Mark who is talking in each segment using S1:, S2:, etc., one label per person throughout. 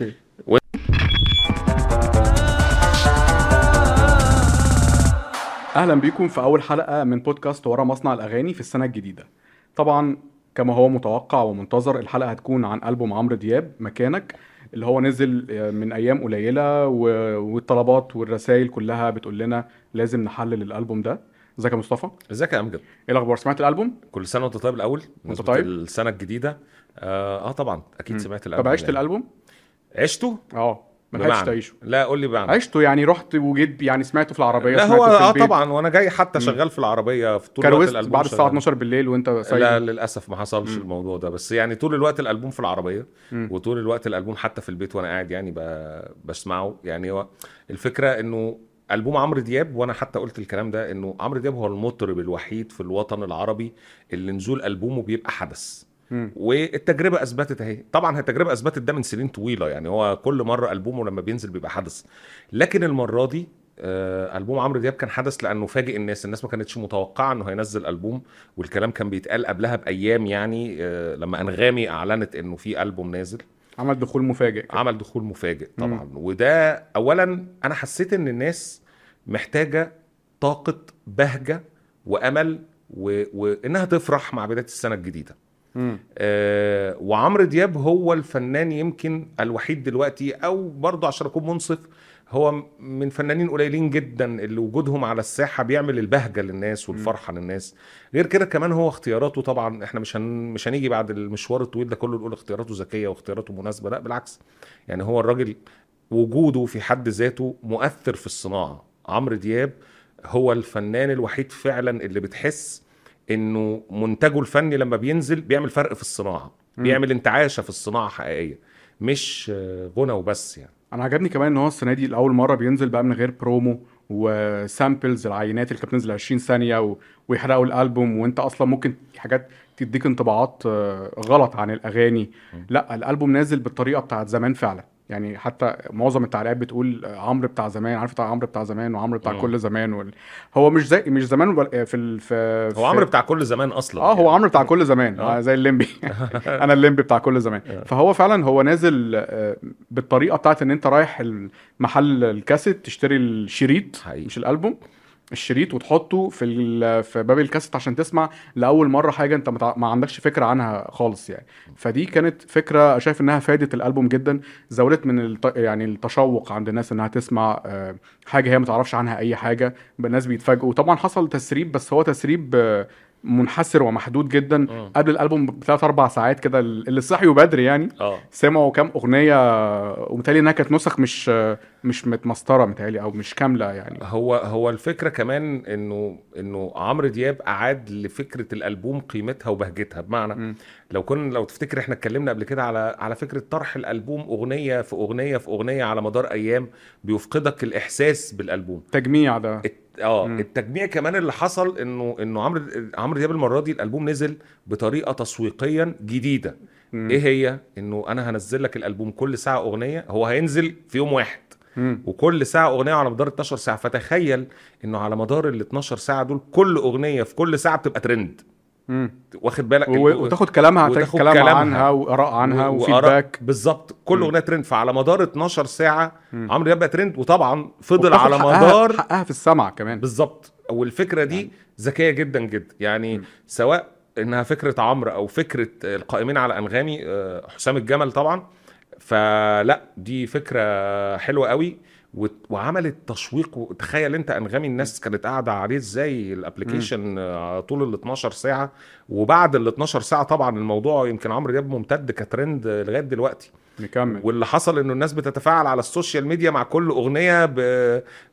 S1: أوكي.
S2: و-
S1: أهلا بيكم في أول حلقة من بودكاست ورا مصنع الأغاني في السنة الجديدة. طبعا كما هو متوقع ومنتظر الحلقة هتكون عن ألبوم عمرو دياب مكانك اللي هو نزل من أيام قليلة والطلبات والرسائل كلها بتقول لنا لازم نحلل الألبوم ده. ازيك يا مصطفى؟
S2: ازيك يا أمجد؟
S1: إيه الأخبار؟ سمعت الألبوم؟
S2: كل سنة وأنت طيب
S1: الأول.
S2: وأنت
S1: طيب؟
S2: السنة الجديدة. آه, آه طبعا أكيد
S1: مم.
S2: سمعت الألبوم
S1: طب عشت
S2: يعني.
S1: الألبوم؟
S2: عشته
S1: آه ما لحقتش تعيشه
S2: لا قول لي بمعنى
S1: عشته يعني رحت وجيت يعني سمعته في العربية
S2: لا هو
S1: في آه.
S2: طبعا وأنا جاي حتى. شغال في العربية في طول الوقت الألبوم
S1: بعد الساعة
S2: شغال.
S1: 12 بالليل وأنت سايق
S2: لا للأسف ما حصلش
S1: مم.
S2: الموضوع ده بس يعني طول الوقت الألبوم في العربية
S1: مم.
S2: وطول الوقت الألبوم حتى في البيت وأنا قاعد يعني بسمعه يعني هو الفكرة إنه ألبوم عمرو دياب وأنا حتى قلت الكلام ده إنه عمرو دياب هو المطرب الوحيد في الوطن العربي اللي نزول ألبومه بيبقى حدث
S1: مم.
S2: والتجربة أثبتت أهي طبعا التجربة أثبتت ده من سنين طويلة يعني هو كل مرة ألبومه لما بينزل بيبقى حدث لكن المرة دي آه، ألبوم عمرو دياب كان حدث لأنه فاجئ الناس الناس ما كانتش متوقعة إنه هينزل ألبوم والكلام كان بيتقال قبلها بأيام يعني آه، لما أنغامي أعلنت إنه في ألبوم نازل
S1: عمل دخول مفاجئ كده.
S2: عمل دخول مفاجئ طبعا وده اولا أنا حسيت إن الناس محتاجة طاقة بهجة وأمل و... وإنها تفرح مع بداية السنة الجديدة
S1: مم.
S2: آه، وعمرو دياب هو الفنان يمكن الوحيد دلوقتي أو برضه عشان أكون منصف هو من فنانين قليلين جدا اللي وجودهم على الساحة بيعمل البهجة للناس والفرحة للناس. غير كده كمان هو اختياراته طبعا إحنا مش هن مش هنيجي بعد المشوار الطويل ده كله نقول اختياراته ذكية واختياراته مناسبة لا بالعكس. يعني هو الراجل وجوده في حد ذاته مؤثر في الصناعة. عمرو دياب هو الفنان الوحيد فعلا اللي بتحس إنه منتجه الفني لما بينزل بيعمل فرق في
S1: الصناعة.
S2: بيعمل انتعاشة في الصناعة حقيقية مش غنى وبس يعني.
S1: أنا عجبني كمان إن هو السنة دي لأول مرة بينزل بقى من غير promo و samples العينات اللي كانت بتنزل 20 ثانية و... ويحرقوا الألبوم وأنت أصلا ممكن حاجات تديك انطباعات آه، غلط عن الأغاني. لأ الألبوم نازل بالطريقة بتاعت زمان فعلا. يعني حتى معظم التعليقات بتقول عمرو بتاع زمان عارف بتاع عمرو بتاع زمان وعمرو بتاع
S2: مم.
S1: كل زمان وال... هو مش زي مش زمان في ال... في
S2: هو عمرو بتاع كل زمان أصلا
S1: آه هو عمرو بتاع كل زمان
S2: آه.
S1: آه. زي الليمبي أنا الليمبي بتاع كل زمان فهو فعلا هو نازل بالطريقة بتاعت إن أنت رايح محل الكاسيت تشتري الشريط
S2: حقيقي.
S1: مش الألبوم الشريط وتحطه في في باب الكاسيت عشان تسمع لأول مرة حاجة أنت ما عندكش فكرة عنها خالص يعني. فدي كانت فكرة شايف إنها فادت الألبوم جدا زودت من الت... يعني التشوق عند الناس إنها تسمع آه، حاجة هي ما تعرفش عنها أي حاجة الناس بيتفاجئوا. طبعا حصل تسريب بس هو تسريب آه، منحسر ومحدود جدا
S2: مم.
S1: قبل الألبوم بثلاث أربع ساعات كده اللي صحيوا بدري يعني.
S2: آه.
S1: سمعوا كام أغنية ومتهيألي إنها كانت نسخ مش مش متمسطرة متهيألي أو مش كاملة يعني.
S2: هو هو الفكرة كمان إنه إنه عمرو دياب أعاد لفكرة الألبوم قيمتها وبهجتها. بمعنى
S1: مم.
S2: لو كنا لو تفتكر إحنا اتكلمنا قبل كده على على فكرة طرح الألبوم أغنية في أغنية في أغنية على مدار أيام بيفقدك الإحساس بالألبوم.
S1: تجميع ده. آه.
S2: التجميع كمان اللي حصل إنه إنه عمرو عمرو دياب المرة دي الألبوم نزل بطريقة تسويقيا جديدة
S1: مم.
S2: إيه هي إنه أنا هنزل لك الألبوم كل ساعة أغنية هو هينزل في يوم واحد
S1: مم.
S2: وكل ساعة أغنية على مدار 12 ساعة فتخيل إنه على مدار ال 12 ساعة دول كل أغنية في كل ساعة بتبقى ترند. واخد بالك؟
S1: و- وتاخد كلامها تاخد
S2: وتاخد
S1: كلام
S2: كلامها.
S1: عنها واراء عنها وفيدباك
S2: بالظبط. كل. أغنية ترند. فعلى مدار 12
S1: ساعة.
S2: عمرو دياب بقى ترند. وطبعا فضل على
S1: حقها-
S2: مدار
S1: حقها في السمع كمان.
S2: بالظبط. والفكرة دي ذكية جدا جدا. يعني
S1: مم.
S2: سواء إنها فكرة عمرو أو فكرة القائمين على أنغامي آه، حسام الجمل طبعا. فلا دي فكرة حلوة قوي. وعملت تشويق وتخيل انت أنغامي الناس كانت قاعدة عليه إزاي ال application آه، طول ال 12 ساعة. وبعد ال 12 ساعة طبعا الموضوع يمكن عمرو دياب ممتد كترند لغاية دلوقتي.
S1: نكمل.
S2: واللي حصل انه الناس بتتفاعل على ال social media مع كل أغنية ب...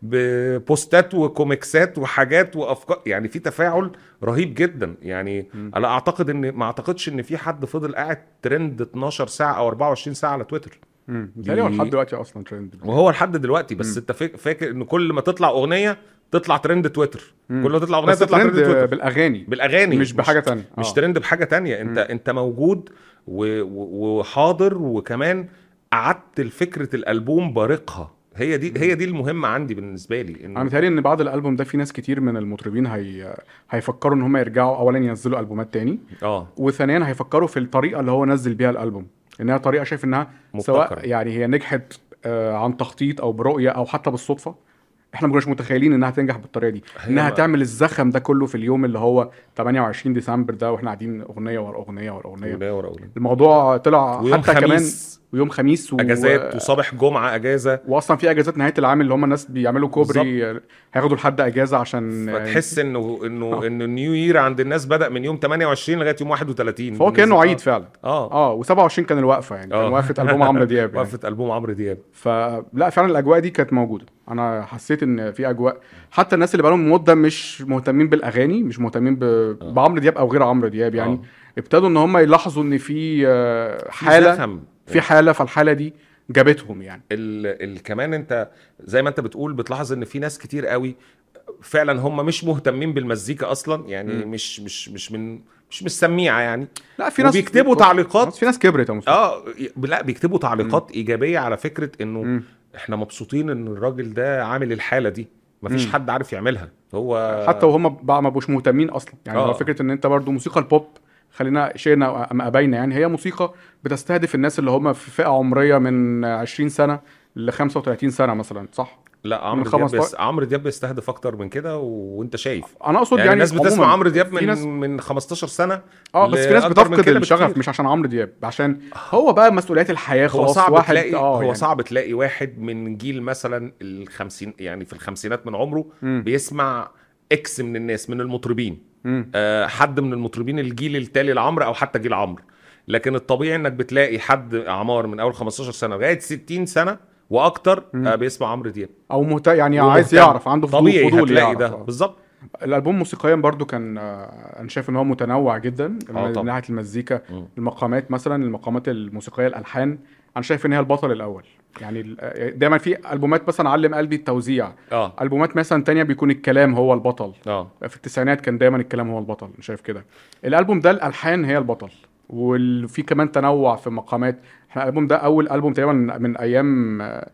S2: ببوستات و comicsات وحاجات وأفكار. يعني في تفاعل رهيب جدا. يعني
S1: مم.
S2: أنا أعتقد إن ما أعتقدش إن في حد فضل قاعد ترند 12 ساعة أو 24 ساعة على تويتر.
S1: مم. متهيألي هو
S2: دي-
S1: لحد دلوقتي أصلا ترند
S2: وهو لحد دلوقتي بس. أنت فاك- فاكر إن كل ما تطلع أغنية تطلع ترند تويتر
S1: مم.
S2: كل ما تطلع
S1: أغنية
S2: تطلع
S1: trend
S2: trend تويتر
S1: بالأغاني
S2: بالأغاني.
S1: مش بحاجة تانية.
S2: مش
S1: آه.
S2: ترند بحاجة تانية. انت
S1: مم.
S2: أنت موجود و... و... وحاضر وكمان قعدت لفكرة الألبوم بارقها. هي دي هي دي المهمة عندي بالنسبة لي
S1: أنا
S2: انه
S1: متهيألي إن بعد الألبوم ده في ناس كتير من المطربين هي... هيفكروا إن هم يرجعوا اولا ينزلوا ألبومات تاني.
S2: آه.
S1: وثانيا هيفكروا في الطريقة اللي هو نزل بيها الألبوم. إنها طريقة شايف إنها
S2: مبتكرة.
S1: سواء يعني هي نجحت آه، عن تخطيط أو برؤية أو حتى بالصدفة إحنا ما كناش متخيلين إنها تنجح بالطريقة دي إنها
S2: ما-
S1: تعمل الزخم ده كله في اليوم اللي هو 28 ديسمبر ده وإحنا قاعدين أغنية ورا
S2: أغنية ورا أغنية.
S1: الموضوع طلع حتى كمان ويوم خميس و...
S2: أجازات وصباح جمعة أجازة
S1: واصلا في أجازات نهاية العام اللي هم الناس بيعملوا كوبري آه، هياخدوا لحد أجازة عشان آه،
S2: فتحس انه انه
S1: آه.
S2: إنه النيو يير عند الناس بدأ من يوم 28 لغاية يوم 31
S1: فهو
S2: كأنه
S1: عيد فعلا
S2: آه
S1: آه و27 كان الوقفة يعني كان
S2: آه.
S1: وقفة ألبوم عمرو دياب يعني.
S2: وقفة ألبوم عمرو دياب
S1: فلا فعلا الأجواء دي كانت موجودة أنا حسيت إن في أجواء حتى الناس اللي بقالهم مدة مش مهتمين بالأغاني مش مهتمين ب... بعمرو دياب أو غير عمرو دياب يعني
S2: آه.
S1: ابتدوا إن هم يلاحظوا إن في آه،
S2: حالة.
S1: في حالة فالحالة دي جابتهم يعني
S2: ال ال كمان انت زي ما انت بتقول بتلاحظ ان في ناس كتير قوي فعلا هم مش مهتمين بالمزيكا أصلا يعني
S1: مم.
S2: مش مش مش من مش مش سميعة يعني
S1: لا في ناس
S2: وبيكتبوا تعليقات.
S1: في ناس كبرت يا
S2: آه لا بيكتبوا تعليقات إيجابية على فكرة إنه
S1: مم.
S2: إحنا مبسوطين إن الراجل ده عامل الحالة دي مفيش
S1: مم.
S2: حد عارف يعملها هو
S1: حتى وهم بقى ما بقوش مهتمين أصلا يعني
S2: آه.
S1: هو فكرة إن أنت برضو موسيقى البوب خلينا شئنا أم أبينا يعني هي موسيقى بتستهدف الناس اللي هم في فئة عمرية من 20 سنة ل 35 سنة مثلا صح
S2: لا عمرو دياب
S1: 15
S2: بس عمرو دياب بيستهدف أكتر من كده وأنت شايف
S1: أنا أقصد
S2: يعني,
S1: يعني,
S2: الناس بتسمع عمرو دياب من
S1: ناس
S2: من 15 سنة
S1: آه بس في ناس بتفقد الشغف
S2: بكتير.
S1: مش عشان عمرو دياب عشان هو بقى مسؤوليات الحياة
S2: هو
S1: خلاص
S2: صعب
S1: واحد
S2: تلاقي
S1: آه
S2: هو
S1: يعني
S2: صعب تلاقي واحد من جيل مثلا ال 50 يعني في الخمسينات من عمره
S1: مم.
S2: بيسمع إكس من الناس من المطربين. آه حد من المطربين الجيل التالي لعمرو أو حتى جيل عمرو لكن الطبيعي إنك بتلاقي حد اعمار من أول 15 سنة لغاية 60 سنة
S1: وأكتر.
S2: آه بيسمع عمرو دياب
S1: أو مهت... يعني عايز. يعرف عنده فضول
S2: طبيعي
S1: فضول
S2: هتلاقي
S1: يعرف
S2: ده
S1: آه.
S2: بالظبط
S1: الألبوم موسيقيا برضو كان أنا شايف إن هو متنوع جدا
S2: آه
S1: من
S2: طبعا.
S1: ناحية المزيكا. المقامات مثلا المقامات الموسيقية الألحان أنا شايف إن هي البطل الأول يعني آه، دايما في ألبومات مثلا علم قلبي التوزيع.
S2: آه.
S1: ألبومات مثلا تانية بيكون الكلام هو البطل.
S2: آه.
S1: في التسعينات كان دايما الكلام هو البطل أنا شايف كده. الألبوم ده الألحان هي البطل وفي كمان تنوع في مقامات إحنا الألبوم ده أول ألبوم تقريبا من, أيام آه،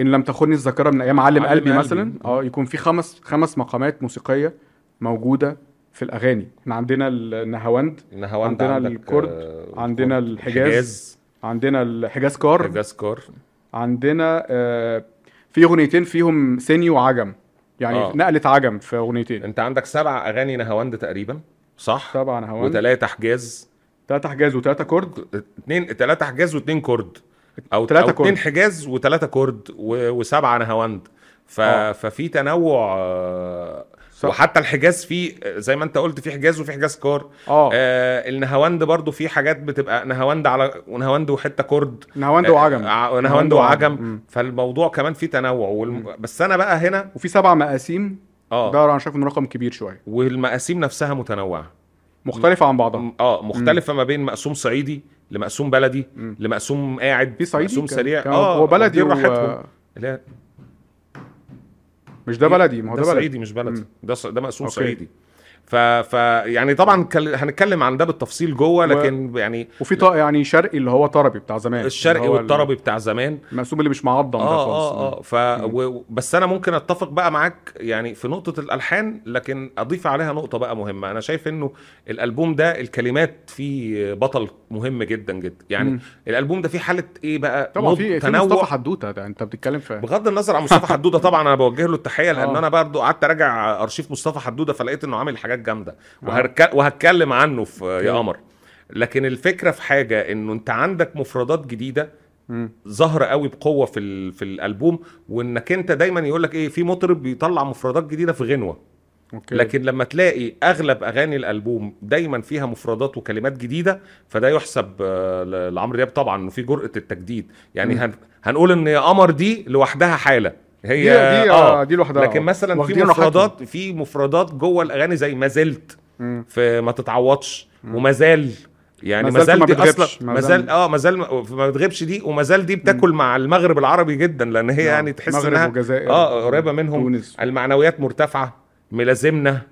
S1: إن لم تخني الذاكرة من أيام علم
S2: علم
S1: قلبي
S2: قلبي.
S1: مثلا. آه يكون في خمس خمس مقامات موسيقية موجودة في الأغاني. إحنا عندنا النهاوند
S2: نهاوند
S1: عندنا الكرد،
S2: آه،
S1: عندنا الحجاز،
S2: الحجاز
S1: عندنا الحجاز كار.
S2: حجاز كار.
S1: عندنا آه، في أغنيتين فيهم سيني وعجم. يعني
S2: آه.
S1: نقلت عجم في أغنيتين.
S2: أنت عندك سبع أغاني نهاوند تقريبا صح؟
S1: طبعا هوان
S2: وثلاثه حجاز
S1: ثلاثة حجاز وثلاثة كرد
S2: اتنين ثلاثة حجاز واتنين كرد
S1: أو
S2: أو اتنين
S1: كرد.
S2: حجاز وثلاثة كرد و... وسبعة نهاوند. ف...
S1: آه.
S2: ففي تنوع آه،
S1: صح.
S2: وحتى الحجاز فيه زي ما انت قلت في حجاز وفي حجاز كار.
S1: آه.
S2: آه النهاوند برضو في حاجات بتبقى نهاوند على ونهاوند وحتة كرد.
S1: نهاوند وعجم.
S2: آه نهاوند وعجم.
S1: مم.
S2: فالموضوع كمان فيه تنوع. والم... بس أنا بقى هنا
S1: وفي سبع مقاسيم.
S2: آه.
S1: ده أنا شايف انه رقم كبير شوية.
S2: والمقاسيم نفسها متنوعة.
S1: مختلفة عن بعضها.
S2: آه مختلفة ما بين مقسوم صعيدي لمقسوم بلدي
S1: مم.
S2: لمقسوم قاعد
S1: في صعيدي
S2: مقسوم سريع. آه
S1: هو بلدي و...
S2: لا.
S1: مش ده بلدي ما هو
S2: ده
S1: ده بلدي
S2: صعيدي مش بلدي. ده ده مقسوم
S1: أوكي.
S2: صعيدي ف... ف يعني طبعا كل... هنتكلم عن ده بالتفصيل جوه لكن يعني
S1: وفي طا يعني شرقي اللي هو طربي بتاع زمان.
S2: الشرقي والطربي بتاع زمان.
S1: المقسوم اللي مش معضم ده
S2: آه
S1: خالص.
S2: آه آه ف و... بس أنا ممكن أتفق بقى معاك يعني في نقطة الألحان لكن أضيف عليها نقطة بقى مهمة. أنا شايف إنه الألبوم ده الكلمات فيه بطل مهم جدا جدا. يعني
S1: مم.
S2: الألبوم ده فيه حالة إيه بقى؟
S1: طبعا في في مصطفى حدوتة ده أنت بتتكلم في
S2: بغض النظر عن مصطفى حدوده طبعا أنا بوجه له التحية لأن
S1: آه.
S2: أنا برضو قعدت أراجع أرشيف مصطفى حدوده فلقيت إنه عامل حاجات جامدة
S1: آه.
S2: وهرك... وهتكلم عنه في
S1: أوكي.
S2: يا قمر لكن الفكرة في حاجة إنه أنت عندك مفردات
S1: جديدة.
S2: ظاهرة قوي بقوة في ال... في الألبوم وإنك أنت دايما يقول لك إيه في مطرب بيطلع مفردات جديدة في غنوة
S1: Okay
S2: لكن لما تلاقي أغلب أغاني الألبوم دايما فيها مفردات وكلمات جديدة فده يحسب آه، لعمرو دياب طبعا إنه في جرأة التجديد يعني. هن... هنقول إن يا قمر دي لوحدها حالة هي
S1: دي دي آه دي لوحدها
S2: لكن
S1: آه.
S2: مثلا في. مفردات في مفردات جوه الأغاني زي ما زلت. في ما تتعوضش وما زال يعني
S1: ما زال
S2: دي. أصلا
S1: ما زال-
S2: آه ما زال ما بتغيبش دي وما زال دي بتاكل مع المغرب العربي جدا لأن هي
S1: نعم.
S2: يعني تحس
S1: إنها
S2: آه قريبة منهم
S1: تونس
S2: المعنويات مرتفعة ملازمنا.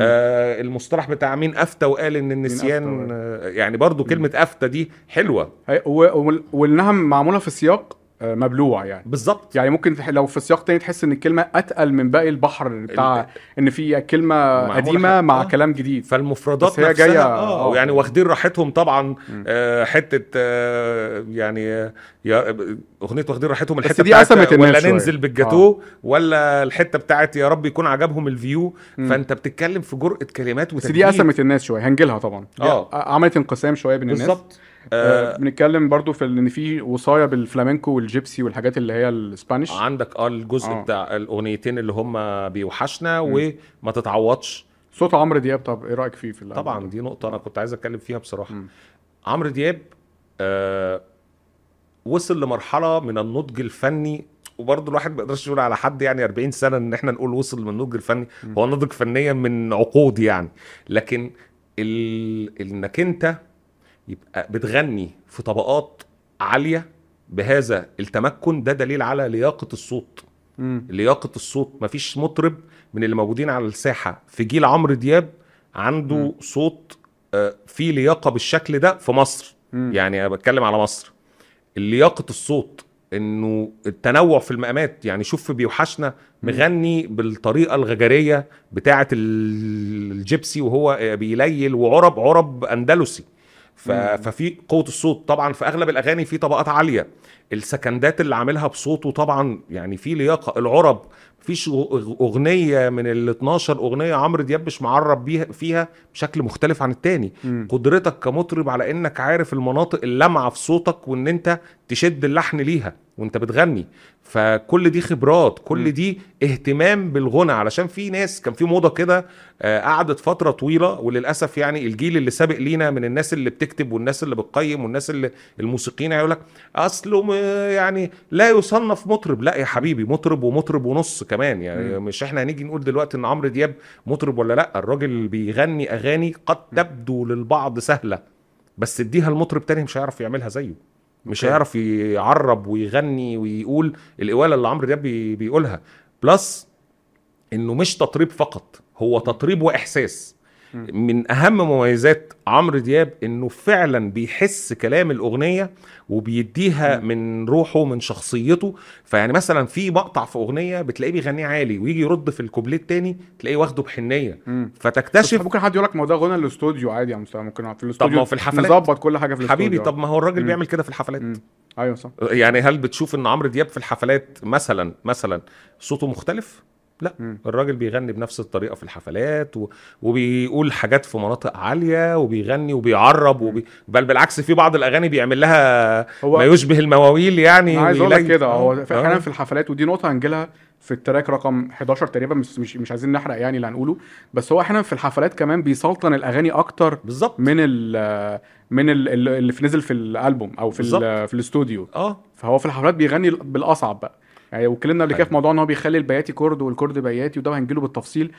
S2: آه المصطلح بتاع مين أفتى وقال إن النسيان؟ آه يعني برضو كلمة أفتى دي حلوة
S1: هي- و- وال- والنهم معمولة في سياق آه، مبلوع يعني
S2: بالظبط
S1: يعني ممكن لو في سياق تاني تحس إن الكلمة أتقل من باقي البحر بتاع إن في كلمة
S2: قديمة
S1: مع
S2: آه.
S1: كلام جديد
S2: فالمفردات
S1: بس هي
S2: نفسها
S1: جاية-
S2: آه
S1: آه.
S2: يعني واخدين راحتهم طبعا آه حتة آه يعني آه، يا أغنية واخدين راحتهم الحتة
S1: دي
S2: بتاعت
S1: قسمت
S2: ولا
S1: شوية.
S2: ننزل بالجاتوه ولا الحتة بتاعت يا رب يكون عجبهم الفيو
S1: مم.
S2: فأنت بتتكلم في جرأة كلمات
S1: بس دي
S2: وتجديد.
S1: قسمت الناس شوية هنجيلها طبعا
S2: آه.
S1: عملت انقسام شوية بين الناس
S2: بالظبط
S1: آه
S2: آه
S1: بنتكلم برضو في إن في وصايه بالفلامينكو والجيبسي والحاجات اللي هي ال Spanish
S2: عندك آه الجزء
S1: آه.
S2: بتاع الأغنيتين اللي هم بيوحشنا وما تتعوضش.
S1: صوت عمرو دياب طب إيه رأيك فيه في الألبوم
S2: طبعا؟ دي نقطة أنا كنت عايز أتكلم فيها بصراحة.
S1: مم.
S2: عمرو دياب آه وصل لمرحلة من النضج الفني وبرضه الواحد ما يقدرش يقول على حد يعني 40 سنة إن إحنا نقول وصل من النضج الفني هو نضج فنيا من عقود يعني. لكن ال... إنك أنت يبقى بتغني في طبقات عالية بهذا التمكن ده دليل على لياقة الصوت
S1: مم.
S2: لياقة الصوت مفيش مطرب من اللي موجودين على الساحة في جيل عمرو دياب عنده
S1: مم.
S2: صوت آه، فيه لياقة بالشكل ده في مصر
S1: مم.
S2: يعني أنا بتكلم على مصر لياقة الصوت إنه التنوع في المقامات يعني شوف بيوحشنا مغني بالطريقة الغجرية بتاعة ال- الجيبسي وهو بيليل وعرب عرب
S1: أندلسي.
S2: ففي قوة الصوت طبعا في أغلب الأغاني في طبقات عالية. السكندات اللي عاملها بصوته طبعا يعني في لياقة. العرب مفيش أغنية من ال 12 أغنية عمرو دياب مش معرب بيها فيها بشكل مختلف عن التاني.
S1: مم.
S2: قدرتك كمطرب على إنك عارف المناطق اللامعه في صوتك وإن أنت تشد اللحن ليها وانت بتغني. فكل دي خبرات كل دي اهتمام بالغنى. علشان في ناس كان في موضة كده آه، قعدت فترة طويلة وللأسف يعني الجيل اللي سابق لينا من الناس اللي بتكتب والناس اللي بتقيم والناس اللي الموسيقيين يقول لك اصله م- يعني لا يصنف مطرب. لا يا حبيبي مطرب ومطرب ونص كمان. يعني
S1: مم.
S2: مش إحنا هنيجي نقول دلوقتي إن عمرو دياب مطرب ولا لا. الراجل بيغني أغاني قد تبدو للبعض سهلة بس اديها لمطرب تاني مش هيعرف يعملها زيه. مش
S1: okay.
S2: هيعرف يعُرب ويغني ويقول القواله اللي عمرو دياب بي- بيقولها plus إنه مش تطريب فقط هو تطريب وإحساس من أهم مميزات عمرو دياب إنه فعلا بيحس كلام الأغنية وبيديها من روحه من شخصيته. فيعني مثلا في مقطع في أغنية بتلاقيه بيغنيه عالي ويجي يرد في الكوبليه التاني تلاقيه واخده
S1: بحنية.
S2: فتكتشف
S1: ممكن حد يقول لك ما هو ده غنى الاستوديو؟ عادي يا مستر ممكن في الاستوديو
S2: ما هو في الحفلات-
S1: نظبط كل حاجة في الاستوديو.
S2: حبيبي طب ما هو الراجل. بيعمل كده في الحفلات.
S1: مم. أيوه صح.
S2: يعني هل بتشوف إن عمرو دياب في الحفلات مثلا مثلا صوته مختلف؟ لا
S1: مم.
S2: الراجل بيغني بنفس الطريقة في الحفلات و... وبيقول حاجات في مناطق عالية وبيغني وبيعرب وبي... بل بالعكس في بعض الأغاني بيعمل لها
S1: هو
S2: ما يشبه المواويل يعني
S1: عايز أقول لك كده هو
S2: آه،
S1: في أحيانا
S2: آه.
S1: في الحفلات ودي نقطة هنجيلها في ال track رقم 11 تقريبا مش مش, مش عايزين نحرق يعني اللي هنقوله بس هو أحيانا في الحفلات كمان بيسلطن الأغاني أكتر
S2: بالظبط.
S1: من ال من ال اللي في نزل في الألبوم أو في. في الاستوديو.
S2: آه.
S1: فهو في الحفلات بيغني بالأصعب بقى. يعني واتكلمنا قبل كده
S2: أيوة.
S1: في موضوع إن هو بيخلي البياتي كورد والكورد بياتي وده هنجيله بالتفصيل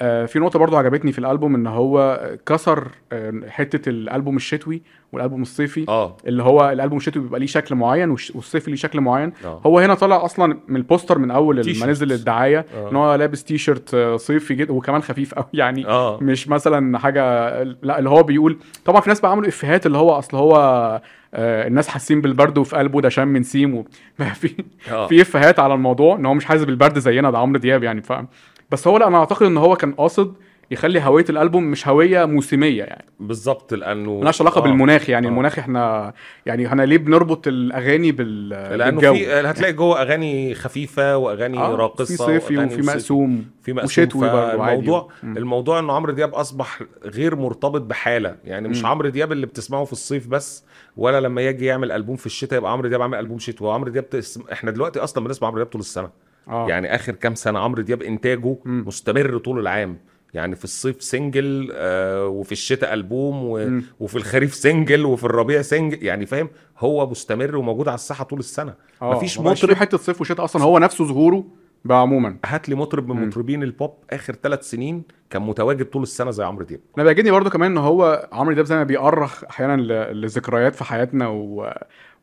S1: آه، في نقطة برضو عجبتني في الألبوم إن هو كسر آه، حتة الألبوم الشتوي والألبوم الصيفي
S2: آه
S1: اللي هو الألبوم الشتوي بيبقى ليه شكل معين والصيفي ليه شكل معين
S2: آه
S1: هو هنا طلع أصلا من ال poster من
S2: أول
S1: ما نزل. الدعاية
S2: آه.
S1: إن هو لابس تي شيرت آه، صيفي جدا وكمان خفيف قوي يعني
S2: آه
S1: مش مثلا حاجة لا اللي هو بيقول طبعا في ناس بقى عملوا إفيهات اللي هو أصل هو آه، الناس حاسين بالبرد وفي قلبه ده شم نسيم و... في
S2: آه
S1: في إفيهات على الموضوع إن هو مش حاسس بالبرد زينا ده عمرو دياب يعني فاهم بس هو لأ أنا أعتقد إن هو كان قاصد يخلي هوية الألبوم مش هوية موسمية يعني
S2: بالظبط لأنه
S1: ملهاش علاقة
S2: آه.
S1: بالمناخ يعني
S2: آه.
S1: المناخ إحنا يعني إحنا ليه بنربط الأغاني بال
S2: لأنه
S1: بالجو
S2: في هتلاقي جوه أغاني خفيفة وأغاني
S1: آه،
S2: راقصة
S1: في صيفي وفي. مقسوم
S2: في مقسوم
S1: وشتوي برضه عادي.
S2: فالموضوع
S1: مم.
S2: الموضوع إن عمرو دياب أصبح غير مرتبط بحالة يعني مش. عمرو دياب اللي بتسمعه في الصيف بس ولا لما يجي يعمل ألبوم في الشتاء يبقى عمرو دياب عامل ألبوم شتوي. وعمرو دياب. إحنا دلوقتي أصلا بنسمع عمرو دياب طول السنة.
S1: آه.
S2: يعني آخر كام سنة عمرو دياب إنتاجه
S1: مم.
S2: مستمر طول العام. يعني في الصيف single آه وفي الشتاء ألبوم و... وفي الخريف single وفي الربيع single. يعني فاهم؟ هو مستمر وموجود على الساحة طول السنة.
S1: آه.
S2: مفيش مطرب
S1: حتة صيف وشتاء أصلا هو نفسه ظهوره بقى عموما.
S2: هات لي مطرب من. مطربين البوب آخر ثلاث سنين كان متواجد طول السنة زي عمرو دياب.
S1: أنا بيعجبني برضو كمان إن هو عمرو دياب زي ما بيأرخ أحيانا لذكريات في حياتنا و...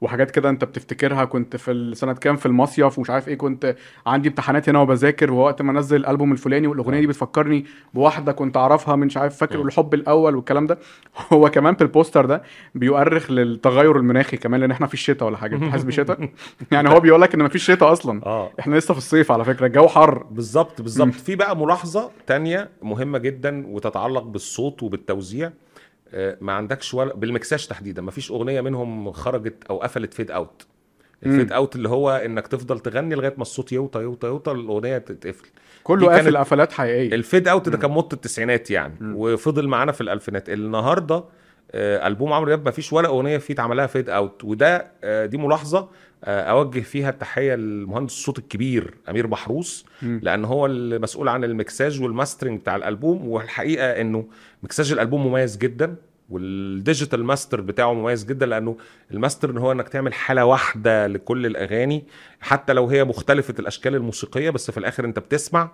S1: وحاجات كده انت بتفتكرها. كنت في السنة كام في المصيف ومش عارف إيه كنت عندي امتحانات هنا وبذاكر ووقت ما انزل الألبوم الفلاني والأغنية دي بتفكرني بواحدة كنت أعرفها من مش عارف فاكر
S2: م.
S1: الحب الأول والكلام ده. هو كمان في البوستر ده بيؤرخ للتغير المناخي كمان لأن إحنا في الشتاء ولا حاجة انت حاسس بشتاء؟ يعني هو بيقول لك إن مفيش شتاء أصلا.
S2: آه.
S1: إحنا لسه في الصيف على فكرة الجو حر.
S2: بالظبط بالظبط. في بقى ملاحظة تانية مهمة جدا وتتعلق بالصوت وبالتوزيع. آه، ما عندكش ولا بالمكساج تحديدا ما فيش أغنية منهم خرجت أو قفلت fade out ال fade out اللي هو إنك تفضل تغني لغاية ما الصوت يوطى يوطى يوطى الأغنية تتقفل.
S1: كله قافل قفلات حقيقية.
S2: ال fade out ده كان موضة التسعينات يعني وفضل معانا في الألفينات. النهارده ألبوم عمرو دياب ما فيش ولا أغنية فيه اتعملها fade out. وده آه، دي ملاحظة آه، أوجه فيها التحية للمهندس الصوت الكبير أمير محروس. لأن هو المسؤول عن المكساج وال mastering بتاع الألبوم. والحقيقة إنه مكساج الألبوم مميز جدا وال digital master بتاعه مميز جدا لأنه الماستر إن هو إنك تعمل حالة واحدة لكل الأغاني حتى لو هي مختلفة الأشكال الموسيقية بس في الآخر أنت بتسمع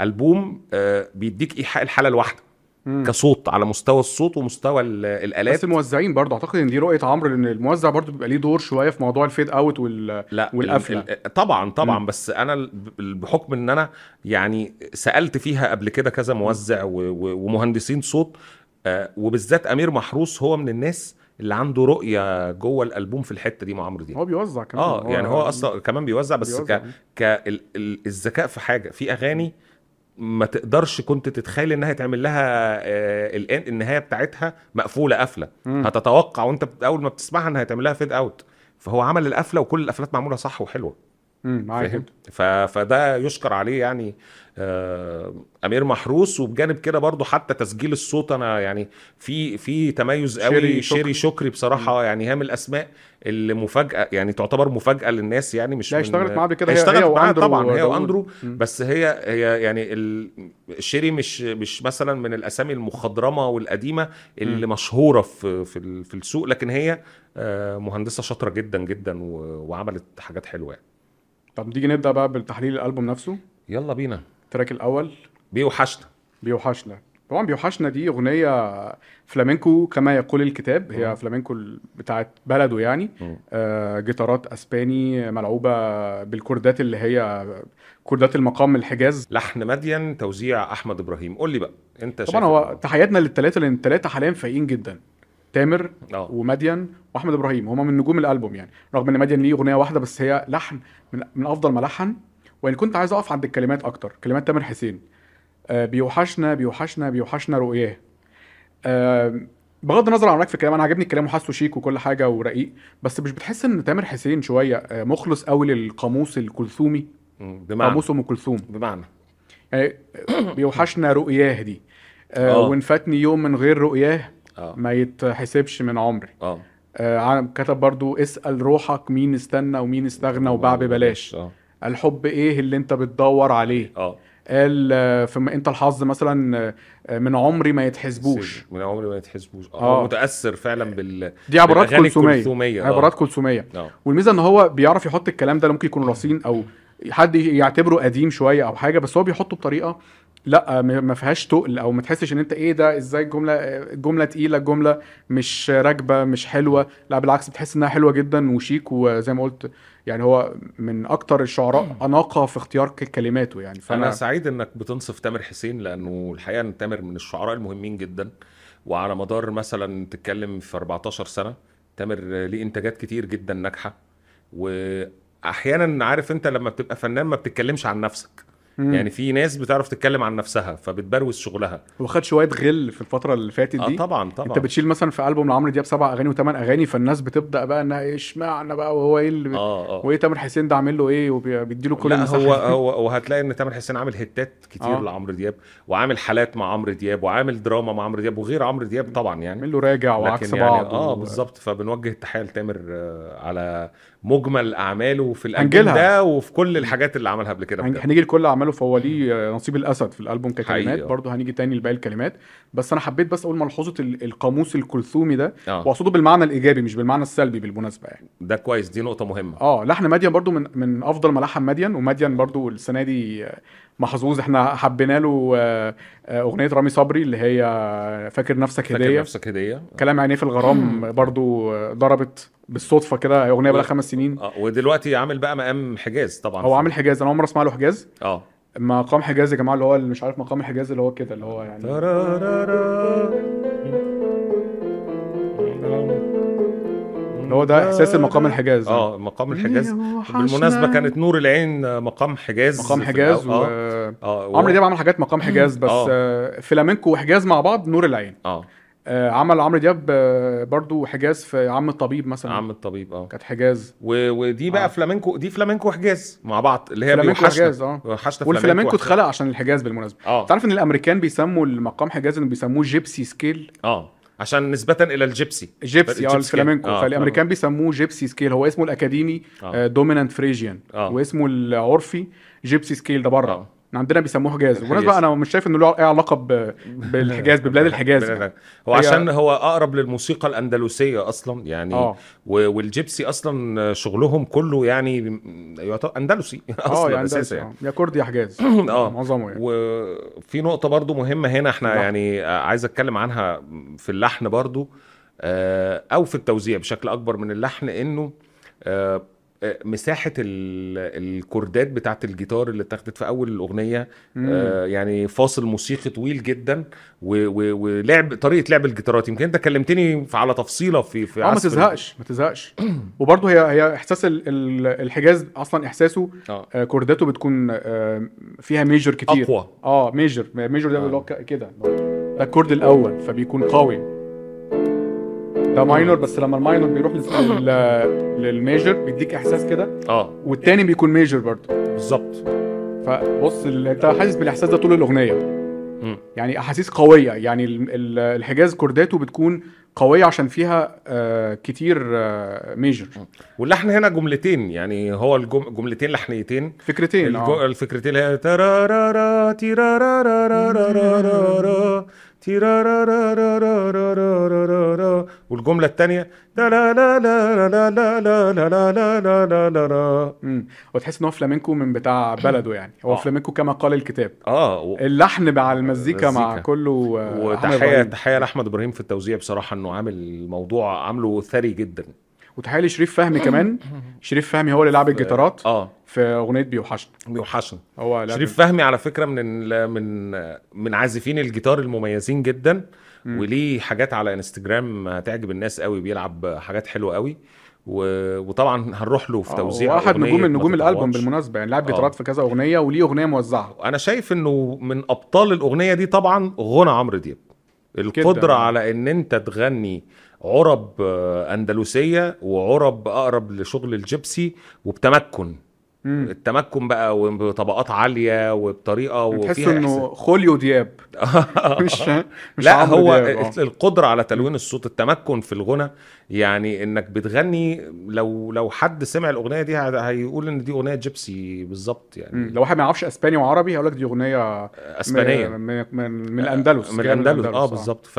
S2: ألبوم آه، بيديك إيحاء الحالة الواحدة.
S1: مم.
S2: كصوت على مستوى الصوت ومستوى ال- الآلات.
S1: بس الموزعين برضه. أعتقد إن دي رؤية عمرو لأن الموزع برضه بيبقى ليه دور شوية في موضوع ال fade out وال
S2: لا ال- طبعا طبعا.
S1: مم.
S2: بس أنا بحكم إن أنا يعني سألت فيها قبل كده كذا موزع ومهندسين صوت آه، وبالذات أمير محروس هو من الناس اللي عنده رؤية جوه الألبوم في الحتة دي مع عمرو دياب.
S1: هو بيوزع كمان.
S2: آه يعني هو أصلا كمان بيوزع بس
S1: بيوزع.
S2: ك ك ال- ال- الذكاء في حاجة في أغاني ما تقدرش كنت تتخيل إنها تعمل لها آه الان النهاية بتاعتها مقفولة قفله. هتتوقع وأنت أول ما بتسمعها إنها هتعمل لها فيد اوت فهو عمل القفلة وكل القفلات معمولة صح
S1: وحلوة.
S2: فاهم. فده يشكر عليه يعني آه أمير محروس وبجانب كده برضو حتى تسجيل الصوت أنا يعني في في تميز قوي
S1: شيري
S2: شيري
S1: شكري.
S2: بصراحة يعني هي من الأسماء اللي مفاجأة يعني تعتبر مفاجأة للناس يعني مش
S1: لا اشتغلت معاه قبل كده
S2: هي اشتغلت معاه طبعا هي. وأندرو
S1: مم.
S2: بس هي هي يعني شيري مش مش مثلا من الأسامي المخضرمة والقديمة اللي مشهورة في في ال- في السوق لكن هي آه، مهندسة شاطرة جدا جدا وعملت حاجات حلوة يعني.
S1: طب تيجي نبدأ بقى بالتحليل الألبوم نفسه.
S2: يلا بينا.
S1: ال track الأول.
S2: بيوحشنا.
S1: بيوحشنا. طبعا بيوحشنا دي أغنية فلامينكو كما يقول الكتاب. هي
S2: مم.
S1: فلامينكو بتاعت بلده يعني. آه جيتارات أسباني ملعوبة بال chordات اللي هي chordات المقام الحجاز.
S2: لحن مدين توزيع أحمد إبراهيم. قول لي بقى أنت
S1: طبعا هو تحياتنا للثلاثه لأن الثلاثه حاليا فايقين جدا. تامر
S2: آه.
S1: ومدين وأحمد إبراهيم. هما من نجوم الألبوم يعني. رغم إن مدين ليه أغنية واحدة بس هي لحن من, من أفضل ما لحن. وإن كنت عايز أقف عند الكلمات أكتر كلمات تامر حسين. آه بيوحشنا بيوحشنا بيوحشنا رؤياه. آه بغض النظر عن رأيك في الكلام أنا عاجبني الكلام وحاسه شيك وكل حاجة ورقيق بس مش بتحس إن تامر حسين شوية آه مخلص قوي للقاموس الكلثومي.
S2: بمعنى.
S1: قاموس أم كلثوم.
S2: بمعنى.
S1: يعني بيوحشنا رؤياه دي. آه
S2: آه.
S1: وإن فاتني يوم من غير رؤياه
S2: آه.
S1: ما يتحسبش من عمري. آه. آه كتب برضو اسأل روحك مين استنى ومين استغنى وباع ببلاش.
S2: آه.
S1: الحب إيه اللي انت بتدور عليه؟
S2: آه.
S1: قال آه، فما انت الحظ مثلا آه، من عمري ما يتحسبوش.
S2: من عمري ما يتحسبوش.
S1: آه.
S2: آه. متأثر فعلا بال
S1: دي عبارات
S2: آه.
S1: عبارات كلثومية
S2: آه.
S1: والميزة إن هو بيعرف يحط الكلام ده ممكن يكون رصين أو حد يعتبره قديم شوية أو حاجة بس هو بيحطه بطريقة لا ما فيهاش تقل أو ما تحسش إن أنت إيه ده إزاي الجمله الجمله تقيلة الجمله مش راكبة مش حلوة. لا بالعكس بتحس إنها حلوة جدا وشيك وزي ما قلت يعني هو من أكتر الشعراء أناقة في اختيار كلماته يعني.
S2: أنا
S1: فانا
S2: سعيد إنك بتنصف تامر حسين لأنه الحقيقة إن تامر من الشعراء المهمين جدا. وعلى مدار مثلا تتكلم في 14 سنة تامر ليه إنتاجات كتير جدا ناجحة. واحيانا عارف أنت لما بتبقى فنان ما بتتكلمش عن نفسك.
S1: مم.
S2: يعني في ناس بتعرف تتكلم عن نفسها فبتبروز شغلها.
S1: هو خد شوية غل في الفترة اللي فاتت
S2: آه
S1: دي.
S2: طبعا طبعا.
S1: انت بتشيل مثلا في ألبوم لعمرو دياب سبع أغاني وثمان أغاني فالناس بتبدأ بقى إنها إيه اشمعنى بقى؟ وهو إيه اللي
S2: آه آه.
S1: وإيه تامر حسين ده عامل له إيه؟ وبيديله كل
S2: لا هو. هو وهتلاقي إن تامر حسين عامل هيتات كتير
S1: آه.
S2: لعمرو دياب وعامل حالات مع عمرو دياب وعامل دراما مع عمرو دياب وغير عمرو دياب طبعا يعني.
S1: عامل له راجع وعكس
S2: يعني
S1: بعض
S2: آه
S1: و-
S2: بالظبط. فبنوجه التحية لتامر آه، على مجمل أعماله في الالبوم. ده وفي كل الحاجات اللي عملها قبل كده.
S1: هنيجي لكل أعماله فهو ليه نصيب الأسد في الألبوم ككلمات. برضه هنيجي تاني لباقي الكلمات بس أنا حبيت بس أقول ملحوظه ال- القاموس الكلثومي ده
S2: آه
S1: وأقصده بالمعنى الإيجابي مش بالمعنى السلبي بالمناسبة يعني
S2: ده كويس دي نقطة مهمة
S1: آه لحن مدين برضو من من أفضل ما لحن مدين ومدين برضو السنة دي محظوظ. إحنا حبينا له آه، آه، أغنية رامي صبري اللي هي فاكر نفسك
S2: فاكر
S1: هدية.
S2: نفسك هدية.
S1: كلام عينيه في الغرام برضو آه، ضربت بالصدفة كده هي أغنية بقى خمس سنين.
S2: آه ودلوقتي عامل بقى مقام حجاز طبعا.
S1: هو عامل حجاز. أنا اول مره أسمع له حجاز.
S2: آه.
S1: مقام حجاز يا جماعة اللي هو اللي مش عارف مقام الحجاز اللي هو كده اللي هو يعني. اللي هو ده إحساس المقام الحجاز
S2: آه مقام الحجاز
S1: وحشنا.
S2: بالمناسبة كانت نور العين مقام حجاز
S1: مقام حجاز و
S2: آه آه
S1: عمرو دياب عمل حاجات مقام حجاز بس
S2: آه.
S1: آه، فلامينكو وحجاز مع بعض نور العين
S2: آه
S1: آه، عمل عمرو دياب آه، برضو حجاز في عم الطبيب مثلا
S2: عم الطبيب آه
S1: كانت حجاز
S2: و... ودي بقى
S1: آه.
S2: آه. فلامينكو دي فلامينكو حجاز مع بعض اللي هي
S1: فلامينكو
S2: بيوحشنا.
S1: حجاز آه
S2: وحشنا
S1: والفلامينكو. اتخلق عشان الحجاز بالمناسبة
S2: آه
S1: تعرف إن الأمريكان بيسموا المقام حجاز إنه بيسموه جيبسي سكيل
S2: آه عشان نسبة إلى ال
S1: Gypsy. Gypsy
S2: آه
S1: الفلامينكو.
S2: آه،
S1: فالأمريكان بيسموه Gypsy scale. هو اسمه الأكاديمي
S2: آه.
S1: Dominant Phrygian.
S2: آه.
S1: واسمه العرفي Gypsy scale ده بره.
S2: آه.
S1: عندنا بيسموه حجاز. بالمناسبه أنا مش شايف إنه له أي علاقة ب... بالحجاز ببلاد الحجاز.
S2: بلاد- هو عشان هو أقرب للموسيقى الأندلسية أصلا يعني
S1: آه.
S2: و- والجيبسي أصلا شغلهم كله يعني أندلسي.
S1: آه
S2: أصلا
S1: يعني أساسا
S2: يعني.
S1: يا كردي يا حجاز.
S2: آه.
S1: معظمه يعني.
S2: وفي نقطة برضو مهمة هنا إحنا
S1: اللحن.
S2: يعني عايز أتكلم عنها في اللحن برضو آه، أو في التوزيع بشكل أكبر من اللحن إنه آه، آه، مساحة ال- الكوردات بتاعت الجيتار اللي اتاخدت في أول الأغنية آه، يعني فاصل موسيقي طويل جدا ولعب طريقة لعب الجيتارات. يمكن أنت كلمتني على تفصيلة في في
S1: آه ما تزهقش ما تزهقش. وبرضه هي هي إحساس ال- ال- الحجاز أصلا
S2: إحساسه
S1: آه، chord اته بتكون آه، فيها major كتير.
S2: أقوى.
S1: آه major major ده
S2: آه.
S1: كده. ده ال chord الأول فبيكون قوي. ده minor بس لما ال minor بيروح لل major بيديك إحساس كده.
S2: آه.
S1: والتاني بيكون major برضه.
S2: بالظبط.
S1: فبص أنت حاسس بالإحساس ده طول
S2: الأغنية.
S1: يعني أحاسيس قوية. يعني الحجاز كورداته بتكون قوية عشان فيها آه، كتير آه، ميجر
S2: واللحن هنا جملتين. يعني هو الجملتين جملتين لحنيتين.
S1: فكرتين آه.
S2: الفكرتين اللي هي والجملة
S1: الثانية وتحس ان هو فلامينكو من بتاع بلده يعني هو فلامينكو كما قال الكتاب
S2: آه
S1: اللحن مع المزيكا مع كله وتحيه تحيه
S2: لاحمد
S1: إبراهيم
S2: في التوزيع بصراحه انه عامل الموضوع عامله ثري جدا
S1: وتحية لشريف فهمي كمان. شريف فهمي هو اللي لعب الجيتارات
S2: آه.
S1: في أغنية بيوحشنا
S2: بيوحشنا
S1: هو لعب
S2: شريف فهمي على فكرة من من من عازفين الجيتار المميزين جدا وليه حاجات على إنستجرام هتعجب الناس قوي بيلعب حاجات حلوة قوي. و- وطبعا هنروح له في
S1: آه،
S2: توزيع
S1: هو أحد
S2: أغنية
S1: نجوم
S2: ما
S1: نجوم
S2: الألبوم.
S1: بالمناسبة يعني لعب
S2: آه.
S1: جيتارات في كذا أغنية وليه أغنية موزعة.
S2: أنا شايف إنه من أبطال الأغنية دي طبعا غنى عمرو دياب.
S1: القدرة.
S2: على إن أنت تغني عرب آه، أندلسية وعرب أقرب لشغل الجيبسي وبتمكن.
S1: مم.
S2: التمكن بقى وبطبقات عالية وبطريقة
S1: تحس
S2: وفيها
S1: إنه خوليو دياب. مش مش
S2: لا هو
S1: دياب، آه.
S2: القدرة على تلوين الصوت التمكن في الغنى يعني إنك بتغني لو لو حد سمع الأغنية دي هيقول إن دي أغنية جيبسي بالظبط
S1: مم.
S2: يعني
S1: لو واحد ما يعرفش إسباني وعربي هيقول لك دي أغنية
S2: أسبانية.
S1: من من, من, الاندلس
S2: من الاندلس آه. بالظبط. ف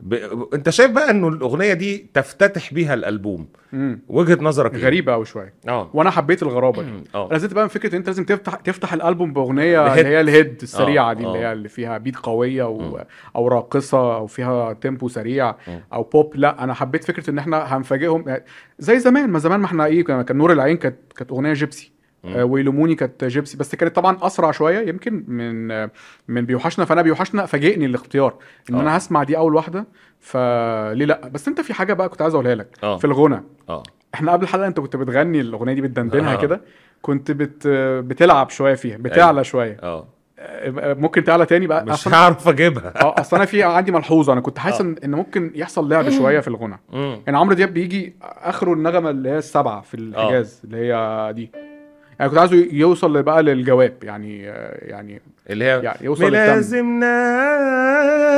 S2: ب... انت شايف بقى انه الاغنية دي تفتتح بيها الألبوم
S1: مم.
S2: وجهة نظرك إيه؟
S1: غريبة قوي شوية
S2: آه
S1: وأنا حبيت الغرابة دي
S2: آه
S1: أنا زدت بقى من فكرة إن أنت لازم تفتح تفتح الألبوم
S2: بأغنية.
S1: اللي هي الهيد السريعة
S2: آه،
S1: دي اللي
S2: آه.
S1: هي اللي فيها بيت قوية و...
S2: مم.
S1: أو راقصة أو فيها tempo سريع
S2: مم.
S1: أو بوب لا أنا حبيت فكرة إن إحنا هنفاجئهم يعني زي زمان ما زمان ما إحنا إيه كان نور العين كانت كانت أغنية
S2: gypsy.
S1: آه، ويلوموني كانت gypsy. بس كانت طبعا أسرع شوية يمكن من آه، من بيوحشنا. فأنا بيوحشنا فاجئني الاختيار إن
S2: آه.
S1: أنا هسمع دي أول واحدة. فليه لأ؟ بس أنت في حاجة بقى كنت عايز أقولها لك.
S2: آه.
S1: في الغنى.
S2: آه.
S1: إحنا قبل الحلقة أنت كنت بتغني الأغنية دي بتدندنها
S2: آه.
S1: كده. كنت بت بتلعب شوية فيها بتعلى شوية.
S2: آه.
S1: آه، ممكن تعلى تاني بقى؟
S2: مش هعرف أجيبها.
S1: آه اصل أنا في عندي ملحوظة. أنا كنت حاسس
S2: آه.
S1: إن إن ممكن يحصل لعب شوية في الغنى. يعني عمرو دياب بيجي آخره النغمة اللي هي السبعة في الحجاز اللي هي دي. يعني كنت عايزه يوصل بقى للجواب يعني يعني
S2: اللي هي
S1: يعني يوصل
S2: ملازمنا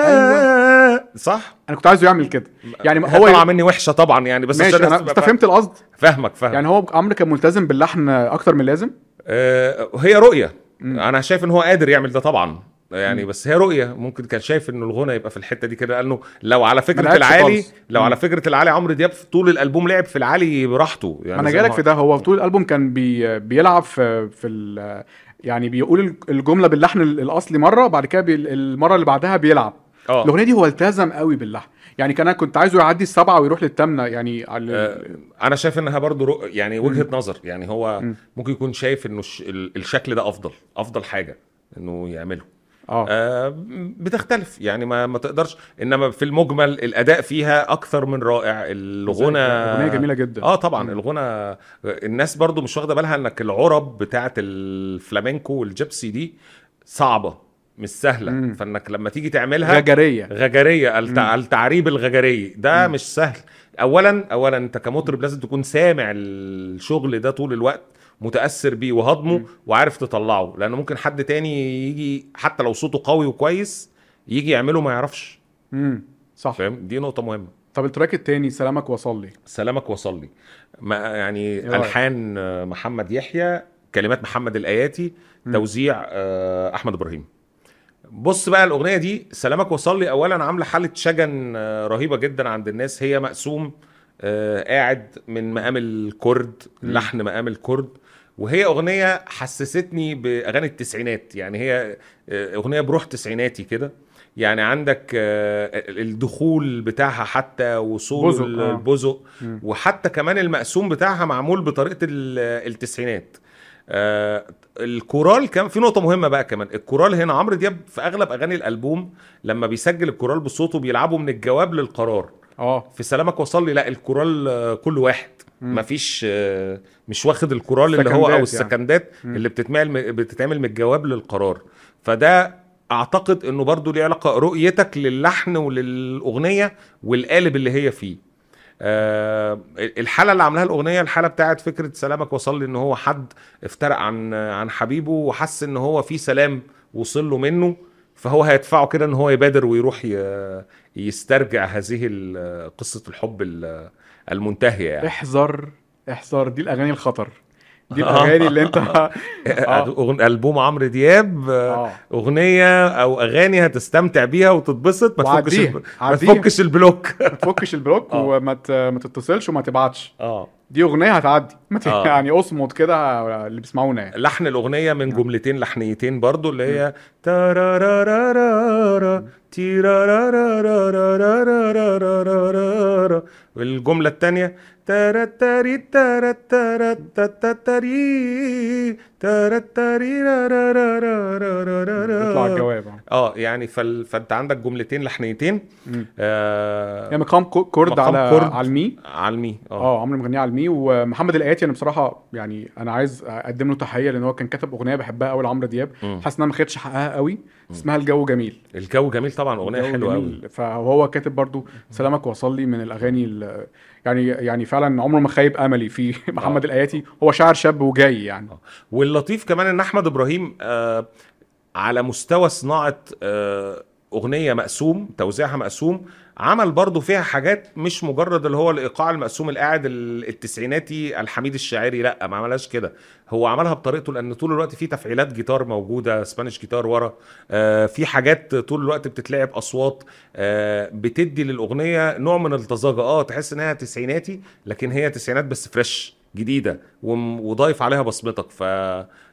S1: أيوة.
S2: صح.
S1: أنا كنت عايزه يعمل كده. يعني
S2: هو طلع مني وحشة طبعا يعني بس
S1: ماشي
S2: أنا
S1: انت فهمت القصد.
S2: فاهمك فاهم
S1: يعني هو عمرو كان ملتزم باللحن أكتر من اللازم؟
S2: آه هي رؤية.
S1: مم.
S2: أنا شايف إن هو قادر يعمل ده طبعا. يعني. بس هي رؤية ممكن كان شايف إنه الغنى يبقى في الحتة دي كده لأنه لو على
S1: فكرة
S2: العالي. لو. على فكرة العالي عمرو دياب طول الألبوم لعب في العالي براحته يعني أنا
S1: جايلك
S2: هو-
S1: في ده هو طول الألبوم كان بي بيلعب في في ال- يعني بيقول ال- الجملة باللحن ال- الأصلي مرة بعد كده المرة اللي بعدها بيلعب
S2: آه
S1: الأغنية دي هو التزم قوي باللحن يعني كان أنا كنت عايزه يعدي السبعة ويروح للثامنه يعني على
S2: آه، أنا شايف إنها برضو رؤ... يعني وجهة
S1: مم.
S2: نظر يعني هو
S1: مم.
S2: ممكن يكون شايف إنه الش... ال- الشكل ده أفضل أفضل حاجة إنه يعمله
S1: آه.
S2: آه بتختلف. يعني ما ما تقدرش. إنما في المجمل الأداء فيها أكثر من رائع. الغنى
S1: اغنيه جميلة جدا.
S2: آه طبعا. الغنى الناس برضو مش واخدة بالها إنك العرب بتاعة الفلامينكو وال gypsy دي صعبة مش سهلة.
S1: مم.
S2: فإنك لما تيجي تعملها
S1: غجرية.
S2: غجرية الت... التعريب الغجري ده
S1: مم.
S2: مش سهل. اولا اولا أنت كمطرب لازم تكون سامع الشغل ده طول الوقت. متأثر بيه وهضمه. وعارف تطلعه. لأن ممكن حد تاني يجي حتى لو صوته قوي وكويس يجي يعمله ما يعرفش.
S1: امم صح.
S2: فاهم؟ دي نقطة مهمة.
S1: طب التراك التاني سلامك وصل لي
S2: سلامك وصل لي ما يعني
S1: إيه؟
S2: ألحان آه، محمد يحيى كلمات محمد الآياتي
S1: مم.
S2: توزيع آه، أحمد إبراهيم. بص بقى الأغنية دي سلامك وصل لي اولا عاملة حالة شجن آه، رهيبة جدا عند الناس. هي مقسوم قاعد من مقام الكرد. لحن مقام الكرد. وهي أغنية حسستني بأغاني التسعينات. يعني هي آه، أغنية بروح تسعيناتي كده. يعني عندك آه، الدخول بتاعها حتى وصولو
S1: بزق، آه.
S2: البزق.
S1: مم.
S2: وحتى كمان المقسوم بتاعها معمول بطريقة ال- التسعينات. آه الكورال كان في نقطة مهمة بقى كمان. الكورال هنا عمرو دياب في أغلب أغاني الألبوم لما بيسجل الكورال بصوته بيلعبوا من الجواب للقرار.
S1: آه
S2: في سلامك وصل لي لا الكورال آه، كل واحد
S1: مم.
S2: مفيش آه، مش واخد الكورال اللي هو أو
S1: يعني.
S2: السكندات
S1: مم.
S2: اللي بتتعمل بتتعمل من الجواب للقرار فده أعتقد إنه برضو ليه علاقة رؤيتك للحن وللأغنية والقالب اللي هي فيه آه الحالة اللي عملها الأغنية الحالة بتاعت فكرة سلامك وصل لي إن هو حد افترق عن عن حبيبه وحس إن هو في سلام وصل له منه فهو هيدفعه كده إن هو يبادر ويروح يسترجع هذه قصة الحب ال- المنتهية يعني
S1: احذر احذر دي الأغاني الخطر دي
S2: آه.
S1: الأغاني اللي أنت
S2: أغن- ألبوم عمرو دياب آه،
S1: آه
S2: أغنية أو أغاني هتستمتع بيها وتتبسط ما تفكش. ما. تفكش البلوك
S1: ما تفكش البلوك
S2: آه.
S1: وما ما تتصلش وما تبعتش
S2: آه
S1: دي اغنيه هتعدي
S2: آه.
S1: يعني اصمت كده اللي بيسمعونا يعني
S2: لحن الاغنيه من جملتين لحنيتين برضو اللي هي والجمله الثانية تاراتاري تاراتاراتاراتاري تاراتاري
S1: يطلع الجواب. آه
S2: يعني فال... فانت عندك جملتين لحنيتين. آه...
S1: هي مقام كرد
S2: مقام
S1: على
S2: كرد.
S1: على المي
S2: علمي آه
S1: آه عمرو مغنيه على المي ومحمد الاياتي أنا بصراحه يعني أنا عايز اقدم له تحيه لأن هو كان كاتب اغنيه بحبها قوي لعمرو دياب. حاسس انها ما خدتش حقها قوي اسمها الجو جميل
S2: الجو جميل طبعا اغنيه حلوة قوي.
S1: فهو كاتب برضو سلامك وصل لي من الاغاني ال- يعني يعني فعلا عمره ما خيب أملي في محمد
S2: آه.
S1: الآياتي. هو شاعر شاب وجاي يعني.
S2: واللطيف كمان إن أحمد إبراهيم آه على مستوى صناعة آه أغنية مقسوم توزيعها مقسوم عمل برضه فيها حاجات مش مجرد اللي هو الإيقاع المقسوم القاعد ال- التسعيناتي الحميد الشاعري لأ ما عملهاش كده. هو عملها بطريقته لأن طول الوقت في تفعيلات جيتار موجودة سبانيش جيتار ورا آه في حاجات طول الوقت بتتلعب أصوات آه بتدي للأغنية نوع من الطزاجه آه تحس إنها تسعيناتي لكن هي تسعينات بس فريش جديدة وضايف عليها بصمتك. ف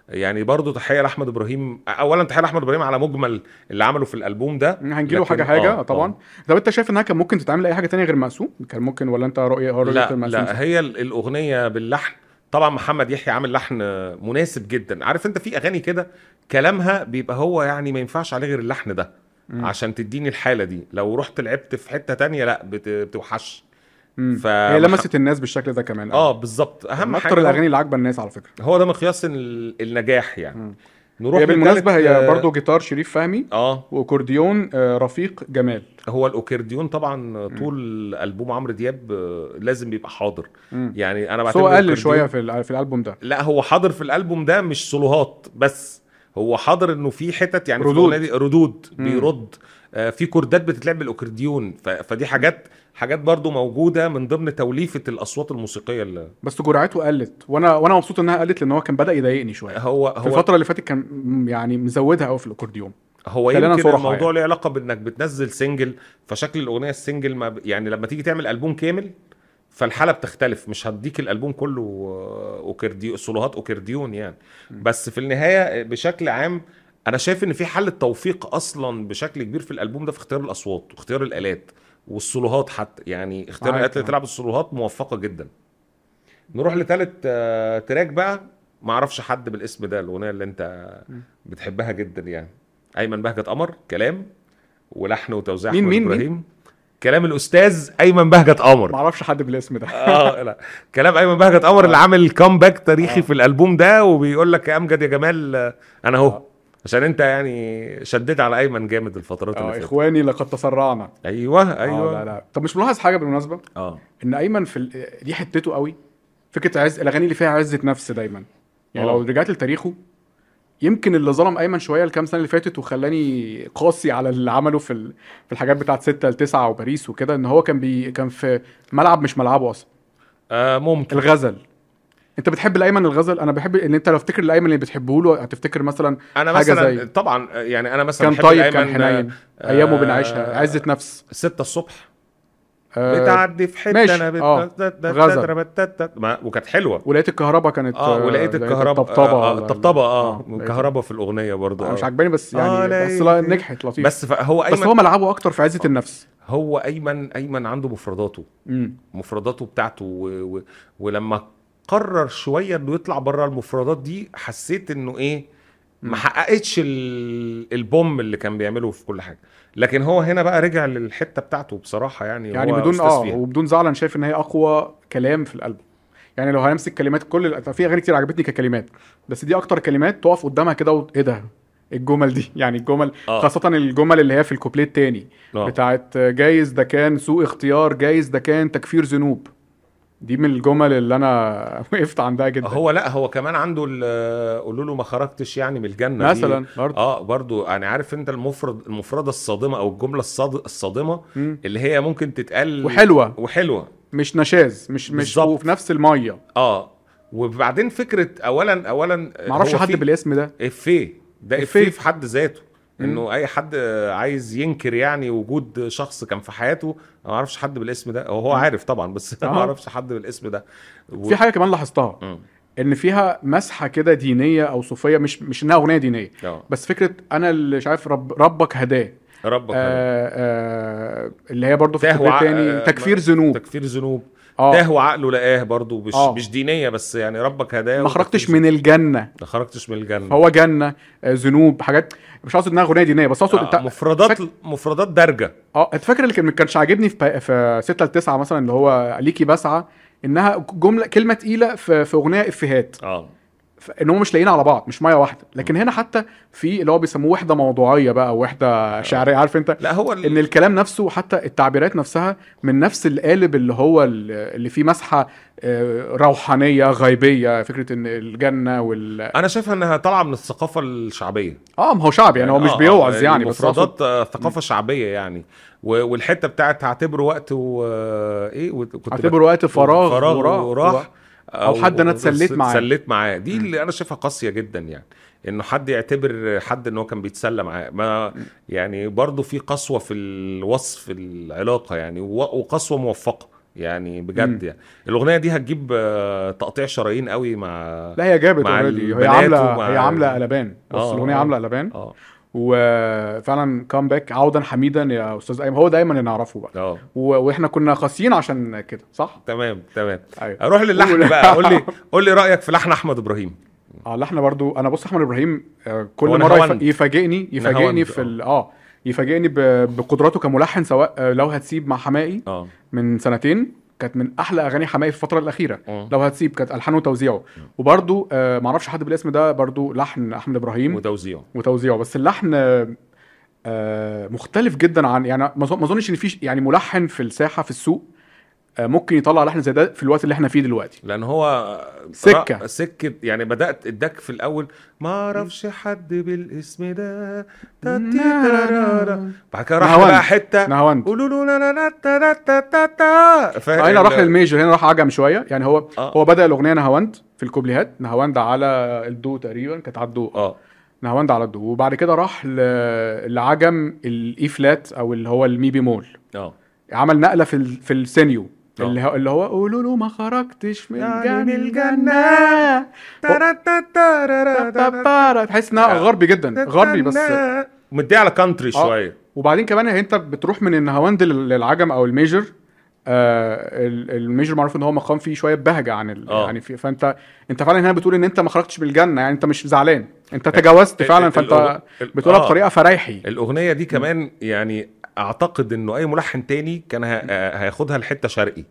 S2: يعني برضو تحية لأحمد إبراهيم. اولا تحية لأحمد إبراهيم على مجمل اللي عمله في الألبوم ده.
S1: هنجيله
S2: لكن-
S1: حاجة حاجة
S2: آه،
S1: طبعا.
S2: آه.
S1: طب أنت شايف إنها كان ممكن تتعمل أي حاجة تانية غير مقسوم كان ممكن ولا أنت رؤيه
S2: لا لا. هي ال- الأغنية باللحن. طبعا محمد يحيى عامل لحن مناسب جدا. عارف أنت في أغاني كده كلامها بيبقى هو يعني ما ينفعش عليه غير اللحن ده. عشان تديني الحالة دي. لو رحت لعبت في حتة تانية لا بت- بتوحش. ف-
S1: هي لمست الناس بالشكل ده كمان.
S2: آه بالظبط.
S1: أهم
S2: حاجة
S1: أكتر الأغاني اللي عاجبة الناس على فكرة.
S2: هو ده مقياس ال- النجاح يعني.
S1: مم.
S2: نروح
S1: هي
S2: بالمناسبة
S1: هي
S2: آه،
S1: برضو جيتار شريف فهمي
S2: آه.
S1: وأكورديون آه، رفيق جمال.
S2: هو الاوكرديون طبعا طول ألبوم عمرو دياب آه، لازم بيبقى حاضر.
S1: مم.
S2: يعني أنا
S1: بس هو قل شوية في في الألبوم ده.
S2: لا هو حاضر في الألبوم ده مش سولوهات بس. هو حاضر إنه في حتت يعني في
S1: ردود.
S2: دي ردود
S1: مم.
S2: بيرد. في chord ات بتتلعب بالأوكرديون. ف- فدي حاجات حاجات برضو موجودة من ضمن توليفة الأصوات الموسيقية اللي
S1: بس جرعته قلت وأنا وأنا مبسوط إنها قلت لأن هو كان بدأ يضايقني شوية.
S2: هو
S1: في
S2: هو
S1: الفترة اللي فاتت كان يعني مزودها قوي في الاكورديون
S2: هو يمكن الموضوع
S1: يعني.
S2: له علاقة بإنك بتنزل single فشكل الأغنية ال single ما ب... يعني لما تيجي تعمل ألبوم كامل فالحالة بتختلف. مش هديك الألبوم كله آه، اوكرديو سولوهات أوكرديون يعني. بس في النهاية بشكل عام أنا شايف إن في حاله توفيق أصلا بشكل كبير في الألبوم ده في اختيار الأصوات واختيار الآلات والسولوهات حتى. يعني اختيار الآلات اللي
S1: آه.
S2: تلعب السولوهات موفقة جدا. نروح لثالث آه، track بقى. ما أعرفش حد بالاسم ده الأغنية اللي أنت بتحبها جدا يعني. أيمن بهجت قمر كلام ولحن وتوزيع
S1: مين- مين- مين؟
S2: إبراهيم. كلام الأستاذ أيمن بهجت قمر.
S1: ما أعرفش حد بالاسم ده.
S2: آه لا. كلام أيمن بهجت قمر اللي عامل كومباك تاريخي في الألبوم ده وبيقول لك يا أمجد يا جمال آه، أنا أهو.
S1: آه.
S2: عشان انت يعني شديت على ايمن جامد الفترات اللي
S1: آه
S2: فاتت.
S1: إخواني لقد تسرعنا.
S2: أيوه
S1: أيوه. لا لا. طب مش ملاحظ حاجة بالمناسبة؟
S2: آه.
S1: إن ايمن في ال- دي حتته قوي. فكرة عز الأغاني اللي فيها عزة نفس دايما. يعني
S2: آه.
S1: لو رجعت لتاريخه يمكن اللي ظلم ايمن شوية الكام سنة اللي فاتت وخلاني قاسي على اللي عمله في ال... في الحاجات بتاعت 6 ل 9 وباريس وكده إن هو كان بي... كان في ملعب مش ملعبه أصلا.
S2: آه ممكن.
S1: الغزل. انت بتحب الايمن الغزل؟ أنا بحب ان انت لو تفتكر الايمن اللي بتحبه له هتفتكر مثلا
S2: أنا
S1: حاجة
S2: مثلا
S1: زي-
S2: طبعا آه، يعني أنا مثلا
S1: كان طيب كان
S2: الأيمن، آه،
S1: حنين ايامه
S2: آه،
S1: بنعيشها عزه نفس.
S2: ستة الصبح.
S1: آه،
S2: بتعدي في حتة
S1: ماشي،
S2: أنا بت-
S1: آه، غزل.
S2: وكانت حلوة.
S1: ولقيت الكهرباء كانت
S2: آه ولقيت
S1: لقيت
S2: الكهرباء
S1: الطبطبة.
S2: آه، آه، الطبطبة
S1: آه
S2: الكهرباء في الأغنية برضه
S1: آه، مش
S2: آه.
S1: عجباني بس يعني
S2: آه،
S1: بس لا نجحت لطيف.
S2: بس
S1: بس
S2: ايمن
S1: هو ملعبه أكتر في عزة النفس.
S2: هو أيمن أيمن عنده مفرداته.
S1: امم
S2: مفرداته بتاعته و... و... ولما قرر شوية إنه يطلع بره المفردات دي حسيت إنه إيه ما حققتش ال... البوم اللي كان بيعمله في كل حاجة لكن هو هنا بقى رجع للحتة بتاعته بصراحة يعني
S1: يعني
S2: هو
S1: بدون آه
S2: فيها.
S1: وبدون زعل أنا شايف إن هي أقوى كلام في الألبوم يعني لو هنمسك كلمات كل في أغاني كتير عجبتني ككلمات بس دي أكتر كلمات تقف قدامها كده و... إيه ده الجمل دي يعني الجمل
S2: آه.
S1: خاصة الجمل اللي هي في الكوبليه التاني
S2: آه.
S1: بتاعت جايز ده كان سوء اختيار جايز ده كان تكفير ذنوب دي من الجمل اللي أنا وقفت عندها جدا
S2: هو لا هو كمان عنده قولوا له ما خرجتش يعني من الجنة.
S1: مثلا برضه
S2: آه برضو يعني عارف أنت المفرد المفردة الصادمة أو الجملة الصاد... الصادمة
S1: مم.
S2: اللي هي ممكن تتقال
S1: وحلوة
S2: وحلوة
S1: مش نشاز مش مش. وفي نفس المية
S2: آه وبعدين فكرة اولا اولا
S1: معرفش حد بالاسم ده
S2: إفيه ده.
S1: إفيه
S2: في حد ذاته انه اي حد عايز ينكر يعني وجود شخص كان في حياته ما أعرفش حد بالاسم ده. هو هو عارف طبعا بس ما
S1: آه.
S2: أعرفش حد بالاسم ده. و...
S1: في حاجة كمان لاحظتها. إن فيها مسحة كده دينية أو صوفية مش مش إنها أغنية دينية
S2: آه.
S1: بس فكرة أنا اللي مش عارف رب ربك هداه.
S2: ربك
S1: آه آه اللي هي برضو في التاني
S2: آه،
S1: تكفير ذنوب.
S2: تكفير ذنوب.
S1: آه.
S2: تاه وعقله لقاه برضه مش
S1: آه.
S2: مش دينية بس يعني ربك هداه
S1: ما خرجتش من
S2: الجنة. ما خرجتش من الجنة.
S1: فهو جنة آه ذنوب حاجات. مش قصدي إنها اغنيه دينية بس أقصد
S2: آه
S1: أنت
S2: مفردات
S1: فاك-
S2: مفردات دارجة.
S1: آه أنت فاكر اللي ما كانش عاجبني في في 6 ل 9 مثلا اللي هو ليكي بسعه إنها جملة كلمة تقيلة في في أغنية
S2: إفيهات.
S1: آه. إن هم مش لاقيين على بعض مش مية واحدة. لكن هنا حتى في اللي هو بيسموه وحدة موضوعية بقى وحدة شعرية. عارف انت؟
S2: لا هو ال-
S1: إن الكلام نفسه حتى التعبيرات نفسها من نفس القالب اللي هو ال- اللي فيه مسحة آه، روحانية غيبية فكرة إن الجنة وال
S2: أنا شايفها إنها طالعة من الثقافة الشعبية.
S1: آه ما هو شعبي يعني هو مش
S2: آه،
S1: بيوعظ
S2: آه،
S1: يعني بس
S2: مفردات آه، ثقافة شعبية يعني. والحتة بتاعت هعتبره وقت و إيه كنت
S1: اعتبر وقت فراغ
S2: فراغ
S1: وراح-
S2: وراح
S1: أو حد أنا اتسليت معاه.
S2: اتسليت معاه. دي اللي أنا شايفها قاسية جدا يعني. إنه حد يعتبر حد إن هو كان بيتسلى معاه. ما يعني برضه في قسوة في الوصف العلاقة يعني وقسوة موفقة يعني بجد. يعني. الأغنية دي هتجيب آه، تقطيع شرايين قوي مع
S1: لا هي جابت
S2: مع
S1: هي عامله هي عاملة قلبان بص
S2: آه،
S1: الأغنية
S2: آه.
S1: عاملة قلبان
S2: آه.
S1: وفعلا comeback عودا حميدا يا أستاذ أيمن. هو دايما اللي نعرفه بقى.
S2: آه.
S1: و- وإحنا كنا قاسيين عشان كده صح؟
S2: تمام تمام.
S1: أيوه.
S2: أروح للحن. بقى. قول لي قول لي رأيك في لحن أحمد إبراهيم.
S1: آه اللحن برضو. أنا بص أحمد إبراهيم آه، كل مرة يفاجئني يفاجئني في ال- آه. يفاجئني ب- بقدراته كملحن سواء آه، لو هتسيب مع حمائي
S2: آه.
S1: من سنتين كانت من أحلى أغاني حمائي في الفترة الأخيرة.
S2: آه.
S1: لو هتسيب كانت ألحان وتوزيعه. وبرضو آه معرفش حد بالاسم ده برضو لحن أحمد إبراهيم.
S2: وتوزيع
S1: وتوزيعه. بس اللحن آه، آه، مختلف جدا عن يعني ما أظنش إن في يعني ملحن في الساحة في السوق آه، ممكن يطلع لحن زي ده في الوقت اللي إحنا فيه دلوقتي
S2: لأن هو. رأ- سكة يعني بدأت اداك في الأول ما أعرفش حد بالاسم ده. بعد كده راح. بقى حتة
S1: نهاوند
S2: قولوا له لا لا لا
S1: هنا راح
S2: لل
S1: major هنا راح عجم شوية يعني هو
S2: آه.
S1: هو بدأ الأغنية نهاوند في الكوبليهات نهاوند على الدو تقريبا كانت على الدو
S2: آه
S1: نهاوند على الدو وبعد كده راح لعجم ال E flat أو اللي هو ال mi
S2: bemolle آه
S1: عمل نقلة في. في ال segno
S2: آه.
S1: اللي هو اللي هو قولوا له ما خرجتش من
S2: يعني من
S1: الجنة. تحس إنها غربي جدا. غربي بس.
S2: مديه على country
S1: آه.
S2: شوية.
S1: وبعدين كمان أنت بتروح من النهاوند لل- للعجم أو ال major آه ال- ال major معروف إن هو مقام فيه شوية بهجة عن ال...
S2: آه.
S1: يعني في فانت أنت فعلا هنا بتقول إن أنت ما خرجتش من الجنة. يعني أنت مش زعلان. أنت تجاوزت فعلا.
S2: فأنت
S1: بتقولها. بطريقة فرايحي
S2: الأغنية دي كمان يعني أعتقد إنه أي ملحن تاني كان آه، هياخدها لحتة شرقي.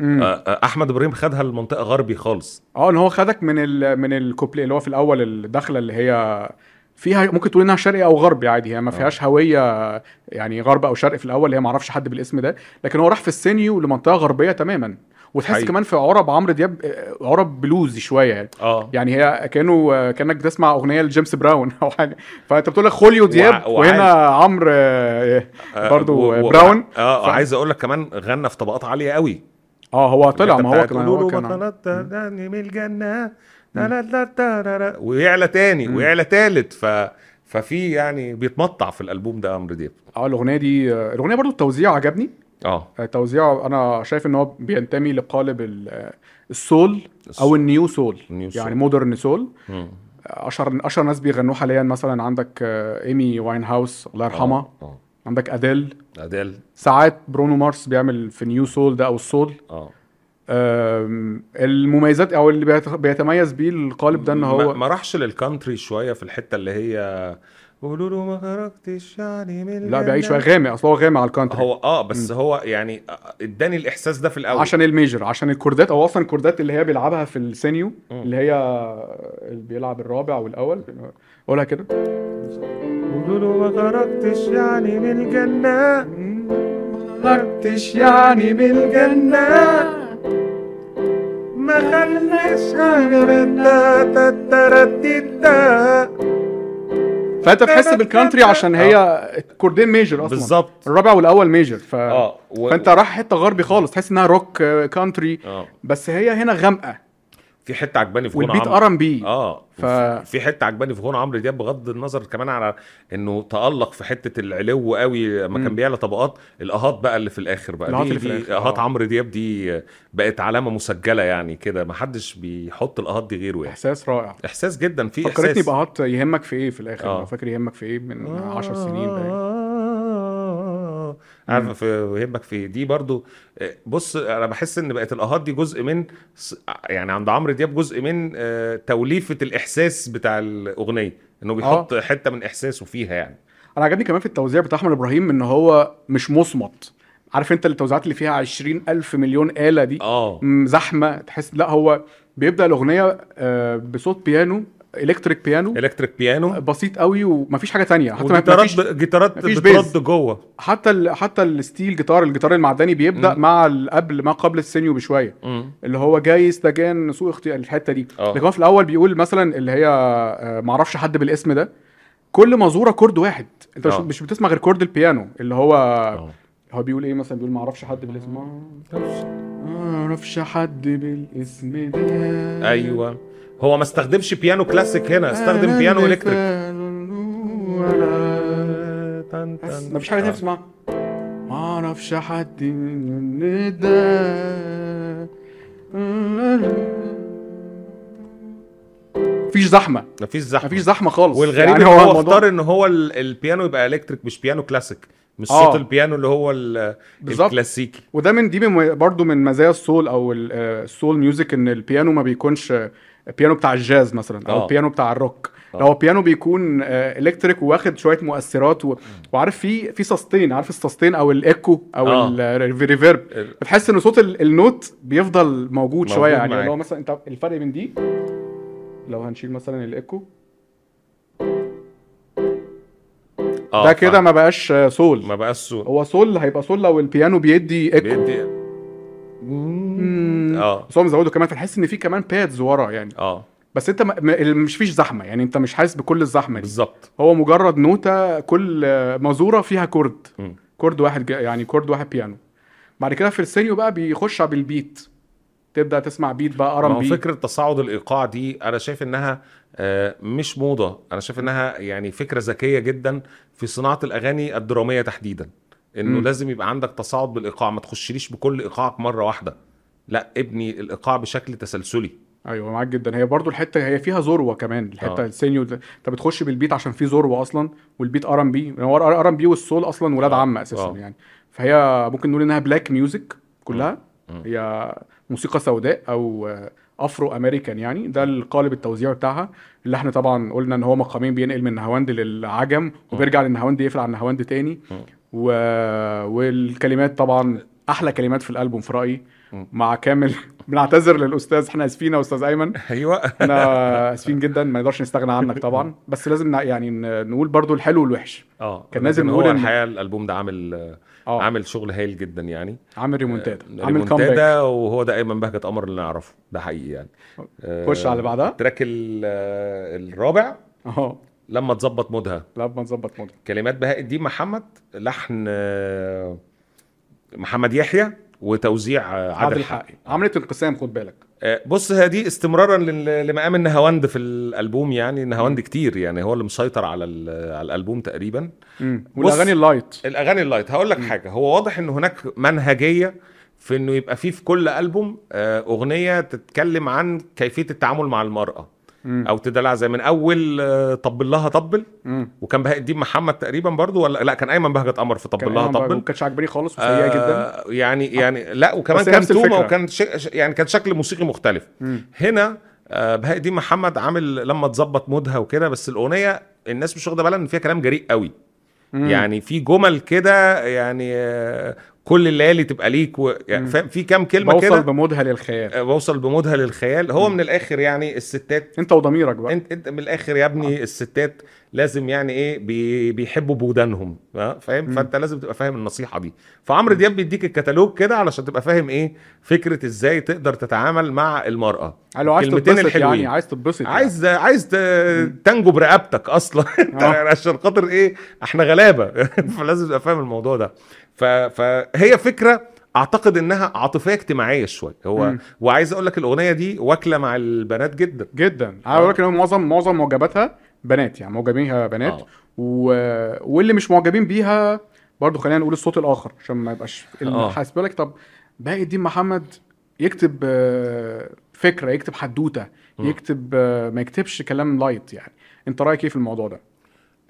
S2: آه، آه، أحمد إبراهيم خدها لمنطقة غربي خالص.
S1: آه إن هو خدك من ال... من الكوبلي اللي هو في الأول الدخله اللي هي فيها ممكن تقول إنها شرقي أو غربي عادي هي ما فيهاش هوية يعني غرب أو شرق في الأول هي ما أعرفش حد بالاسم ده لكن هو راح في ال segno لمنطقة غربية تماما. وتحس. كمان في عرب عمرو دياب آه، عرب bluesy شوية يعني.
S2: آه.
S1: يعني هي كأنه كأنك بتسمع أغنية لجيمس براون أو حاجة. فأنت بتقول لك خوليو دياب
S2: وع-
S1: وهنا عمرو آه، برضو
S2: و- و-
S1: براون.
S2: آه
S1: ف-
S2: عايز أقول لك كمان غنى في طبقات عالية قوي.
S1: آه هو طلع ما هو كمان هو كان
S2: من الجنة. ويعلى تاني ويعلى تالت. ف ففي يعني بيتمطع في الألبوم ده عمرو دياب.
S1: آه الأغنية دي آه، الأغنية برضو التوزيع عجبني.
S2: آه.
S1: التوزيع أنا شايف إن هو بينتمي لقالب ال- آه، ال soul.
S2: أو.
S1: ال neo
S2: soul.
S1: ال
S2: neo
S1: يعني. modern
S2: soul.
S1: أشهر أشهر ناس بيغنوه حاليا مثلا عندك آه، إيمي واين هاوس الله يرحمها
S2: آه.
S1: عندك أديل.
S2: أديل.
S1: ساعات برونو مارس بيعمل في neo soul ده أو ال
S2: soul.
S1: آه. المميزات أو اللي بيت- بيتميز بيه القالب ده
S2: إن
S1: هو
S2: ما راحش لل country شوية في الحتة اللي هي قولوا له ما خرجتش يعني من
S1: لا بيعيش. غامق أصل هو غامق على ال country
S2: هو آه بس هو يعني اداني الإحساس ده في الأول.
S1: عشان ال major عشان الكوردات أو أصلا الكوردات اللي هي بيلعبها في السينيو
S2: مم.
S1: اللي هي اللي بيلعب الرابع والأول. قولها كده.
S2: قولوا له ما خرجتش يعني من الجنة.
S1: خرجتش يعني من الجنة.
S2: ما خليش غير
S1: فانت تحس بال country عشان هي كوردين major أصلا.
S2: بالظبط.
S1: الرابع والأول major ف...
S2: آه و...
S1: فانت رايح حتة غربي خالص تحس إنها روك آه، country
S2: آه.
S1: بس هي هنا غامقة.
S2: في حتة عجباني في غنى وال
S1: beat عمرو R&B
S2: آه
S1: ف-.
S2: في حتة عجباني في غنى عمرو دياب بغض النظر كمان على إنه تألق في حتة العلو قوي لما كان. بيعلى طبقات الاهات بقى اللي في الآخر بقى دي, دي اهات
S1: آه.
S2: عمرو دياب دي بقت علامة مسجلة يعني كده ما حدش بيحط الاهات دي غيره يعني
S1: إحساس رائع
S2: إحساس جدا في
S1: فكرتني
S2: إحساس
S1: بأهات يهمك في إيه في الآخر
S2: آه.
S1: لو فاكر يهمك في إيه من 10 سنين باين
S2: آه. عارف في يهمك في دي برضو. آه، بص أنا بحس إن بقت الأهات دي جزء من يعني عند عمرو دياب جزء من آه، توليفة الإحساس بتاع الأغنية إنه بيحط حتة من إحساسه فيها يعني.
S1: أنا عجبني كمان في التوزيع بتاع أحمد إبراهيم إن هو مش مصمت. عارف أنت التوزيعات اللي فيها 20 ألف مليون آلة دي؟
S2: آه.
S1: م- زحمة تحس لا هو بيبدأ الأغنية آه، بصوت بيانو electric بيانو
S2: electric بيانو
S1: بسيط قوي ومفيش حاجة تانية. حتى ما
S2: ب... جيتارات
S1: مفيش
S2: بترد. جوه.
S1: حتى ال... حتى ال steel guitar الجيتار المعدني بيبدأ
S2: مم.
S1: مع قبل ما قبل السينيو بشوية.
S2: مم.
S1: اللي هو جاي استجان سوء اختيار الحتة دي.
S2: آه.
S1: لكن هو في الأول بيقول مثلا اللي هي آه، معرفش حد بالاسم ده كل مزورة chord واحد. أنت مش,
S2: آه.
S1: مش بتسمع غير chord البيانو. اللي هو
S2: آه.
S1: هو بيقول إيه مثلا؟ بيقول معرفش حد بالاسم. معرفش حد بالاسم ده.
S2: أيوه. هو ما استخدمش بيانو كلاسيك هنا استخدم بيانو electric.
S1: بس مفيش حاجة تانية تسمعها معرفش حد من ده. مفيش زحمة.
S2: مفيش زحمة.
S1: مفيش زحمة خالص.
S2: والغريب
S1: يعني
S2: إن هو, اختار إن هو ال- البيانو يبقى electric مش بيانو كلاسيك. مش
S1: آه.
S2: صوت البيانو اللي هو. الكلاسيكي
S1: وده من دي برضه من مزايا ال soul أو آه، ال soul music إن البيانو ما بيكونش آه، البيانو بتاع الجاز مثلا أو
S2: آه.
S1: البيانو بتاع الروك
S2: آه.
S1: لو هو بيانو بيكون آه، electric واخد شوية مؤثرات و... وعارف في في sustain عارف ال sustain أو ال echo أو
S2: آه.
S1: ال reverb
S2: ال-
S1: بتحس إن صوت ال- النوت بيفضل موجود,
S2: موجود
S1: شوية يعني هو مثلا انت الفرق من دي لو هنشيل مثلا الايكو
S2: آه
S1: ده كده. ما بقاش soul.
S2: ما بقاش صوت
S1: هو soul هيبقى soul لو البيانو بيدي ايكو
S2: بيدي. آه.
S1: بس هو مزوده كمان فتحس ان في كمان pads ورا يعني.
S2: آه.
S1: بس انت م... م... مش فيش زحمة يعني انت مش حاسس بكل الزحمة دي.
S2: بالظبط.
S1: هو مجرد نوتة كل مزوره فيها chord.
S2: مم.
S1: chord واحد يعني chord واحد بيانو بعد كده في السينيو بقى بيخش بال beat تبدأ تسمع beat بقى
S2: هو
S1: بي
S2: فكرة تصاعد الإيقاع دي أنا شايف إنها آه، مش موضة. أنا شايف إنها يعني فكرة ذكية جدا في صناعة الأغاني الدرامية تحديدا. إنه
S1: مم.
S2: لازم يبقى عندك تصاعد بالإيقاع. ما تخشليش بكل إيقاعك مرة واحدة. لا ابني الإيقاع بشكل تسلسلي.
S1: أيوه معاك جدا. هي برضو الحتة هي فيها ذروة كمان الحتة
S2: آه.
S1: السينيو أنت بتخش بال beat عشان فيه ذروة أصلا وال beat R&B هو R&B وال soul أصلا ولاد
S2: آه.
S1: عم أساسا
S2: آه.
S1: يعني. فهي ممكن نقول إنها black music كلها.
S2: مم.
S1: هي موسيقى سوداء أو Afro American يعني ده القالب التوزيع بتاعها. اللي إحنا طبعا قلنا إن هو مقامين بينقل من نهاوند للعجم وبيرجع للنهاوند يقفل على النهاوند تاني. و... والكلمات طبعا أحلى كلمات في الألبوم في
S2: رأيي.
S1: مع كامل بنعتذر للأستاذ. إحنا آسفين يا أستاذ أيمن.
S2: أيوه.
S1: إحنا آسفين جدا. ما نقدرش نستغنى عنك طبعا. بس لازم يعني نقول برضو الحلو والوحش.
S2: آه
S1: كان لازم نقول إن-
S2: الحقيقة الألبوم ده عامل
S1: آه.
S2: عامل شغل هايل جدا يعني.
S1: عامل ريمونتادا.
S2: آه،
S1: عامل comeback
S2: ريمونتادا وهو ده ايمن بهجت قمر اللي نعرفه. ده حقيقي يعني.
S1: خش على اللي بعدها.
S2: ال track ال- آه، الرابع.
S1: آه
S2: لما تظبط مودها.
S1: لا ما نظبط mood
S2: كلمات بهاء الدين محمد لحن آه، محمد يحيى وتوزيع آه،
S1: عادل
S2: عادل
S1: حقي عملت انقسام خد بالك.
S2: آه، بص هي دي استمرارا لمقام النهاوند في الألبوم يعني. النهاوند كتير يعني هو اللي مسيطر على على الألبوم تقريبا.
S1: والأغاني ال light.
S2: الأغاني ال light. هقول لك حاجة. هو واضح ان هناك منهجية في إنه يبقى فيه في كل ألبوم آه، أغنية تتكلم عن كيفية التعامل مع المرأة.
S1: مم.
S2: أو تدلع زي من أول آه، طبل لها طبل
S1: مم.
S2: وكان بهاء الدين محمد تقريبا برضو ولا لا كان أيمن بهجت قمر في طبل لها طبل
S1: ما كانتش عاجباني خالص وسيئة جدا
S2: آه يعني يعني لا وكمان كان
S1: الفكرة.
S2: وكان ش... يعني كان شكل موسيقي مختلف
S1: مم.
S2: هنا آه بهاء الدين محمد عامل لما تظبط مودها وكده بس الأغنية الناس مش واخدة بالها إن فيها كلام جريء قوي
S1: مم.
S2: يعني في جمل كده يعني آه كل الليالي تبقى ليك و... يعني
S1: مم.
S2: فاهم؟ في كام كلمة
S1: بوصل
S2: كده؟
S1: بمودها للخيال.
S2: آه، بوصل بمودها للخيال. هو من الآخر يعني الستات
S1: انت وضميرك بقى.
S2: انت انت من الآخر يا ابني الستات لازم يعني إيه بي بيحبوا بودانهم ها؟ فاهم؟
S1: مم.
S2: فانت لازم تبقى فاهم النصيحة دي. فعمرو دياب بيديك الكتالوج كده علشان تبقى فاهم إيه فكرة إزاي تقدر تتعامل مع المرأة.
S1: لو عايز
S2: كلمتين
S1: تتبسط. يعني عايز تتبسط يعني.
S2: عايز عايز تنجو برقبتك أصلا.
S1: آه.
S2: عشان خاطر إيه؟ إحنا غلابة. فلازم تبقى فاهم الموضوع ده. ف... فهي فكرة أعتقد إنها عاطفية اجتماعية شوية هو
S1: مم.
S2: وعايز أقول لك الأغنية دي واكلة مع البنات جدا
S1: جدا عايز أقول لك إن معظم معظم معجباتها بنات يعني معجبين بيها بنات
S2: آه.
S1: و... واللي مش معجبين بيها برضو خلينا نقول الصوت الآخر عشان ما يبقاش
S2: آه.
S1: حاسب بالك طب باقي الدين محمد يكتب آه، فكرة يكتب
S2: حدوتة.
S1: يكتب آه، ما يكتبش كلام لايت يعني أنت رأيك إيه في الموضوع ده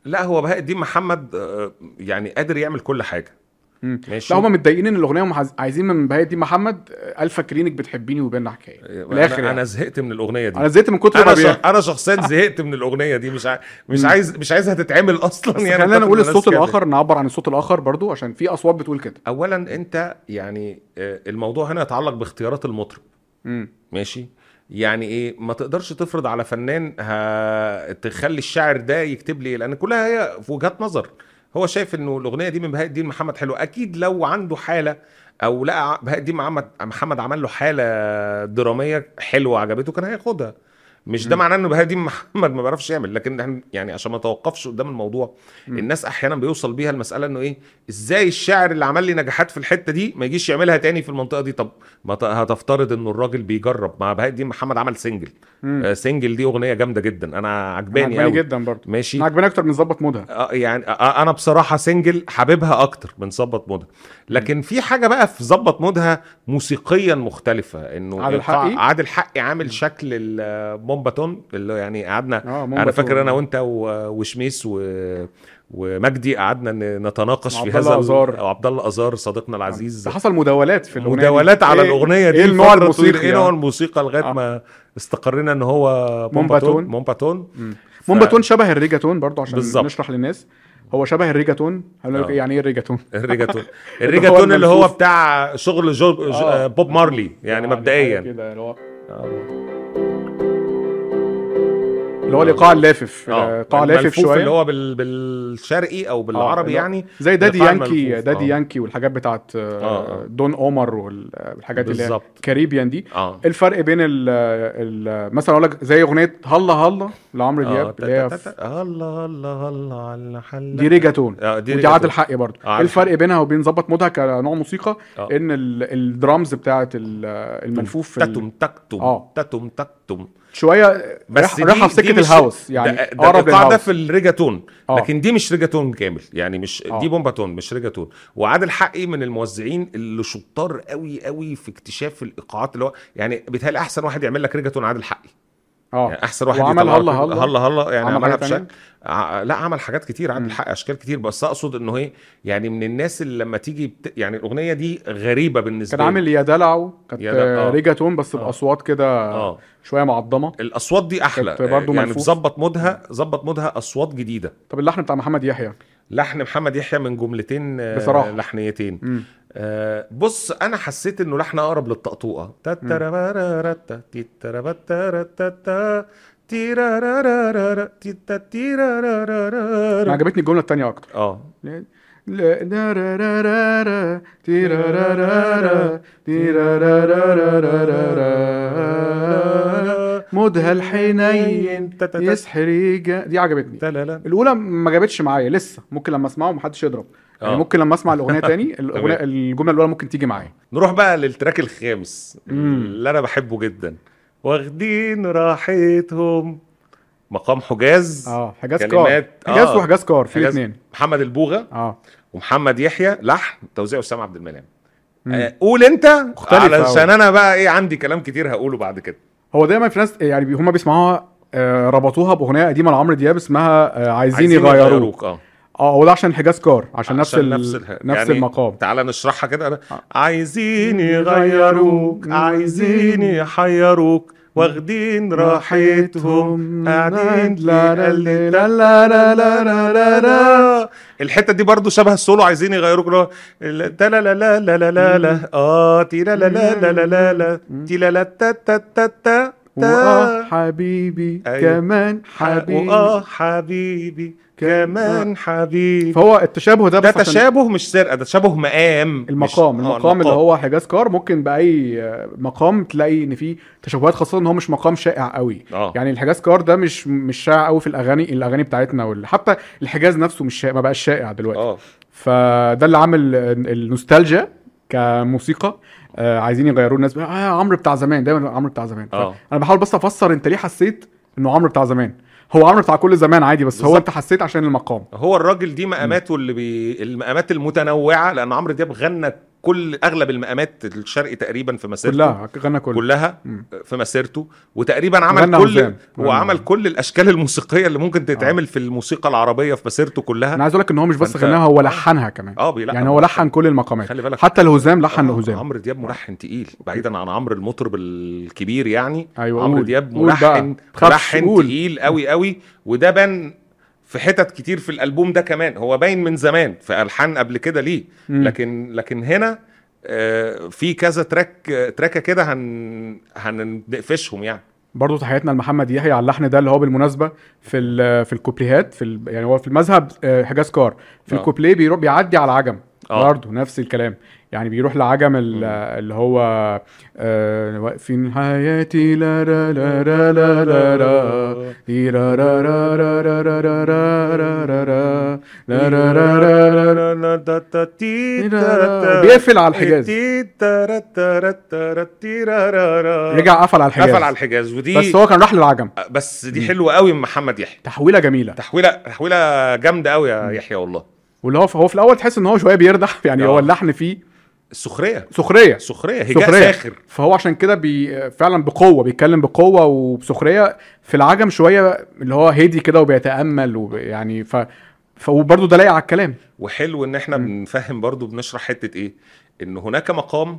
S2: لا هو بهاء الدين محمد آه، يعني قادر يعمل كل
S1: حاجة.
S2: ماشي
S1: لا هم متضايقين إن الأغنية هم عايز- عايزين من بهاء الدين محمد آه، الف فاكرينك بتحبيني وبيننا حكاية من الآخر
S2: أنا,
S1: يعني.
S2: أنا زهقت من الأغنية دي
S1: أنا زهقت من كتر ما
S2: أنا. أنا شخصيا زهقت من الأغنية دي مش ع... مش. عايز مش عايزها تتعمل
S1: أصلا
S2: يعني
S1: خلينا نقول الصوت
S2: كده.
S1: الآخر نعبر عن الصوت الآخر برضو عشان في أصوات بتقول كده
S2: اولا أنت يعني آه، الموضوع هنا يتعلق باختيارات المطرب. ماشي يعني إيه ما تقدرش تفرض على فنان تخلي الشاعر ده يكتب لي لأن كلها هي في وجهات نظر هو شايف إنه الأغنية دي من بهاء الدين محمد حلوة. أكيد لو عنده حالة أو لقى بهاء الدين محمد محمد عمل له حالة درامية حلوة عجبته كان هياخدها. مش ده. معناه إنه بهاء الدين محمد ما بيعرفش يعمل لكن إحنا يعني عشان ما توقفش قدام الموضوع. الناس أحيانا بيوصل بيها المسألة إنه إيه إزاي الشاعر اللي عمل لي نجاحات في الحتة دي ما يجيش يعملها تاني في المنطقة دي؟ طب ما هتفترض إنه الراجل بيجرب مع بهاء الدين محمد عمل
S1: single.
S2: آه single دي أغنية جامدة جدا أنا عجباني قوي
S1: جدا برضو.
S2: ماشي.
S1: أنا عجباني أكتر من ظبط مودها.
S2: آه يعني آه أنا بصراحة single حاببها أكتر من ظبط مودها. لكن في حاجة بقى في ظبط مودها موسيقيا مختلفة إنه
S1: عادل حقي؟
S2: عادل حقي عامل شكل المومباتون اللي يعني قعدنا
S1: آه
S2: أنا فاكر أنا وأنت وشميس و... ومجدي قعدنا نتناقش في هذا
S1: أزار.
S2: وعبد الله أزار صديقنا العزيز
S1: ده حصل مداولات في الأغنية
S2: مداولات. على
S1: إيه-
S2: الأغنية دي
S1: إيه النوع
S2: طويلة.
S1: الموسيقي
S2: إيه نوع
S1: آه.
S2: الموسيقى لغاية
S1: آه.
S2: ما استقرينا إن هو
S1: مومباتون.
S2: مومباتون. ف-
S1: مومباتون شبه الريجاتون برضو عشان
S2: بالظبط.
S1: نشرح للناس هو شبه الريجاتون هقول لك
S2: آه.
S1: يعني إيه ال
S2: reggaeton
S1: ال reggaeton
S2: ال reggaeton اللي هو. بتاع شغل جو... جو...
S1: آه.
S2: بوب مارلي يعني
S1: حاجة
S2: مبدئيا
S1: كده اللي هو
S2: آه.
S1: اللي هو الإيقاع اللافف
S2: آه
S1: إيقاع لافف شوية
S2: اللي هو بال... بالشرقي أو بالعربي
S1: اللي هو
S2: يعني
S1: زي دادي يانكي. دادي
S2: آه.
S1: يانكي والحاجات بتاعت آه،
S2: آه.
S1: دون عمر وال- والحاجات اللي هي Caribbean دي الفرق بين ال ال مثلا أقول لك زي أغنية هلا هلا لعمرو
S2: آه،
S1: دياب اللي هي
S2: الله الله الله على حل
S1: دي
S2: reggaeton دي
S1: ودي. عادل حقي برضه
S2: آه،
S1: الفرق بينها وبين ظبط مودها كنوع موسيقى
S2: آه.
S1: إن ال- الدرامز بتاعت ال- الملفوف
S2: تاتم تكتم
S1: آه.
S2: تاتم تكتم
S1: شوية
S2: بس
S1: رايحة في سكة
S2: ال
S1: house يعني
S2: ده,
S1: اقرب
S2: الايقاع ده
S1: لل house
S2: في ال reggaeton
S1: آه.
S2: لكن دي مش reggaeton كامل يعني مش
S1: آه.
S2: دي moombahton مش reggaeton وعادل حقي من الموزعين اللي شطار قوي قوي في اكتشاف الإيقاعات اللي هو يعني بيتهيألي أحسن واحد يعمل لك reggaeton عادل حقي
S1: آه
S2: يعني أحسن واحد
S1: وعمل هلا هلا.
S2: هلا هلا يعني
S1: عمل
S2: عملها؟ بشكل ع- لا عمل حاجات كتير عادل حقي أشكال كتير بس أقصد إنه إيه يعني من الناس اللي لما تيجي بت... يعني الأغنية دي غريبة بالنسبة
S1: كان عامل يا دلعو كانت
S2: يا دلع- آه.
S1: ريجاتون بس
S2: آه.
S1: بأصوات كده
S2: آه
S1: شوية معضمة
S2: الأصوات دي
S1: أحلى برضو
S2: يعني. ظبط مودها ظبط مودها أصوات جديدة
S1: طب اللحن بتاع محمد يحيى
S2: لحن محمد يحيى من جملتين آه،
S1: بصراحة.
S2: لحنيتين
S1: مم.
S2: آه، بص أنا حسيت انه لحن اقرب للطقطوقه أنا تيرارارارا.
S1: عجبتني الجمله الثانية أكتر آه. مودها الحنين يسحر يجا دي عجبتني. الاولى ما جابتش معايا لسه ممكن لما اسمعه محدش يضرب يعني
S2: آه.
S1: ممكن لما أسمع الأغنية تاني الأغنية الجملة الأولى ممكن تيجي معايا.
S2: نروح بقى لل track
S1: الخامس.
S2: اللي أنا بحبه جدا. واخدين راحتهم. مقام حجاز.
S1: آه حجاز كار. حجاز
S2: آه.
S1: وحجاز كار في الاثنين
S2: محمد البوغه
S1: آه.
S2: ومحمد يحيى لحن توزيع اسامه عبد المنعم. آه، قول أنت.
S1: مختلفة
S2: علشان. أنا بقى إيه عندي كلام كتير هقوله بعد كده.
S1: هو دايما في ناس يعني هما بيسمعوها آه، ربطوها بأغنية قديمة لعمرو دياب اسمها آه، عايزين
S2: عايزين
S1: يغيروك
S2: آه.
S1: آه هو ده عشان حجاز كار عشان نفس
S2: عشان
S1: ال...
S2: الح-
S1: نفس
S2: يعني
S1: المقام
S2: تعال نشرحها كده.
S1: آه.
S2: عايزين يغيروك عايزين يحيروك واخدين راحتهم قاعدين
S1: لا لا لا لا لا لا لا لا لا
S2: الحته دي برضو شبه السولو عايزين يغيروك تا لا لا لا لا لا لا لا آه تي لا لا لا لا لا لا لا تي لا لا تا تا تا تا
S1: واه حبيبي. كمان حبيبي
S2: واه حبيبي كمان حبيبي
S1: فهو التشابه ده
S2: ده تشابه مش سرقه ده تشابه مقام.
S1: المقام
S2: مش- آه،
S1: المقام. اللي هو حجاز كار ممكن بأي آه، مقام تلاقي إن فيه تشابهات خاصة إن هو مش مقام شائع قوي.
S2: آه.
S1: يعني الحجاز كار ده مش مش شائع قوي في الأغاني الأغاني بتاعتنا وال... حتى الحجاز نفسه مش شائع ما بقاش شائع دلوقتي.
S2: آه.
S1: فده اللي عامل النوستالجيا كموسيقى. آه عايزين يغيروا الناس بقى، آه عمرو بتاع زمان دايما عمرو بتاع زمان.
S2: آه.
S1: أنا بحاول بس أفسر أنت ليه حسيت إنه عمرو بتاع زمان؟ هو عمرو بتاع كل زمان عادي بس هو
S2: بالظبط.
S1: انت حسيت عشان المقام
S2: هو الراجل دي مقاماته اللي بي... المقامات المتنوعة لأن عمرو دياب غنى كل أغلب المقامات الشرقي تقريبا في مسيرته.
S1: كلها غنى كله.
S2: كلها. في مسيرته. وتقريبا عمل كل
S1: هزام.
S2: هو
S1: غنى
S2: عمل
S1: هزام.
S2: كل الأشكال الموسيقية اللي ممكن تتعمل في الموسيقى العربية في مسيرته
S1: أنا
S2: كلها
S1: عايز أقول لك إن هو مش بس
S2: فأنت-
S1: غناها هو لحنها كمان.
S2: آه بيلحن
S1: يعني هو لحن كل المقامات.
S2: خلي بالك.
S1: حتى الهزام لحن
S2: آه،
S1: هزام
S2: عمرو دياب ملحن تقيل بعيدا عن عمرو المطرب الكبير يعني.
S1: أيوه
S2: عمرو. دياب. ملحن ملحن. تقيل قوي قوي وده بان في حتت كتير في الألبوم ده كمان هو باين من زمان في ألحان قبل كده ليه. لكن لكن هنا آه، في كذا تراك تراكة كده هن هنقفشهم يعني
S1: برضه تحياتنا لمحمد يحيى على اللحن ده اللي هو بالمناسبة في ال- في الكوبليهات في ال يعني هو في المذهب آه، حجاز كار في
S2: آه.
S1: الكوبليه بيروح بيعدي على
S2: آه.
S1: برضه نفس الكلام يعني بيروح لعجم. اللي هو آه، واقفين حياتي لا لا لا لا لا لا لا را لا را را را را را. بيقفل على الحجاز رجع قفل على الحجاز
S2: قفل على الحجاز ودي
S1: بس هو كان راح للعجم
S2: بس دي حلوة قوي من محمد يحيى
S1: تحويله جميله
S2: تحويله تحويله جامده قوي يا يحيى والله
S1: واللي هو هو في الأول تحس ان هو شوية بيردح يعني
S2: آه.
S1: هو اللحن فيه
S2: السخريه
S1: سخرية.
S2: سخرية. هجاء
S1: سخرية.
S2: ساخر.
S1: فهو عشان كده بي فعلا بقوة بيتكلم بقوة وبسخريه في العجم شوية اللي هو هادي كده وبيتأمل ويعني ف فبرضه ده لايق على الكلام.
S2: وحلو إن إحنا بنفهم برضو بنشرح حتة إيه؟ إن هناك مقام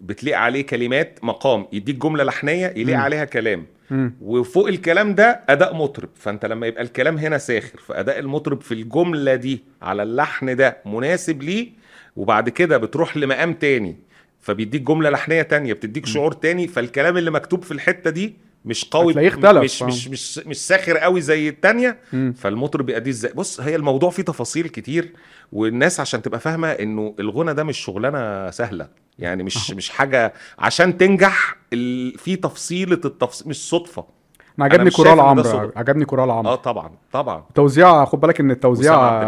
S2: بتليق عليه كلمات مقام يديك جملة لحنية يليق
S1: مم.
S2: عليها كلام.
S1: مم.
S2: وفوق الكلام ده أداء مطرب. فأنت لما يبقى الكلام هنا ساخر فأداء المطرب في الجملة دي على اللحن ده مناسب ليه وبعد كده بتروح لمقام تاني فبيديك جملة لحنية تانية بتديك شعور تاني فالكلام اللي مكتوب في الحتة دي مش قوي
S1: اختلف،
S2: مش
S1: آه.
S2: مش مش مش ساخر قوي زي التانية. فالمطرب بيأديه إزاي؟ بص هي الموضوع فيه تفاصيل كتير والناس عشان تبقى فاهمة إنه الغنى ده مش شغلانة سهلة يعني مش مش حاجة عشان تنجح ال... في تفصيلة التفصيل مش صدفة.
S1: أنا عجبني
S2: مش
S1: كورال عمرو. عجبني كورال عمرو.
S2: آه طبعا طبعا.
S1: توزيع خد بالك إن التوزيع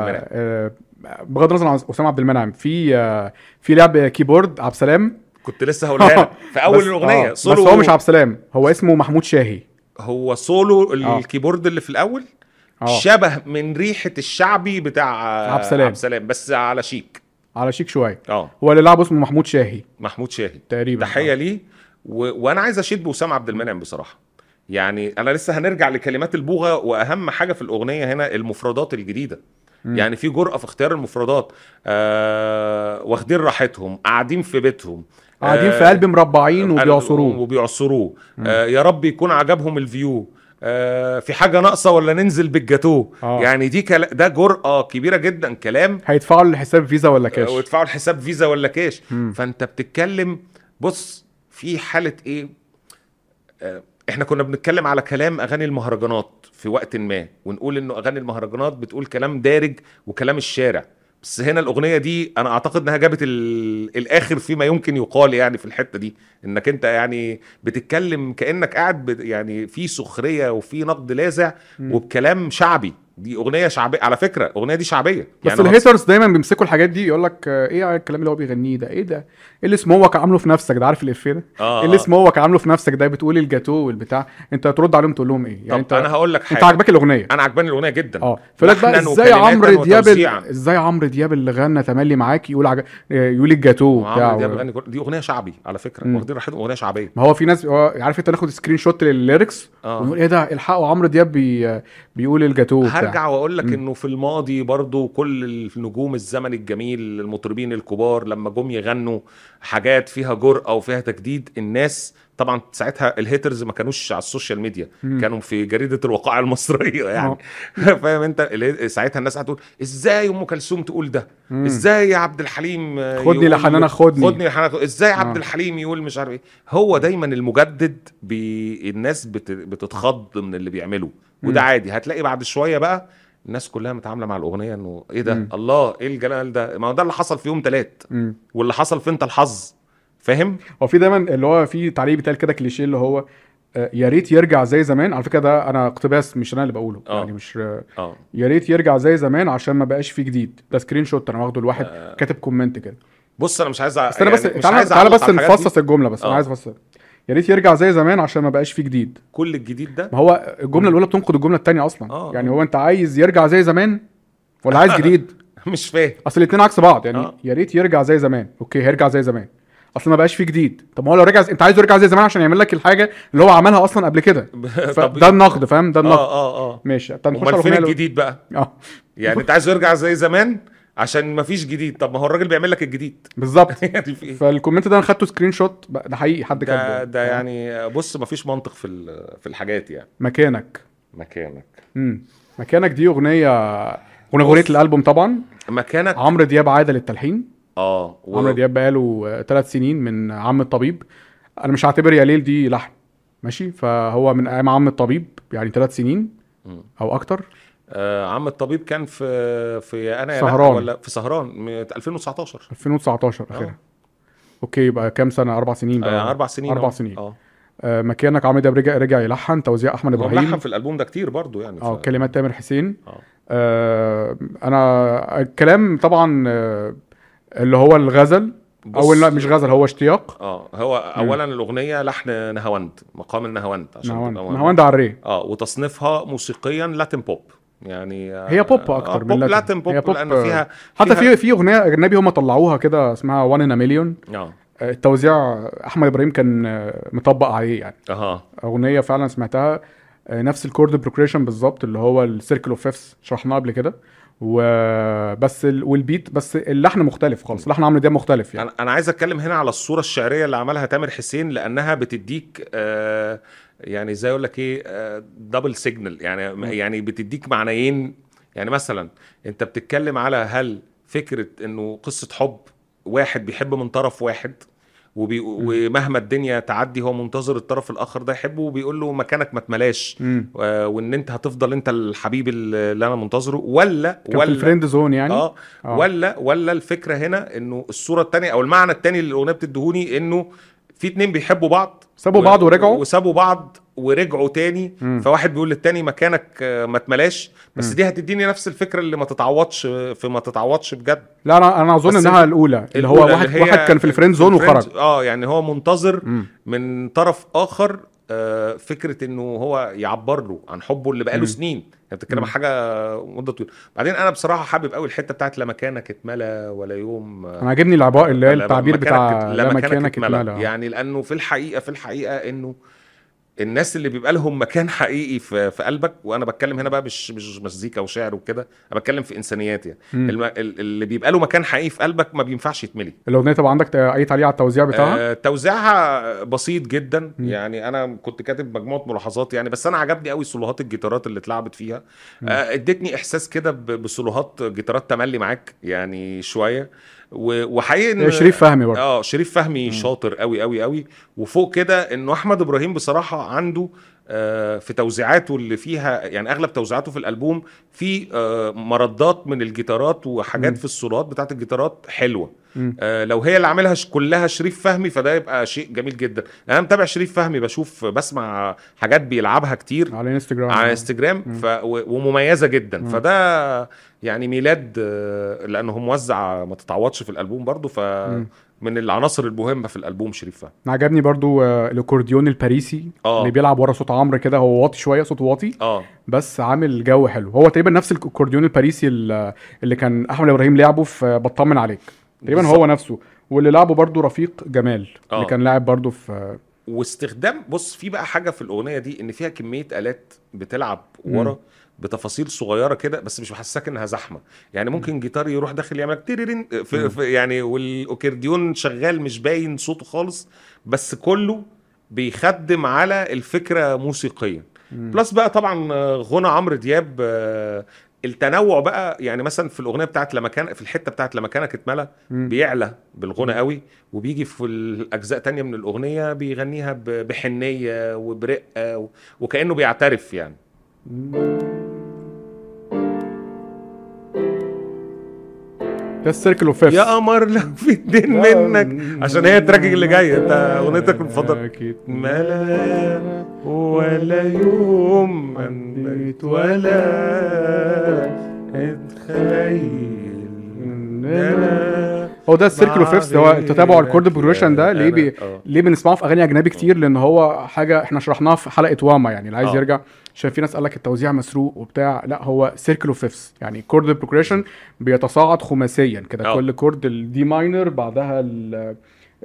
S1: آه، بغض النظر عن أسامة عبد المنعم في آه، في لعب keyboard عبد السلام.
S2: كنت لسه هقولها لك. في أول
S1: بس-
S2: الأغنية
S1: آه، بس هو مش عبد السلام هو اسمه محمود شاهي.
S2: هو سولو
S1: آه.
S2: ال keyboard اللي في الأول
S1: آه.
S2: شبه من ريحة الشعبي بتاع
S1: عبد السلام.
S2: عبد السلام بس على شيك.
S1: على شيك شوية.
S2: آه.
S1: هو اللي لعبه اسمه محمود شاهي.
S2: محمود شاهي.
S1: تقريبا.
S2: تحيه ليه؟ و... وأنا عايز اشيد بأسامة عبد المنعم بصراحة. يعني أنا لسه هنرجع لكلمات البوغة وأهم حاجة في الأغنية هنا المفردات الجديدة.
S1: مم.
S2: يعني في جرأة في اختيار المفردات. آه واخدين راحتهم قاعدين في بيتهم.
S1: قاعدين
S2: آه،
S1: في قلب مربعين وبيعصروه.
S2: وبيعصروه. آه يا رب يكون عجبهم الفيو. آه في حاجة ناقصة ولا ننزل بالجاتوه
S1: آه.
S2: يعني دي كلا... ده جرأة كبيرة جدا كلام.
S1: هيدفعوا الحساب فيزا ولا كاش؟
S2: آه، ويدفعوا الحساب فيزا ولا كاش.
S1: مم.
S2: فأنت بتتكلم بص في حالة إيه؟ آه، إحنا كنا بنتكلم على كلام أغاني المهرجانات في وقت ما ونقول إنه أغاني المهرجانات بتقول كلام دارج وكلام الشارع بس هنا الأغنية دي أنا أعتقد إنها جابت ال... الآخر فيما يمكن يقال يعني في الحتة دي إنك أنت يعني بتتكلم كأنك قاعد. يعني في سخرية وفي نقد لاذع. وبكلام شعبي دي أغنية شعبية على فكرة الأغنية دي شعبية.
S1: بس
S2: يعني
S1: ال haters دايما بيمسكوا الحاجات دي يقول لك إيه الكلام اللي هو بيغنيه ده؟ إيه ده؟ إيه اللي سموك عامله في نفسك؟ ده عارف الافيه ده؟
S2: آه،
S1: إيه اللي
S2: آه.
S1: سموك عامله في نفسك ده؟ بتقول الجاتو والبتاع. أنت ترد عليهم تقول لهم إيه؟ يعني
S2: طب
S1: أنت
S2: أنا هقول لك حاجة.
S1: انت عاجباك الأغنية.
S2: أنا عجباني الأغنية جدا.
S1: آه. فلك بقى
S2: إزاي
S1: عمرو دياب. إزاي عمرو دياب اللي غنى تملي معاك يقول عج... يقول الجاتو بتاع
S2: دي أغنية شعبي على
S1: فكرة.
S2: واخدين راحتهم أغنية شعبية.
S1: ما هو في ناس هو عارف أنت ناخد screenshot لل
S2: lyrics
S1: ونقول إيه ده؟ الحقوا عمرو دياب بي... بيقول الجاتو بتاع
S2: هرجع وأقول لك. إنه في الماضي برضو كل النجوم الزمن الجميل المطربين الكبار لما جم يغنوا حاجات فيها جرأة وفيها تجديد الناس طبعا ساعتها ال haters ما كانوش على ال social media
S1: مم.
S2: كانوا في جريدة الوقائع المصرية يعني فاهم أنت ساعتها الناس هتقول إزاي أم كلثوم تقول ده
S1: مم.
S2: إزاي يا عبد الحليم آه،
S1: خدني لحنانك خدني.
S2: خدني لحنانك إزاي عبد
S1: آه.
S2: الحليم يقول مش عارف إيه هو دايما المجدد بي... الناس بت... بتتخض من اللي بيعمله وده. عادي هتلاقي بعد شوية بقى الناس كلها متعاملة مع الأغنية إنه إيه ده
S1: مم.
S2: الله إيه الجلال ده ما هو ده اللي حصل في يوم تلات. واللي حصل في أنت الحظ فاهم
S1: هو في دايما اللي هو في تعليق بيتقال كده كليشيه اللي هو آه، يا ريت يرجع زي زمان على فكرة ده أنا اقتباس مش أنا اللي بقوله
S2: آه.
S1: يعني مش آه، يا ريت يرجع زي زمان عشان ما بقاش فيه جديد ده screenshot أنا واخده لواحد
S2: آه.
S1: كاتب comment كده
S2: بس أنا مش عايز أ...
S1: استنى بس
S2: يعني مش
S1: تعالى
S2: عايز
S1: تعالى بس. نفصص الجملة بس أنا
S2: آه.
S1: عايز أفصل يا ريت يرجع زي زمان عشان ما بقاش فيه جديد.
S2: كل الجديد ده؟
S1: ما هو الجملة الأولى بتنقد الجملة الثانية أصلا.
S2: آه.
S1: يعني هو أنت عايز يرجع زي زمان ولا عايز جديد؟
S2: مش فاهم.
S1: أصل الاثنين عكس بعض. يعني
S2: آه.
S1: يا ريت يرجع زي زمان. okay هيرجع زي زمان. أصل ما بقاش فيه جديد. طب ما هو لو رجع أنت عايزه يرجع زي زمان عشان يعمل لك الحاجة اللي هو عملها أصلا قبل كده. ده النقد فاهم؟ ده النقد.
S2: آه آه آه.
S1: ماشي طب نخش على
S2: الجديد بقى؟
S1: آه.
S2: يعني أنت عايز يرجع زي زمان؟ عشان ما فيش جديد. طب ما هو الراجل بيعمل لك الجديد.
S1: بالظبط.
S2: يعني إيه؟ فال
S1: comment ده أنا خدته screenshot ده حقيقي حد
S2: ده
S1: كاتبه.
S2: ده يعني بص ما فيش منطق في في الحاجات يعني.
S1: مكانك.
S2: مكانك.
S1: امم مكانك دي أغنية أغنية الألبوم طبعا.
S2: مكانك.
S1: عمرو دياب عاده للتلحين
S2: آه و...
S1: عمرو دياب بقاله ثلاث سنين من عم الطبيب. أنا مش هعتبر يا ليل دي لحن ماشي؟ فهو من أيام عم الطبيب يعني ثلاث سنين. أو
S2: أكتر. عم الطبيب كان في في أنا يا
S1: سهران.
S2: ولا في سهران من 2019
S1: 2019
S2: آه.
S1: آخرها. أوكي يبقى كام سنة؟ أربع سنين بقى.
S2: آه أربع سنين. أربع.
S1: سنين.
S2: آه.
S1: آه مكانك عمرو دياب رجع رجع يلحن توزيع
S2: أحمد
S1: إبراهيم.
S2: ملحن في الألبوم ده كتير برضو يعني
S1: آه
S2: ف...
S1: كلمات تامر حسين.
S2: آه.
S1: آه أنا الكلام طبعا آه اللي هو الغزل أو لا مش غزل هو اشتياق.
S2: آه هو اولا الأغنية لحن نهاوند مقام النهاوند عشان
S1: نهاوند. نهاوند على الري.
S2: آه وتصنيفها موسيقيا Latin pop. يعني آه،
S1: هي بوب أكتر
S2: آه
S1: من
S2: pop. Latin
S1: pop pop،
S2: لأن
S1: آه،
S2: فيها
S1: حتى في في أغنية أجنبي هم طلعوها كده اسمها One in a
S2: Million آه.
S1: التوزيع أحمد إبراهيم كان آه، مطبق عليه يعني.
S2: أها.
S1: أغنية فعلا سمعتها. آه، نفس ال chord progression بالظبط اللي هو ال circle of fifths شرحناه قبل كده. وبس ال... والبيت بس اللحن مختلف خالص. لحن عمرو دياب مختلف يعني.
S2: أنا عايز أتكلم هنا على الصورة الشعرية اللي عملها تامر حسين لأنها بتديك آه يعني زي أقول لك إيه آه double signal يعني يعني بتديك معنيين. يعني مثلا أنت بتتكلم على هل فكرة إنه قصة حب واحد بيحب من طرف واحد وبي... ومهما الدنيا تعدي هو منتظر الطرف الآخر ده يحبه وبيقول له مكانك ما اتملاش
S1: مم.
S2: آه، وإن أنت هتفضل أنت الحبيب اللي أنا منتظره. ولا ولا
S1: ال friend zone يعني؟
S2: آه.
S1: آه.
S2: ولا ولا الفكرة هنا إنه الصورة الثانية أو المعنى الثاني اللي الأغنية بتديهوني إنه في اتنين بيحبوا بعض
S1: سابوا
S2: و-
S1: بعض ورجعوا
S2: وسابوا بعض ورجعوا تاني
S1: مم.
S2: فواحد بيقول للتاني مكانك آه، ما اتملاش بس
S1: مم.
S2: دي هتديني نفس الفكرة اللي ما تتعوضش في ما تتعوضش بجد
S1: لا أنا أنا
S2: أظن
S1: إنها الأولى اللي هو واحد
S2: اللي
S1: واحد كان في ال friend
S2: zone
S1: وخرج
S2: آه يعني هو منتظر
S1: مم.
S2: من طرف آخر آه، فكرة إنه هو يعبر له عن حبه اللي بقاله. سنين. يعني بتتكلم. عن حاجة مدة طويلة. بعدين أنا بصراحة حابب قوي الحتة بتاعت لا مكانك اتملى ولا يوم. آه،
S1: أنا عاجبني العبارة اللي هي التعبير بتاع لا مكانك اتملى.
S2: يعني لأنه في الحقيقة في الحقيقة إنه الناس اللي بيبقى لهم مكان حقيقي في في قلبك وأنا بتكلم هنا بقى مش مش مزيكا وشعر وكده أنا بتكلم في إنسانيات يعني. الم... ال- اللي بيبقى له مكان حقيقي في قلبك ما بينفعش يتملي.
S1: الأغنية طبعا عندك أي تعليق على التوزيع بتاعها؟
S2: آه توزيعها بسيط جدا.
S1: مم.
S2: يعني أنا كنت كاتب مجموعة ملاحظات يعني بس أنا عجبني قوي سولوهات الجيتارات اللي اتلعبت فيها. آه ادتني إحساس كده بسولوهات جيتارات تملي معاك يعني شوية. وحقيقي إن-
S1: شريف فهمي برضه.
S2: آه شريف فهمي شاطر قوي قوي قوي. وفوق كده انه أحمد إبراهيم بصراحة عنده في توزيعاته اللي فيها يعني أغلب توزيعاته في الألبوم في آه، مردات من الجيتارات وحاجات
S1: مم.
S2: في الصولات بتاعت الجيتارات حلوة
S1: مم.
S2: آه، لو هي اللي عاملها كلها شريف فهمي فده يبقى شيء جميل جدا أنا متابع شريف فهمي بشوف بسمع حاجات بيلعبها كتير
S1: على انستجرام
S2: على انستجرام ف... ومميزة جدا
S1: مم.
S2: فده يعني ميلاد آه، لأنه هو موزع ما تتعوضش في الألبوم برضو ف. من العناصر المهمة في الألبوم شريف فهمي.
S1: أنا عجبني برضو آه، الأكورديون الباريسي
S2: آه.
S1: اللي بيلعب ورا صوت عمرو كده هو واطي شوية صوت واطي
S2: آه.
S1: بس عامل جو حلو. هو تقريبا نفس الأكورديون الباريسي ال- اللي كان أحمد إبراهيم لعبه في بطمن عليك. تقريبا. هو نفسه. واللي لعبه برضو رفيق جمال
S2: آه.
S1: اللي كان لاعب برضو في
S2: واستخدام بص في بقى حاجة في الأغنية دي إن فيها كمية آلات بتلعب ورا.
S1: مم.
S2: بتفاصيل صغيرة كده بس مش محسسك إنها زحمة. يعني ممكن جيتار يروح داخل يعمل تيرن
S1: مم.
S2: في في يعني والاوكرديون شغال مش باين صوته خالص بس كله بيخدم على الفكرة موسيقيا. plus بقى طبعا آه، غنى عمرو دياب آه، التنوع بقى يعني مثلا في الأغنية بتاعت لما كان في الحتة بتاعت لا مكانك اتملى. بيعلى بالغنى قوي وبيجي في الأجزاء تانية من الأغنية بيغنيها بحنية وبرقة وكأنه بيعترف يعني.
S1: ده السيركل اوف...
S2: يا قمر لو في اتنين منك. عشان هي ال track اللي جاي. انت أغنيتك المفضلة.
S1: أكيد.
S2: اتملى ولا يوم اتمنيت ولا أتخيل. إن أنا
S1: هو ده ال circle of fifths هو تتابعوا ال chord progression ده ليه بي...
S2: آه.
S1: ليه بنسمعه في أغاني أجنبي كتير؟ لأن هو حاجة إحنا شرحناها في حلقة واما يعني اللي عايز
S2: آه.
S1: يرجع. عشان في ناس قال لك التوزيع مسروق وبتاع لا هو circle of fifths يعني chord progression بيتصاعد خماسيا كده
S2: آه.
S1: كل chord ال D minor بعدها ال-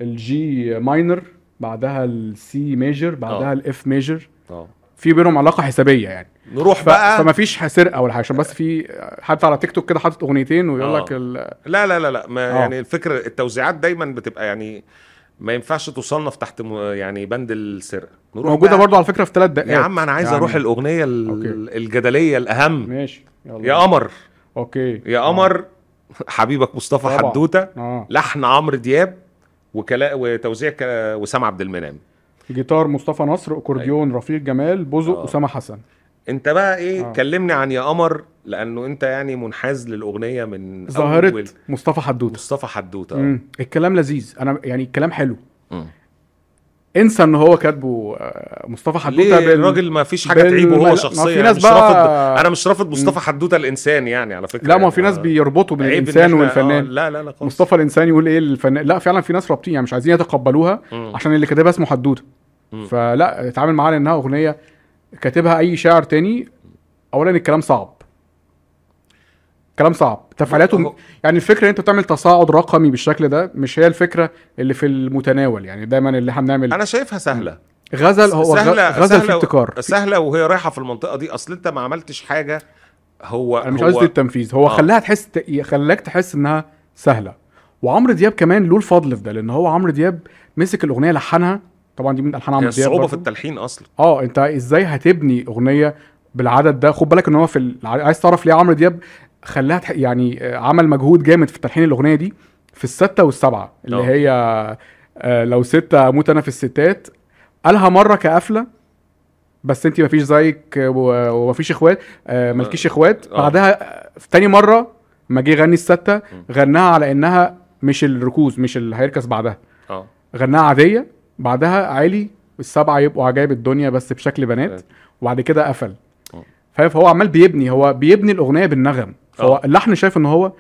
S1: ال G minor بعدها ال C major بعدها
S2: آه.
S1: ال F
S2: major آه
S1: في بينهم علاقة حسابية يعني
S2: نروح
S1: ف...
S2: بقى
S1: فما فيش سرقة ولا حاجة عشان بس في حد على تيك توك كده حاطط أغنيتين ويقول. لك ال...
S2: لا لا لا لا ما. يعني الفكرة التوزيعات دايما بتبقى يعني ما ينفعش تصنف تحت يعني بند السرقه نروح موجودة
S1: برضو على فكرة في ثلاث دقائق
S2: يا عم أنا عايز
S1: يعني-
S2: أروح الأغنية ال-
S1: okay.
S2: الجدلية الأهم.
S1: ماشي يلا.
S2: يا قمر.
S1: أوكي.
S2: يا قمر. حبيبك مصطفى
S1: طبعا.
S2: حدوتة.
S1: آه.
S2: لحن عمرو دياب وكلا وتوزيع وسام عبد المنعم.
S1: جيتار مصطفى نصر أكورديون رفيق جمال بوزق
S2: آه.
S1: أسامة حسن.
S2: أنت بقى إيه؟
S1: آه.
S2: كلمني عن يا قمر. لأنه أنت يعني منحاز للأغنية من
S1: ظاهرة
S2: أول
S1: مصطفى حدوتة.
S2: مصطفى حدوتة.
S1: مم. الكلام لذيذ. أنا يعني الكلام حلو.
S2: مم.
S1: انسى إن هو كاتبه آه، مصطفى حدوتة
S2: ليه؟
S1: بال-
S2: الراجل ما فيش حاجة
S1: بال-
S2: تعيبه هو شخصيا.
S1: في ناس
S2: مش
S1: بقى-
S2: رافض أنا مش رافض مصطفى حدوتة الإنسان يعني على فكرة.
S1: لا ما في. ناس بيربطوا بين الانسان
S2: آه،
S1: والفنان.
S2: لا لا لا خالص.
S1: مصطفى الإنسان يقول إيه الفنان؟ لا فعلا في ناس رابطين يعني مش عايزين يتقبلوها
S2: مم.
S1: عشان اللي كاتبها اسمه
S2: حدوتة.
S1: فلا اتعامل معاها لأنها أغنية كاتبها أي شاعر تاني. اولا الكلام صعب. كلام صعب. تفعيلاته
S2: هو-
S1: يعني الفكرة إن أنت بتعمل تصاعد رقمي بالشكل ده مش هي الفكرة اللي في المتناول. يعني دايما اللي إحنا بنعمل
S2: أنا شايفها سهلة.
S1: غزل هو
S2: سهلة
S1: غ- غزل في
S2: سهلة-
S1: ابتكار.
S2: سهلة وهي رايحة في المنطقة دي. أصل أنت ما عملتش حاجة هو
S1: أنا مش قصدي التنفيذ. هو
S2: آه.
S1: خلاها تحس خلاك تحس إنها سهلة. وعمرو دياب كمان له الفضل في ده لأن هو عمرو دياب مسك الأغنية لحنها. طبعا دي من
S2: ألحان
S1: عمرو دياب
S2: الصعوبه
S1: برضو.
S2: في التلحين أصلا.
S1: آه أنت إزاي هتبني أغنية بالعدد ده؟ خد بالك إن هو في ال... عايز تعرف ليه عمرو دياب خلاها. يعني آه، عمل مجهود جامد في تلحين الأغنية دي في الستة والسبعة اللي
S2: آه.
S1: هي آه، لو ستة أموت أنا في الستات قالها مرة كقفلة بس انت مفيش زيك ومفيش إخوات مالكيش
S2: إخوات.
S1: بعدها في تاني مرة ما جه يغني الستة غناها على إنها مش الركوز مش اللي هيركز بعدها
S2: آه
S1: غناها عادية بعدها عالي السبعة يبقوا عجائب الدنيا بس بشكل بنات. وبعد كده قفل فهو عمال بيبني هو بيبني الأغنية بالنغم فهو
S2: آه.
S1: اللحن شايف إن هو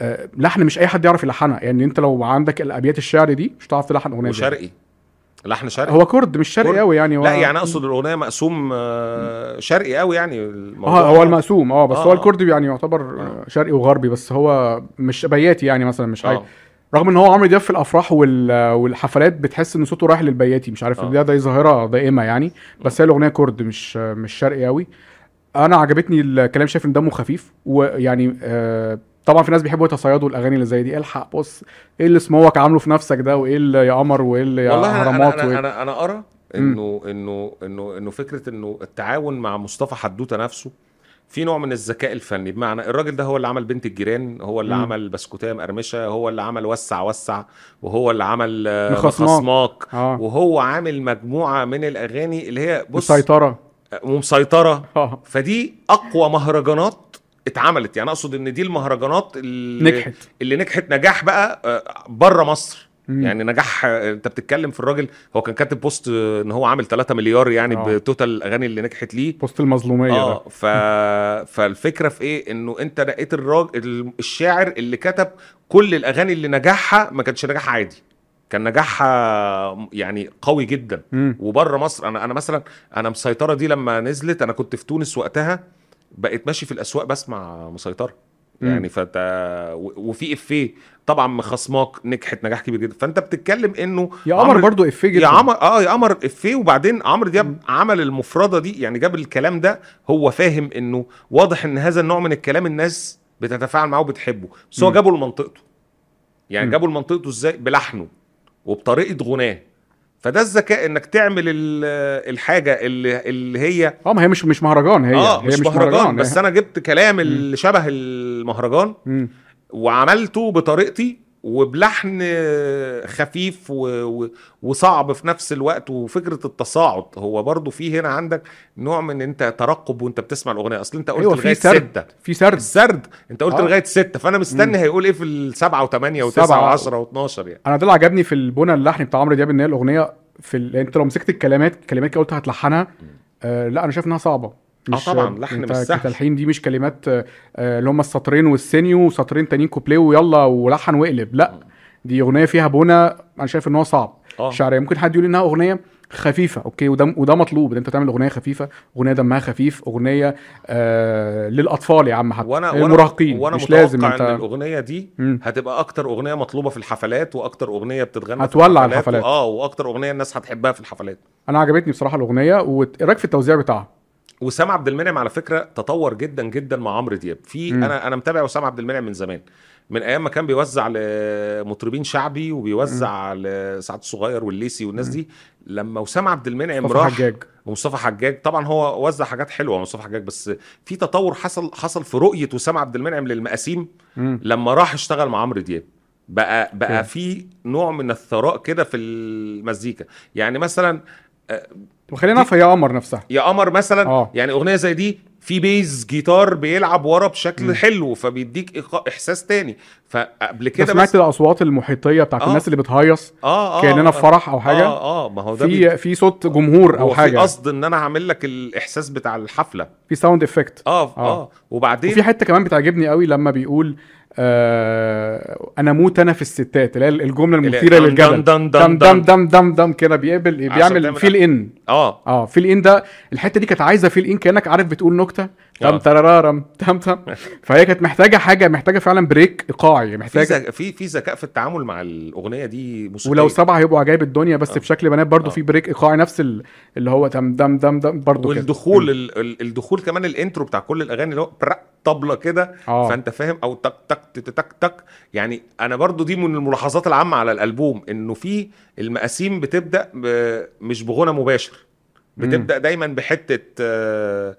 S1: آه، لحن مش أي حد يعرف يلحنها يعني أنت لو عندك الأبيات الشعر دي مش هتعرف تلحن أغنية دي.
S2: وشرقي لحن شرقي
S1: هو كرد مش شرقي. قوي يعني هو
S2: لا يعني أقصد الأغنية مقسوم آه، شرقي قوي يعني الموضوع
S1: آه هو المقسوم آه بس
S2: آه،
S1: هو
S2: آه.
S1: الكردي يعني يعتبر آه. شرقي وغربي بس هو مش بياتي يعني مثلا مش حاجة
S2: آه
S1: رغم إن هو عمرو دياب في الأفراح وال... والحفلات بتحس إن صوته رايح للبياتي مش عارف
S2: آه.
S1: ده ده ظاهرة دائمة يعني بس هي الأغنية كرد مش مش شرقي قوي أنا عجبتني الكلام شايف ان دمه خفيف ويعني آه طبعا في ناس بيحبوا يتصيدوا الأغاني اللي زي دي. الحق؟ بص إيه اللي سموك عامله في نفسك ده؟ وإيه اللي يا قمر؟ وإيه اللي يا
S2: والله
S1: أنا
S2: أنا أنا, أنا أرى انه انه انه إنه فكرة إنه التعاون مع مصطفى حدوتة نفسه في نوع من الذكاء الفني. بمعنى الراجل ده هو اللي عمل بنت الجيران هو اللي
S1: مم.
S2: عمل بسكوتية مقرمشة هو اللي عمل وسع وسع وهو اللي عمل آه،
S1: مخصماك.
S2: مخصماك
S1: آه.
S2: وهو عامل مجموعة من الأغاني اللي هي بص
S1: مسيطره
S2: ومسيطرة.
S1: آه.
S2: فدي أقوى مهرجانات اتعملت. يعني أقصد إن دي المهرجانات اللي
S1: نجحت.
S2: اللي نجحت نجاح بقى بره مصر.
S1: مم.
S2: يعني نجاح آه، أنت بتتكلم في الراجل هو كان كاتب بوست آه، إن هو عامل 3 مليار يعني
S1: آه.
S2: ب total الاغاني اللي نجحت ليه.
S1: بوست المظلومية ده.
S2: آه ف... فالفكرة في إيه؟ إنه أنت لقيت الراجل الشاعر اللي كتب كل الأغاني اللي نجاحها ما كانش نجاح عادي. كان نجاحها يعني قوي جدا.
S1: مم.
S2: وبره مصر أنا أنا مثلا أنا مسيطرة دي لما نزلت أنا كنت في تونس وقتها بقيت ماشي في الأسواق بسمع مسيطرة.
S1: مم.
S2: يعني فانت وفي إفيه. طبعا مخصماك نجحت نجاح كبير جدا. فأنت بتتكلم إنه
S1: يا قمر برضو إفيه جدا.
S2: يا عمر آه يا قمر إفيه. وبعدين عمرو دياب عمل المفردة دي يعني جاب الكلام ده هو فاهم إنه واضح إن هذا النوع من الكلام الناس بتتفاعل معاه وبتحبه. بس هو. جابه لمنطقته. يعني. جابه لمنطقته إزاي؟ بلحنه. وبطريقة غناه. فده الذكاء إنك تعمل ال- الحاجة اللي اللي هي
S1: آه ما هي مش مش مهرجان هي
S2: آه
S1: هي
S2: مش مهرجان. بس
S1: هي-
S2: أنا جبت كلام اللي شبه المهرجان
S1: مم.
S2: وعملته بطريقتي وبلحن خفيف و... وصعب في نفس الوقت وفكرة التصاعد. هو برضو في هنا عندك نوع من انت ترقب وانت بتسمع الأغنية. أصل انت قلت
S1: في
S2: لغاية
S1: سرد.
S2: ستة.
S1: في سرد.
S2: السرد انت قلت
S1: آه.
S2: لغاية ستة. فأنا مستني هيقول إيه في السبعه وثمانيه وتسعه
S1: سبعة.
S2: وعشرة واتناشر يعني.
S1: أنا ده اللي عجبني في البنى اللحني بتاع عمرو دياب إن هي الأغنية في ال... أنت لو مسكت الكلمات الكلمات اللي قلت هتلحنها آه لا أنا شايف إنها صعبة.
S2: طبعاً، لحن مش سهل.
S1: كتلحين دي مش كلمات آه، آه، اللي هم السطرين والسينيو وسطرين تانيين كوبليه ويلا ولحن واقلب لا دي أغنية فيها بنى أنا شايف إن هو صعب
S2: آه
S1: شعرية ممكن حد يقول إنها أغنية خفيفة okay وده وده مطلوب إن أنت تعمل أغنية خفيفة أغنية دمها خفيف أغنية آه للأطفال يا عم حتى
S2: وأنا
S1: المراهقين
S2: وأنا
S1: مش
S2: متوقع
S1: لازم
S2: إن
S1: انت
S2: الأغنية دي
S1: مم.
S2: هتبقى أكتر أغنية مطلوبة في الحفلات وأكتر أغنية بتتغنى
S1: هتولع
S2: الحفلات
S1: الحفلات.
S2: آه وأكتر أغنية الناس هتحبها في الحفلات
S1: أنا عجبتني بصراحة الأغنية وإيه رأيك في التوزيع بتاعها
S2: وسام عبد المنعم على فكرة تطور جدا جدا مع عمرو دياب. في. أنا أنا متابع وسام عبد المنعم من زمان. من أيام ما كان بيوزع لمطربين شعبي وبيوزع لسعد الصغير والليسي والناس دي لما وسام عبد المنعم راح
S1: حجاج.
S2: ومصطفى حجاج طبعا هو وزع حاجات حلوة مصطفى حجاج بس في تطور حصل حصل في رؤية وسام عبد المنعم للمقاسيم. لما راح اشتغل مع عمرو دياب. بقى بقى. في نوع من الثراء كده في المزيكا. يعني مثلا
S1: طب خلينا نعرف هي قمر نفسها
S2: يا قمر مثلا
S1: آه.
S2: يعني أغنية زي دي في بيز جيتار بيلعب ورا بشكل
S1: مم.
S2: حلو فبيديك إحساس تاني فقبل
S1: كده سمعت
S2: بس
S1: الأصوات المحيطية بتاعت
S2: آه.
S1: الناس اللي بتهيص
S2: آه آه
S1: كأننا
S2: آه.
S1: في فرح أو حاجة
S2: آه آه ما هو ده بي-
S1: في في صوت جمهور
S2: هو
S1: أو
S2: في
S1: حاجة
S2: قصد إن أنا هعمل لك الإحساس بتاع الحفلة
S1: في sound effect
S2: آه
S1: آه.
S2: آه وبعدين
S1: وفي حتة كمان بتعجبني قوي لما بيقول آه أنا موت أنا في الستات اللي هي
S2: الجملة
S1: المثيرة
S2: دم-
S1: للجدل
S2: دم- دم-
S1: دم
S2: دم-
S1: دم دم دم كده بيقبل بيعمل fill in
S2: آه
S1: آه fill in ده الحتة دي كانت عايزة fill in كأنك عارف بتقول نكتة تم
S2: آه.
S1: ترارارم تم تم فهي كانت محتاجة حاجة محتاجة فعلا break ايقاعي
S2: محتاجة. في في ذكاء في التعامل مع الأغنية دي موسيقية
S1: ولو سبعة هيبقوا عجائب الدنيا بس
S2: آه.
S1: بشكل بنات برضو
S2: آه.
S1: في break ايقاعي نفس ال- اللي هو تم دم دم دم برضو كده
S2: والدخول ال... ال- الدخول كمان ال intro بتاع كل الأغاني اللي هو برقة طبلة كده
S1: آه.
S2: فأنت فاهم أو تك تك تك تك. يعني أنا برضو دي من الملاحظات العامة على الألبوم إنه في المقاسيم بتبدأ. مش بغنى مباشر. بتبدأ دايما بحتة آه،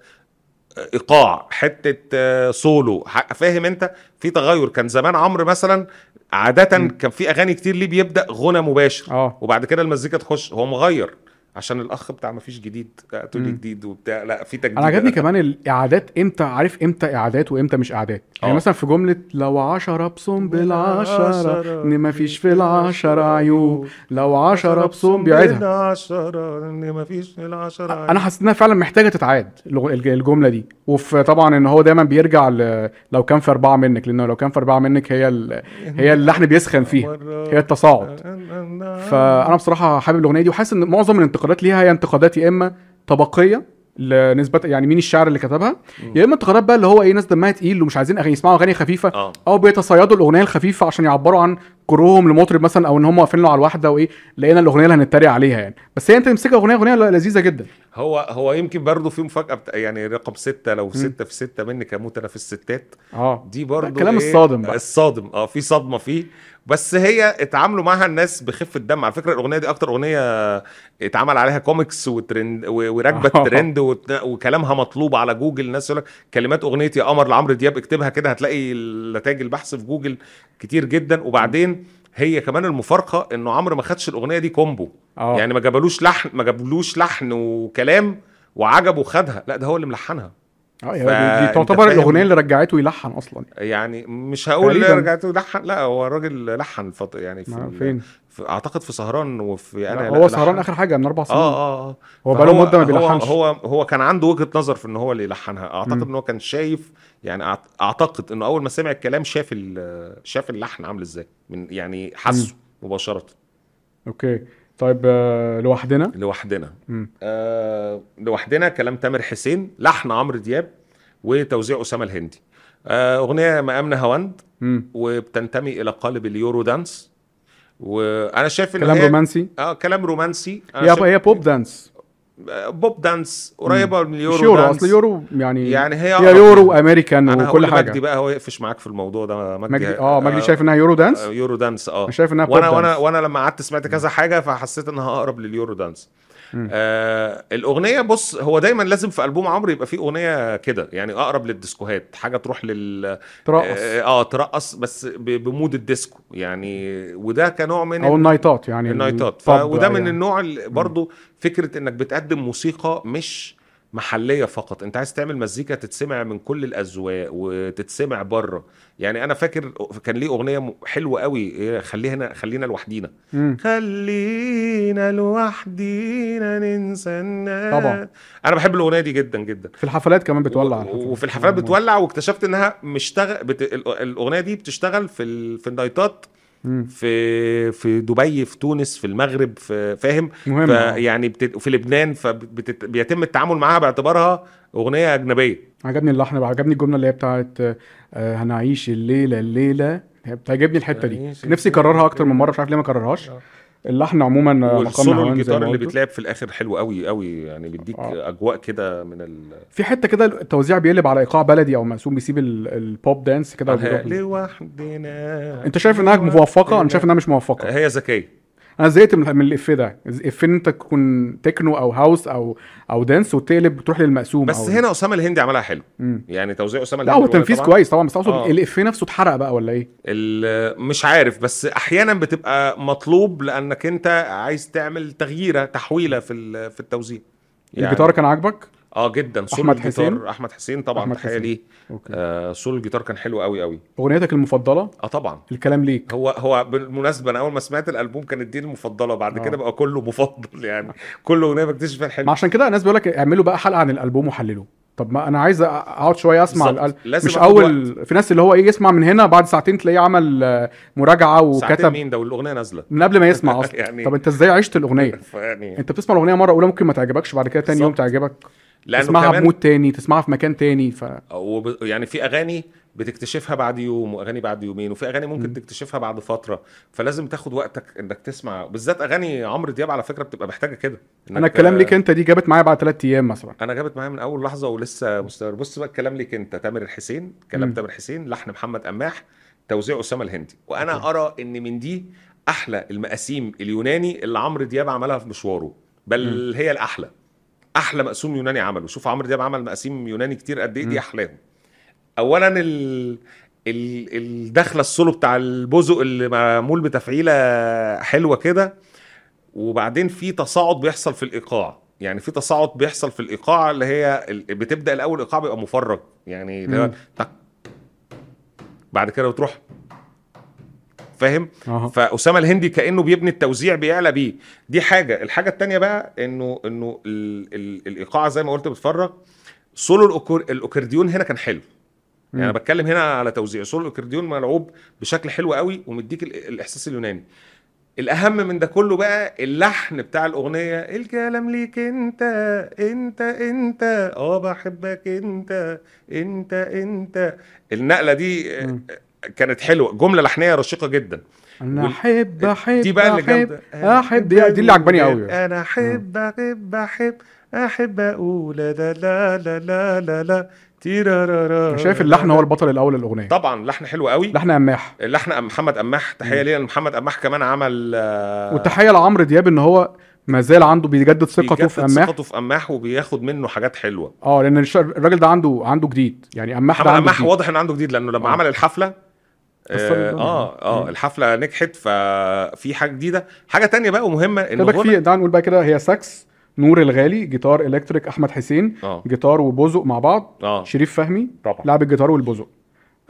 S2: إيقاع حتة آه، سولو. فاهم أنت؟ في تغير. كان زمان عمرو مثلا عاده. كان في أغاني كتير ليه بيبدأ غنى مباشر. وبعد كده المزيكا تخش هو مغير. عشان الأخ بتاع ما فيش جديد تقول. جديد وبتاع لا في تجديد
S1: أنا عجبني كمان الاعادات إمتى عارف إمتى اعادات وإمتى مش اعادات يعني
S2: آه.
S1: مثلا في جملة لو عشرة بصم بالعشرة إن ما فيش في العشرة عيوب. لو عشرة بصم بيعيدها
S2: إن ما فيش العشرة
S1: أنا حسيت إنها فعلا محتاجة تتعاد الجملة دي. وفي طبعا إن هو دايما بيرجع ل... لو كان في أربعة منك لأنه لو كان في أربعة منك هي ال... هي اللحن بيسخن فيها هي التصاعد. فأنا بصراحة حابب الأغنية دي وحاسس إن معظم الانتقادات ليها هي انتقادات يا إما طبقية لنسبة يعني مين الشاعر اللي كتبها يا إما انتقادات بقى اللي هو إيه ناس دمها تقيل ومش عايزين أغاني يسمعوا أغاني خفيفة
S2: آه.
S1: أو بيتصيدوا الأغنية الخفيفة عشان يعبروا عن كرههم لمطرب مثلا أو إن هم واقفين له على الواحدة وإيه لقينا الأغنية اللي هنتريق عليها يعني. بس هي أنت تمسكها أغنية أغنية لذيذة جدا.
S2: هو هو يمكن برضه في مفاجأة بتا... يعني رقم ستة لو ستة في ستة منك أموت أنا في الستات.
S1: آه.
S2: دي برضه
S1: الكلام
S2: إيه؟
S1: الصادم بقى.
S2: الصادم. آه في صدمة فيه. بس هي اتعاملوا معاها الناس بخفة دم على فكرة الأغنية دي أكتر أغنية اتعمل عليها كوميكس وترند و- وراكبة
S1: آه.
S2: الترند وكلامها مطلوب على جوجل. الناس يقول لك كلمات أغنية يا قمر لعمرو دياب اكتبها كده هتلاقي نتائج البحث في جوجل كتير جدا. وبعدين هي كمان المفارقة إنه عمرو ما خدش الأغنية دي combo
S1: آه.
S2: يعني ما جابلوش لحن ما جابلوش لحن وكلام وعجبه خدها لا ده هو اللي ملحنها.
S1: آه
S2: فأنت
S1: دي تعتبر؟ الأغنية اللي رجعته يلحن أصلا.
S2: يعني مش هقول
S1: تقريباً.
S2: رجعت لحن لا هو الراجل لحن فط... يعني في,
S1: فين؟
S2: في أعتقد في سهران وفي أنا
S1: هو سهران آخر حاجة من أربع سنين.
S2: آه آه. آه
S1: هو بقاله مدة ما بيلحنش.
S2: هو هو كان عنده وجهة نظر في إن هو اللي يلحنها.
S1: أعتقد.
S2: إن هو كان شايف يعني أعتقد إنه أول ما سمع الكلام شاف ال- شاف اللحن عامل إزاي من يعني حسه مباشرة.
S1: أوكي. طيب آه، لوحدنا؟
S2: لوحدنا.
S1: مم.
S2: آه لوحدنا كلام تامر حسين لحن عمرو دياب وتوزيع أسامة الهندي. آه أغنية مقام نهاوند
S1: مم.
S2: وبتنتمي إلى قالب ال Euro dance. وأنا شايف إن
S1: كلام
S2: هي
S1: رومانسي؟
S2: آه كلام رومانسي.
S1: هي
S2: شايف-
S1: هي pop
S2: dance pop dance قريبة من ال
S1: Euro Euro
S2: dance.
S1: أصل يورو يعني
S2: يعني هي
S1: هي يورو وأمريكان
S2: أنا
S1: وكل حاجة.
S2: مجدي بقى هو يقفش معاك في الموضوع ده مجدي.
S1: مجدي آه مجدي شايف إنها Euro dance؟
S2: آه، Euro dance
S1: آه. شايف
S2: إنها وأنا
S1: وأنا
S2: وأنا لما قعدت سمعت كذا حاجة فحسيت إنها أقرب لل Euro
S1: dance.
S2: آه الأغنية بص هو دايما لازم في ألبوم عمرو يبقى فيه أغنية كده يعني أقرب لل discoهات حاجة تروح لل
S1: ترقص.
S2: آه, آه ترقص بس بمود ال disco يعني وده كنوع من
S1: أو
S2: ال-
S1: ال nightات يعني
S2: النايتات. ف... وده من
S1: يعني.
S2: النوع اللي برضو فكرة إنك بتقدم موسيقى مش محلية فقط انت عايز تعمل مزيكا تتسمع من كل الأذواق وتتسمع بره يعني أنا فاكر كان ليه أغنية حلوة قوي إيه، خلينا خلينا لوحدينا. خلينا لوحدينا ننسى الناس
S1: طبعا.
S2: أنا بحب الأغنية دي جدا جدا
S1: في الحفلات كمان بتولع
S2: و-
S1: الحفلات.
S2: وفي الحفلات بتولع واكتشفت إنها مشتغل بت... ال- الأغنية دي بتشتغل في ال... في النايتات. في في دبي في تونس في المغرب في فاهم؟
S1: مهم. آه.
S2: فيعني بت... في لبنان فبيتم التعامل معاها باعتبارها أغنية أجنبية.
S1: عجبني اللحن عجبني الجملة اللي هي بتاعت آه، هنعيش الليلة الليلة. بتعجبني الحتة دي. نفسي اكررها أكتر من مرة مش عارف ليه ما كررهاش
S2: آه.
S1: اللحن عموما مقام
S2: الجيتار اللي. بيتلعب في الآخر حلو قوي قوي يعني بيديك
S1: آه.
S2: أجواء كده من ال
S1: في حتة كده التوزيع بيقلب على إيقاع بلدي أو مقسوم بيسيب ال- ال pop dance كده
S2: لوحدنا
S1: أنت شايف إنها موفقه أنا شايف إنها مش موفقة
S2: هي ذكية
S1: أنا زهقت من من الإفيه ده الافيه إن أنت تكون تكنو أو house أو أو dance وتقلب تروح للمقسوم
S2: بس
S1: أو...
S2: هنا أسامة الهندي عملها حلو
S1: مم.
S2: يعني توزيع أسامة
S1: لا
S2: الهندي
S1: هو تنفيذ. كويس طبعا بس أقصد
S2: آه.
S1: الإفيه نفسه اتحرق بقى ولا
S2: إيه؟ مش عارف بس أحيانا بتبقى مطلوب لأنك أنت عايز تعمل تغييرة تحويلة في في التوزيع
S1: الجيتار كان عاجبك؟
S2: آه جدا. سولو
S1: أحمد
S2: الجيتار
S1: حسين؟
S2: أحمد حسين طبعا
S1: أحمد
S2: تحيه. ليه آه سولو الجيتار كان حلو قوي قوي
S1: أغنيتك المفضلة؟
S2: آه طبعا.
S1: الكلام ليك.
S2: هو هو بالمناسبة أنا أول ما سمعت الألبوم كانت دي المفضلة بعد
S1: آه.
S2: كده بقى كله مفضل يعني. كل أغنية بكتشف فيها الحلو.
S1: عشان كده الناس بيقول لك اعملوا بقى حلقة عن الألبوم وحللوه. طب ما أنا عايز أقعد شوية
S2: أسمع.
S1: الأل... مش أول في ناس اللي هو إيه يسمع من هنا بعد ساعتين تلاقيه عمل آه، مراجعة
S2: ساعتين
S1: وكتب
S2: مين ده؟ والأغنية نازلة.
S1: من قبل ما يسمع أصلا.
S2: يعني-
S1: طب أنت إزاي عشت الأغنية؟
S2: يعني.
S1: أنت بتسمع الأغنية مرة أولى ممكن ما تعجبكش بعد كده تاني يوم. تعجبك.
S2: لأنه
S1: تسمعها
S2: كمان
S1: بمود تاني تسمعها في مكان تاني ف
S2: وب... يعني في أغاني بتكتشفها بعد يوم وأغاني بعد يومين وفي أغاني ممكن
S1: مم.
S2: تكتشفها بعد فترة فلازم تاخد وقتك إنك تسمع. بالذات أغاني عمرو دياب على فكرة بتبقى محتاجة كده.
S1: أنا الكلام ليك أنت دي جابت معايا بعد ثلاث أيام مثلا.
S2: أنا جابت معايا من أول لحظة ولسه مستمر بص بقى الكلام ليك أنت تامر حسين كلام. تامر حسين لحن محمد قماح توزيع أسامة الهندي. وأنا
S1: okay.
S2: أرى إن من دي أحلى المقاسيم اليوناني اللي عمرو دياب عملها في مشواره بل هي الأحلى. أحلى مقسوم يوناني عمله شوف عمرو دياب عمل مقاسيم يوناني كتير قد
S1: إيه.
S2: دي أحلاهم اولا ال ال- الدخلة السولو بتاع البزق اللي معمول بتفعيلة حلوة كده وبعدين في تصاعد بيحصل في الإيقاع يعني في تصاعد بيحصل في الإيقاع اللي هي بتبدأ الأول ايقاع بيبقى مفرغ يعني. تك بعد كده بتروح فاهم؟ فأسامة الهندي كأنه بيبني التوزيع بيعلى بيه. دي حاجة. الحاجة التانية بقى إنه إنه ال ال الإيقاع زي ما قلت بتفرغ سولو الأكور الاكورديون هنا كان حلو. يعني
S1: أنا.
S2: بتكلم هنا على توزيع. سولو الاكورديون ملعوب بشكل حلو قوي ومديك ال- الإحساس اليوناني. الأهم من ده كله بقى اللحن بتاع الأغنية. الكلام ليك أنت أنت أنت. آه بحبك أنت أنت أنت. النقلة دي. كانت حلوة. جملة لحنية رشيقة جدا.
S1: أنا
S2: وال-
S1: أحب أحب
S2: دي بقى اللي جامدة.
S1: أحب دي, دي اللي عجباني قوي
S2: أنا أحب أحب أحب أحب أقول. لا لا لا لا لا لا تيرارارا.
S1: أنا شايف اللحن هو البطل الأول للأغنية.
S2: طبعا لحن حلو قوي
S1: لحن قماح
S2: لحن محمد قماح تحيه ليه لأن محمد قماح كمان عمل آه،
S1: والتحيه لعمرو دياب إن هو ما زال عنده بيجدد ثقته في
S2: بيجدد
S1: قماح
S2: ثقته في قماح وبياخد منه حاجات
S1: حلوة. آه لأن الراجل ده عنده عنده جديد. يعني قماح ده عنده
S2: قماح
S1: جديد.
S2: واضح إن عنده جديد لأنه لما
S1: آه.
S2: عمل الحفلة
S1: آه.
S2: آه, آه
S1: مم.
S2: الحفلة نجحت ففي حاجة جديدة. حاجة تانية بقى ومهمه
S1: إن
S2: غنى-
S1: في تعال نقول بقى كده هي ساكس نور الغالي جيتار إلكتريك أحمد حسين
S2: آه.
S1: جيتار وبوزق مع بعض
S2: آه.
S1: شريف فهمي
S2: طبعا.
S1: لعب الجيتار والبوزق.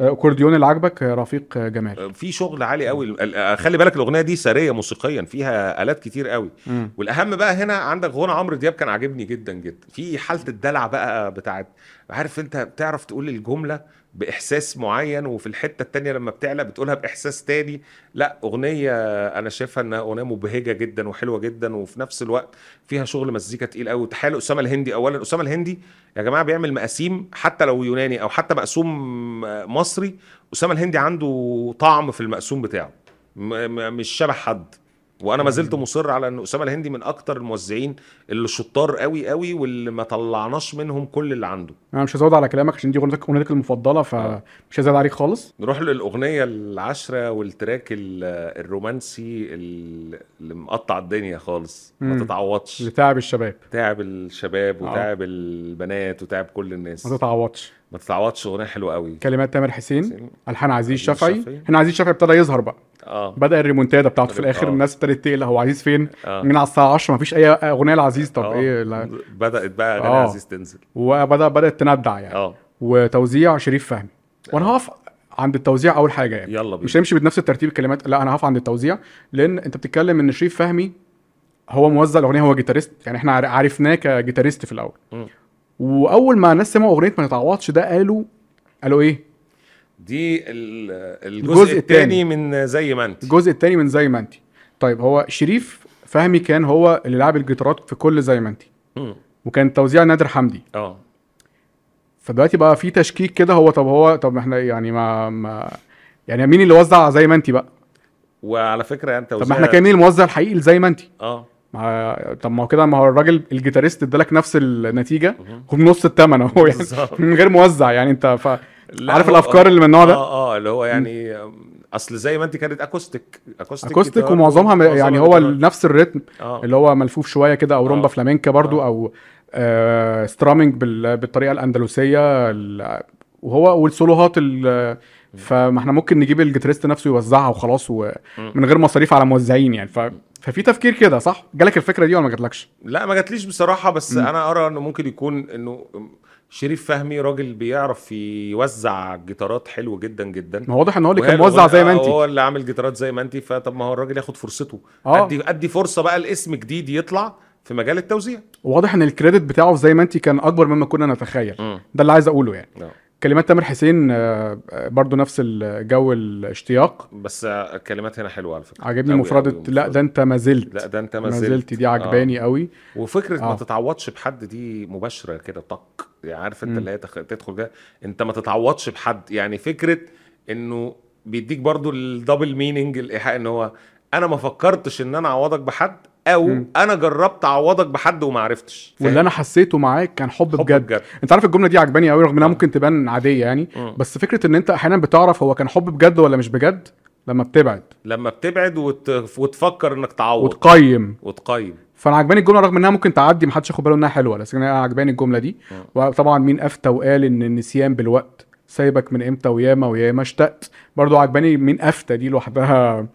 S1: آه، أكورديون اللي عاجبك آه، رفيق آه، جمال
S2: في شغل عالي قوي. ال- خلي بالك الأغنية دي سارية موسيقيا فيها آلات كتير قوي.
S1: مم.
S2: والأهم بقى هنا عندك غنى عمرو دياب كان عاجبني جدا جدا. في حالة الدلع بقى بتاعت عارف أنت بتعرف تقول الجملة بإحساس معين وفي الحتة التانية لما بتعلى بتقولها بإحساس تاني. لا أغنية أنا شايفها إنها أغنية مبهجة جدا وحلوة جدا وفي نفس الوقت فيها شغل مزيكا تقيل قوي تحية أسامة الهندي. اولا أسامة الهندي يا جماعة بيعمل مقاسيم حتى لو يوناني أو حتى مقسوم مصري. أسامة الهندي عنده طعم في المقسوم بتاعه. مش شبه حد. وأنا ما زلت مصر على ان اسامه الهندي من أكتر الموزعين اللي شطار قوي قوي واللي ما طلعناش منهم كل اللي عنده.
S1: أنا مش هزود على كلامك عشان دي اغنيتك أغنيتك المفضلة فمش هزود عليك خالص؟
S2: نروح للأغنية العشرة والتراك ال- الرومانسي ال- اللي مقطع الدنيا خالص ما. تتعوضش.
S1: بتاعب الشباب.
S2: تعب الشباب
S1: آه.
S2: وتعب البنات وتعب كل الناس.
S1: ما تتعوضش.
S2: ما تتعوضش أغنية حلوة قوي.
S1: كلمات تامر حسين ألحان عزيز شفعي. هنا عزيز شفعي ابتدى يظهر بقى.
S2: آه.
S1: بدأ الريمونتادا بتاعته في الآخر
S2: آه.
S1: الناس ابتدت تقلق هو عزيز فين؟
S2: آه.
S1: من على الساعة 10 مفيش أي أغنية لعزيز. طب
S2: آه.
S1: إيه لا.
S2: بدأت بقى أغاني
S1: آه.
S2: عزيز تنزل.
S1: وبدا بدأت تندع يعني.
S2: آه.
S1: وتوزيع شريف فهمي. وأنا هقف عند التوزيع أول حاجة يعني.
S2: يلا بينا.
S1: مش هيمشي بنفس الترتيب الكلمات لا أنا هقف عند التوزيع لأن أنت بتتكلم إن شريف فهمي هو موزع الأغنية هو جيتاريست. يعني إحنا عرفناه كجيتاريست في الأول.
S2: مم.
S1: وأول ما الناس سمعوا أغنية ما تتعوضش ده قالوا قالوا إيه؟
S2: دي ال-
S1: الجزء.
S2: الثاني من زي ما انت.
S1: الجزء الثاني من زي ما انت. طيب هو شريف فهمي كان هو اللي لعب الجيتارات في كل زي ما انت. وكان توزيع نادر حمدي.
S2: آه.
S1: فدلوقتي بقى في تشكيك كده هو طب هو طب إحنا يعني ما ما يعني مين اللي وزع زي ما انت بقى؟
S2: وعلى فكرة انت
S1: طب ما إحنا كان مين الموزع الحقيقي زي ما انت؟
S2: آه.
S1: ما طب ما هو كده ما هو الراجل ال guitarist ادالك نفس
S2: النتيجة.
S1: وبنص الثمن اهو يعني. من غير موزع يعني انت ف... عارف الأفكار اللي من النوع ده
S2: آه آه اللي هو يعني أصل زي ما انت كانت acoustic
S1: acoustic
S2: acoustic
S1: ومعظمها يعني هو. نفس ال
S2: rhythm آه
S1: اللي هو ملفوف شوية كده أو رومبا
S2: آه.
S1: فلامينكو برضو
S2: آه.
S1: أو آه strumming بال... بالطريقة الأندلسية ال... وهو وال soloهات ال... فما إحنا ممكن نجيب ال guitarist نفسه يوزعها وخلاص ومن غير مصاريف على موزعين يعني ف... ففي تفكير كده صح؟ جالك الفكرة دي ولا ما جاتلكش؟
S2: لا ما جاتليش بصراحة بس
S1: مم.
S2: أنا أرى إنه ممكن يكون إنه شريف فهمي راجل بيعرف يوزع جيتارات حلو جدا جدا.
S1: ما واضح إن هو اللي كان موزع زي ما انت
S2: هو اللي عامل جيتارات زي ما انت فطب ما هو الراجل ياخد فرصته.
S1: آه.
S2: ادي أدي فرصة بقى لاسم جديد يطلع في مجال التوزيع.
S1: واضح إن الكريدت بتاعه زي ما انت كان أكبر مما كنا نتخيل.
S2: مم.
S1: ده اللي عايز أقوله يعني.
S2: آه.
S1: كلمات تامر حسين آه، آه، برضو نفس الجو الاشتياق.
S2: بس الكلمات هنا حلوة على فكرة.
S1: عجبني مفردة
S2: أوي
S1: لا ده انت ما زلت.
S2: لا ده انت
S1: ما زلت. دي عجباني قوي.
S2: وفكرة
S1: آه.
S2: ما تتعوضش بحد دي مباشرة كده طق. يعني عارف انت. اللي هي. تدخل كده انت ما تتعوضش بحد. يعني فكرة انه بيديك برضو الدبل ميننج الإيحاء إن هو أنا ما فكرتش إن أنا أعوضك بحد أو
S1: مم.
S2: أنا جربت أعوضك بحد وما عرفتش.
S1: واللي أنا حسيته معاك كان حب,
S2: حب
S1: بجد.
S2: بجد.
S1: أنت عارف الجملة دي عجباني قوي رغم إنها
S2: آه.
S1: ممكن تبان عادية يعني.
S2: مم.
S1: بس فكرة إن أنت أحيانا بتعرف هو كان حب بجد ولا مش بجد لما بتبعد.
S2: لما بتبعد وت... وتفكر إنك تعوض.
S1: وتقيم.
S2: وتقيم.
S1: فأنا عجباني الجملة رغم إنها ممكن تعدي محدش ياخد باله إنها حلوة بس أنا عجباني الجملة دي.
S2: مم.
S1: وطبعا مين أفتى وقال إن النسيان بالوقت؟ سايبك من إمتى وياما وياما اشتقت. برضو عجباني مين أفتى دي لوحدها.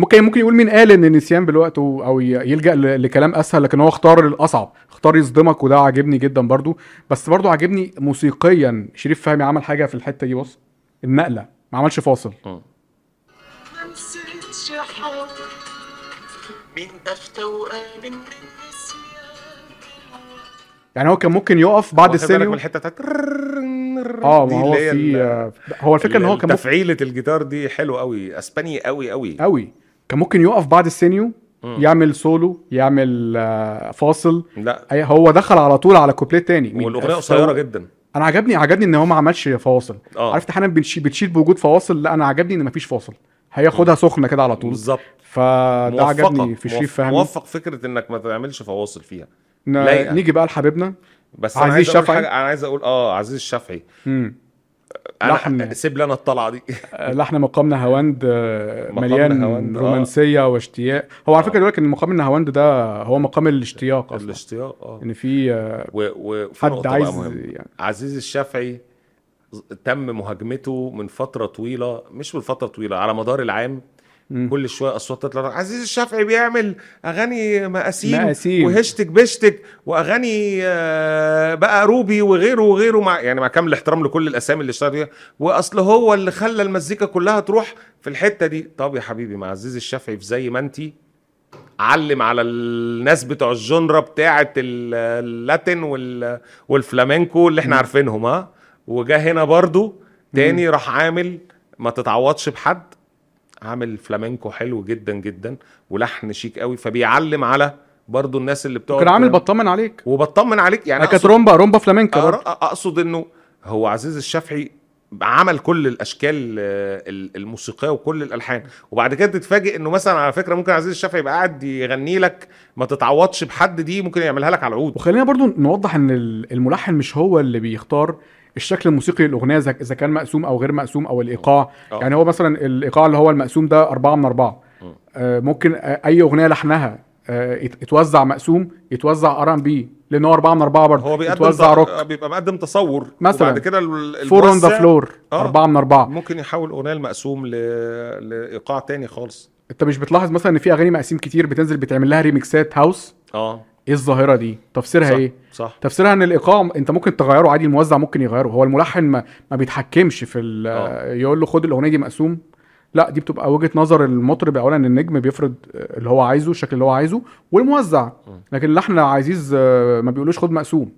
S1: ممكن ممكن يقول مين قال إن النسيان بالوقت أو يلجأ لكلام أسهل لكن هو اختار الأصعب اختار يصدمك وده عاجبني جدا برضو. بس برضو عاجبني موسيقيا. شريف فهمي عمل حاجة في الحتة دي بص النقلة ما عملش فاصل.
S3: النسيان
S1: يعني هو كان ممكن يقف بعد السينيو
S2: من الحتة بتاعت آه
S1: ما هو في آه، هو الفكرة ان هو كان
S2: تفعيله الجيتار دي حلو قوي اسباني قوي قوي
S1: قوي كان ممكن يقف بعد السينيو يعمل سولو يعمل آه، فاصل.
S2: لا.
S1: أي- هو دخل على طول على كوبليه تاني. مين؟ والأغنية
S2: أفتكر
S1: قصيرة
S2: جدا.
S1: أنا عجبني عجبني إن هو ما عملش فواصل
S2: آه.
S1: عرفت أحيانا بنشي- بتشيل بوجود فواصل؟ لا أنا عجبني إن مفيش فاصل. هياخدها سخنة كده على طول.
S2: بالظبط.
S1: فده
S2: موفقة.
S1: عجبني في شريف
S2: موف-
S1: فهمي.
S2: موفق فكرة إنك ما تعملش فواصل فيها.
S1: ن-
S2: لايقة.
S1: نيجي بقى لحبيبنا.
S2: بس أنا
S1: عزيز
S2: عايز أقول
S1: الشافعي؟
S2: حاجة أنا عايز أقول آه عزيز الشافعي
S1: مم. لحن.
S2: سيب لي أنا الطلعة دي
S1: لحن مقام نهاوند آه،
S2: مقام
S1: مليان
S2: نهاوند، آه.
S1: رومانسية واشتياق هو على فكرة بيقول لك إن مقام نهاوند ده هو مقام الاشتياق أصلا
S2: الاشتياق آه
S1: ان في آه،
S2: و- وفي
S1: حد عايز يعني
S2: عزيز الشافعي تم مهاجمته من فترة طويلة مش من فترة طويلة على مدار العام. كل شوية أصوات تطلع. عزيز الشافعي بيعمل أغاني مقاسيم
S1: مقاسيم.
S2: وهشتك بشتك وأغاني آه، بقى روبي وغيره وغيره مع يعني مع كامل الاحترام لكل الأسامي اللي اشتغل فيها. وأصل هو اللي خلى المزيكا كلها تروح في الحتة دي. طب يا حبيبي مع عزيز الشافعي في زي ما انتي علم على الناس بتوع الجنرا بتاعه ال- اللاتين وال- والفلامينكو اللي إحنا عارفينهم ها؟ وجا هنا برضو تاني راح عامل ما تتعوضش بحد. عامل فلامينكو حلو جدا جدا ولحن شيك قوي فبيعلم على برضو الناس اللي بتقعد
S1: كان عامل بطمن عليك.
S2: وبطمن عليك يعني
S1: كانت رومبا رومبا
S2: فلامينكو أقصد إنه هو عزيز الشافعي عمل كل الأشكال آه، ال- الموسيقية وكل الألحان. وبعد كده تتفاجئ إنه مثلا على فكرة ممكن عزيز الشافعي يبقى قاعد يغني لك ما تتعوضش بحد دي ممكن يعملها لك على العود.
S1: وخلينا برضو نوضح إن ال- الملحن مش هو اللي بيختار الشكل الموسيقي للأغنية اذا كان مقسوم أو غير مقسوم أو الإيقاع.
S2: آه.
S1: يعني هو مثلا الإيقاع اللي هو المقسوم ده أربعة من أربعة. آه ممكن آه أي أغنية لحنها آه يت- يتوزع مقسوم يتوزع R&B لأن هو أربعة من أربعة برضه
S2: هو بيقدم
S1: يتوزع
S2: ت-
S1: روك
S2: بيبقى مقدم تصور.
S1: مثلاً.
S2: وبعد كده
S1: four on
S2: the
S1: floor
S2: آه.
S1: أربعة من أربعة.
S2: ممكن يحول أغنية المقسوم ل... لإيقاع تاني خالص.
S1: أنت مش بتلاحظ مثلا إن في أغاني مقاسيم كتير بتنزل بتعمل لها remixات house
S2: آه.
S1: إيه الظاهرة دي؟ تفسيرها
S2: صح
S1: إيه؟
S2: صح.
S1: تفسيرها إن الايقاع أنت ممكن تغيره عادي الموزع ممكن يغيره. هو الملحن ما, ما بيتحكمش في ال-
S2: آه.
S1: يقول له خد الأغنية دي مقسوم. لا دي بتبقى وجهة نظر المطرب اولا النجم بيفرض اللي هو عايزه الشكل اللي هو عايزه والموزع. لكن اللحن عزيز آه، ما بيقولوش خد مقسوم.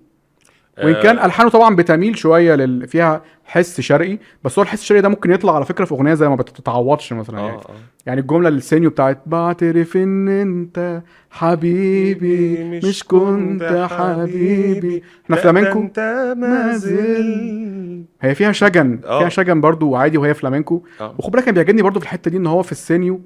S1: وان كان
S2: آه.
S1: ألحانه طبعا بتميل شوية لل... فيها حس شرقي بس هو الحس الشرقي ده ممكن يطلع على فكرة في أغنية زي ما بتتعوضش مثلا
S2: آه
S1: يعني
S2: آه
S1: يعني الجملة السينيو بتاعت بعترف إن أنت حبيبي مش كنت حبيبي إحنا
S2: لا،
S1: فلامينكو
S2: أنت ما زلت
S1: هي فيها شجن
S2: آه.
S1: فيها شجن برضو عادي وهي فلامينكو
S2: آه.
S1: وخد بالك كان بيعجبني برضو في الحتة دي إن هو في السينيو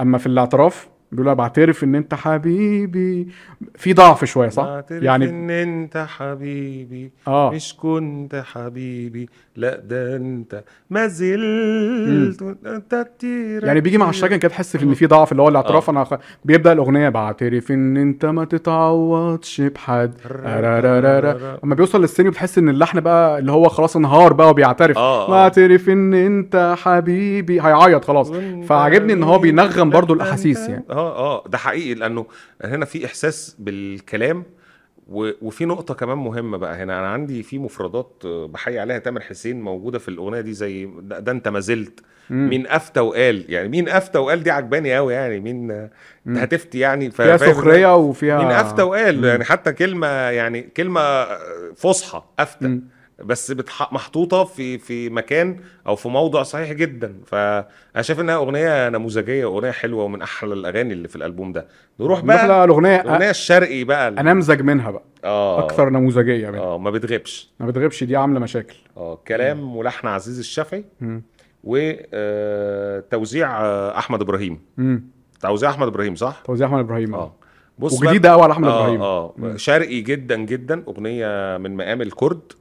S1: أما في الاعتراف بيقول بعترف إن أنت حبيبي. في ضعف شوية صح؟
S2: بعترف
S1: يعني
S2: إن أنت حبيبي.
S1: آه.
S2: مش كنت حبيبي. لا ده أنت ما زلت.
S1: يعني بيجي مع الشجن كده تحس إن في ضعف اللي هو الاعتراف. أنا خ... بيبدأ الأغنية بعترف إن أنت ما تتعوضش بحد. أما بيوصل للسينيو بتحس إن اللحن بقى اللي هو خلاص انهار بقى وبيعترف.
S2: آه، آه.
S1: بعترف إن أنت حبيبي. هيعيط خلاص. فعجبني إن هو بينغم برضو الأحاسيس يعني.
S2: آه آه ده حقيقي لأنه هنا في إحساس بالكلام و- وفي نقطة كمان مهمة بقى هنا. أنا عندي في مفردات بحيي عليها تامر حسين موجودة في الأغنية دي زي ده, ده أنت ما زلت. مين أفتى وقال؟ يعني مين أفتى وقال دي عجباني أوي يعني مين هتفتي يعني؟
S1: فيها سخرية وفيها
S2: مين أفتى وقال؟
S1: مم.
S2: يعني حتى كلمة يعني كلمة فصحى
S1: أفتى.
S2: بس بتح... محطوطة في في مكان أو في موضع صحيح جدا. فانا شايف إنها أغنية نموذجية وأغنية حلوة ومن أحلى الأغاني اللي في الألبوم ده. نروح
S1: نروح
S2: بقى
S1: الأغنية
S2: الأغنية الشرقي بقى ال-
S1: أنمذج منها بقى.
S2: آه.
S1: أكثر نموذجية منها.
S2: آه ما بتغيبش.
S1: ما بتغيبش دي عاملة مشاكل.
S2: آه كلام ولحن عزيز الشافعي. وتوزيع أحمد إبراهيم.
S1: مم.
S2: توزيع أحمد إبراهيم صح؟
S1: توزيع أحمد إبراهيم
S2: آه.
S1: آه.
S2: بص
S1: وجديده قوي على أحمد
S2: آه
S1: إبراهيم.
S2: آه.
S1: مم.
S2: شرقي جدا جدا. أغنية من مقام الكرد.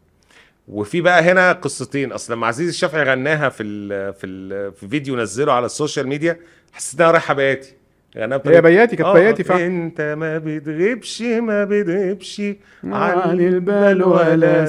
S2: وفي بقى هنا قصتين. أصل لما عزيز الشافعي غناها في ال في ال في فيديو نزله على السوشيال ميديا حسيت إنها رايحة بياتي. غناها
S1: هي بياتي كانت
S2: آه،
S1: بياتي فعلا.
S2: أنت ما بتغيبش ما بتغيبش
S1: عن البال ولا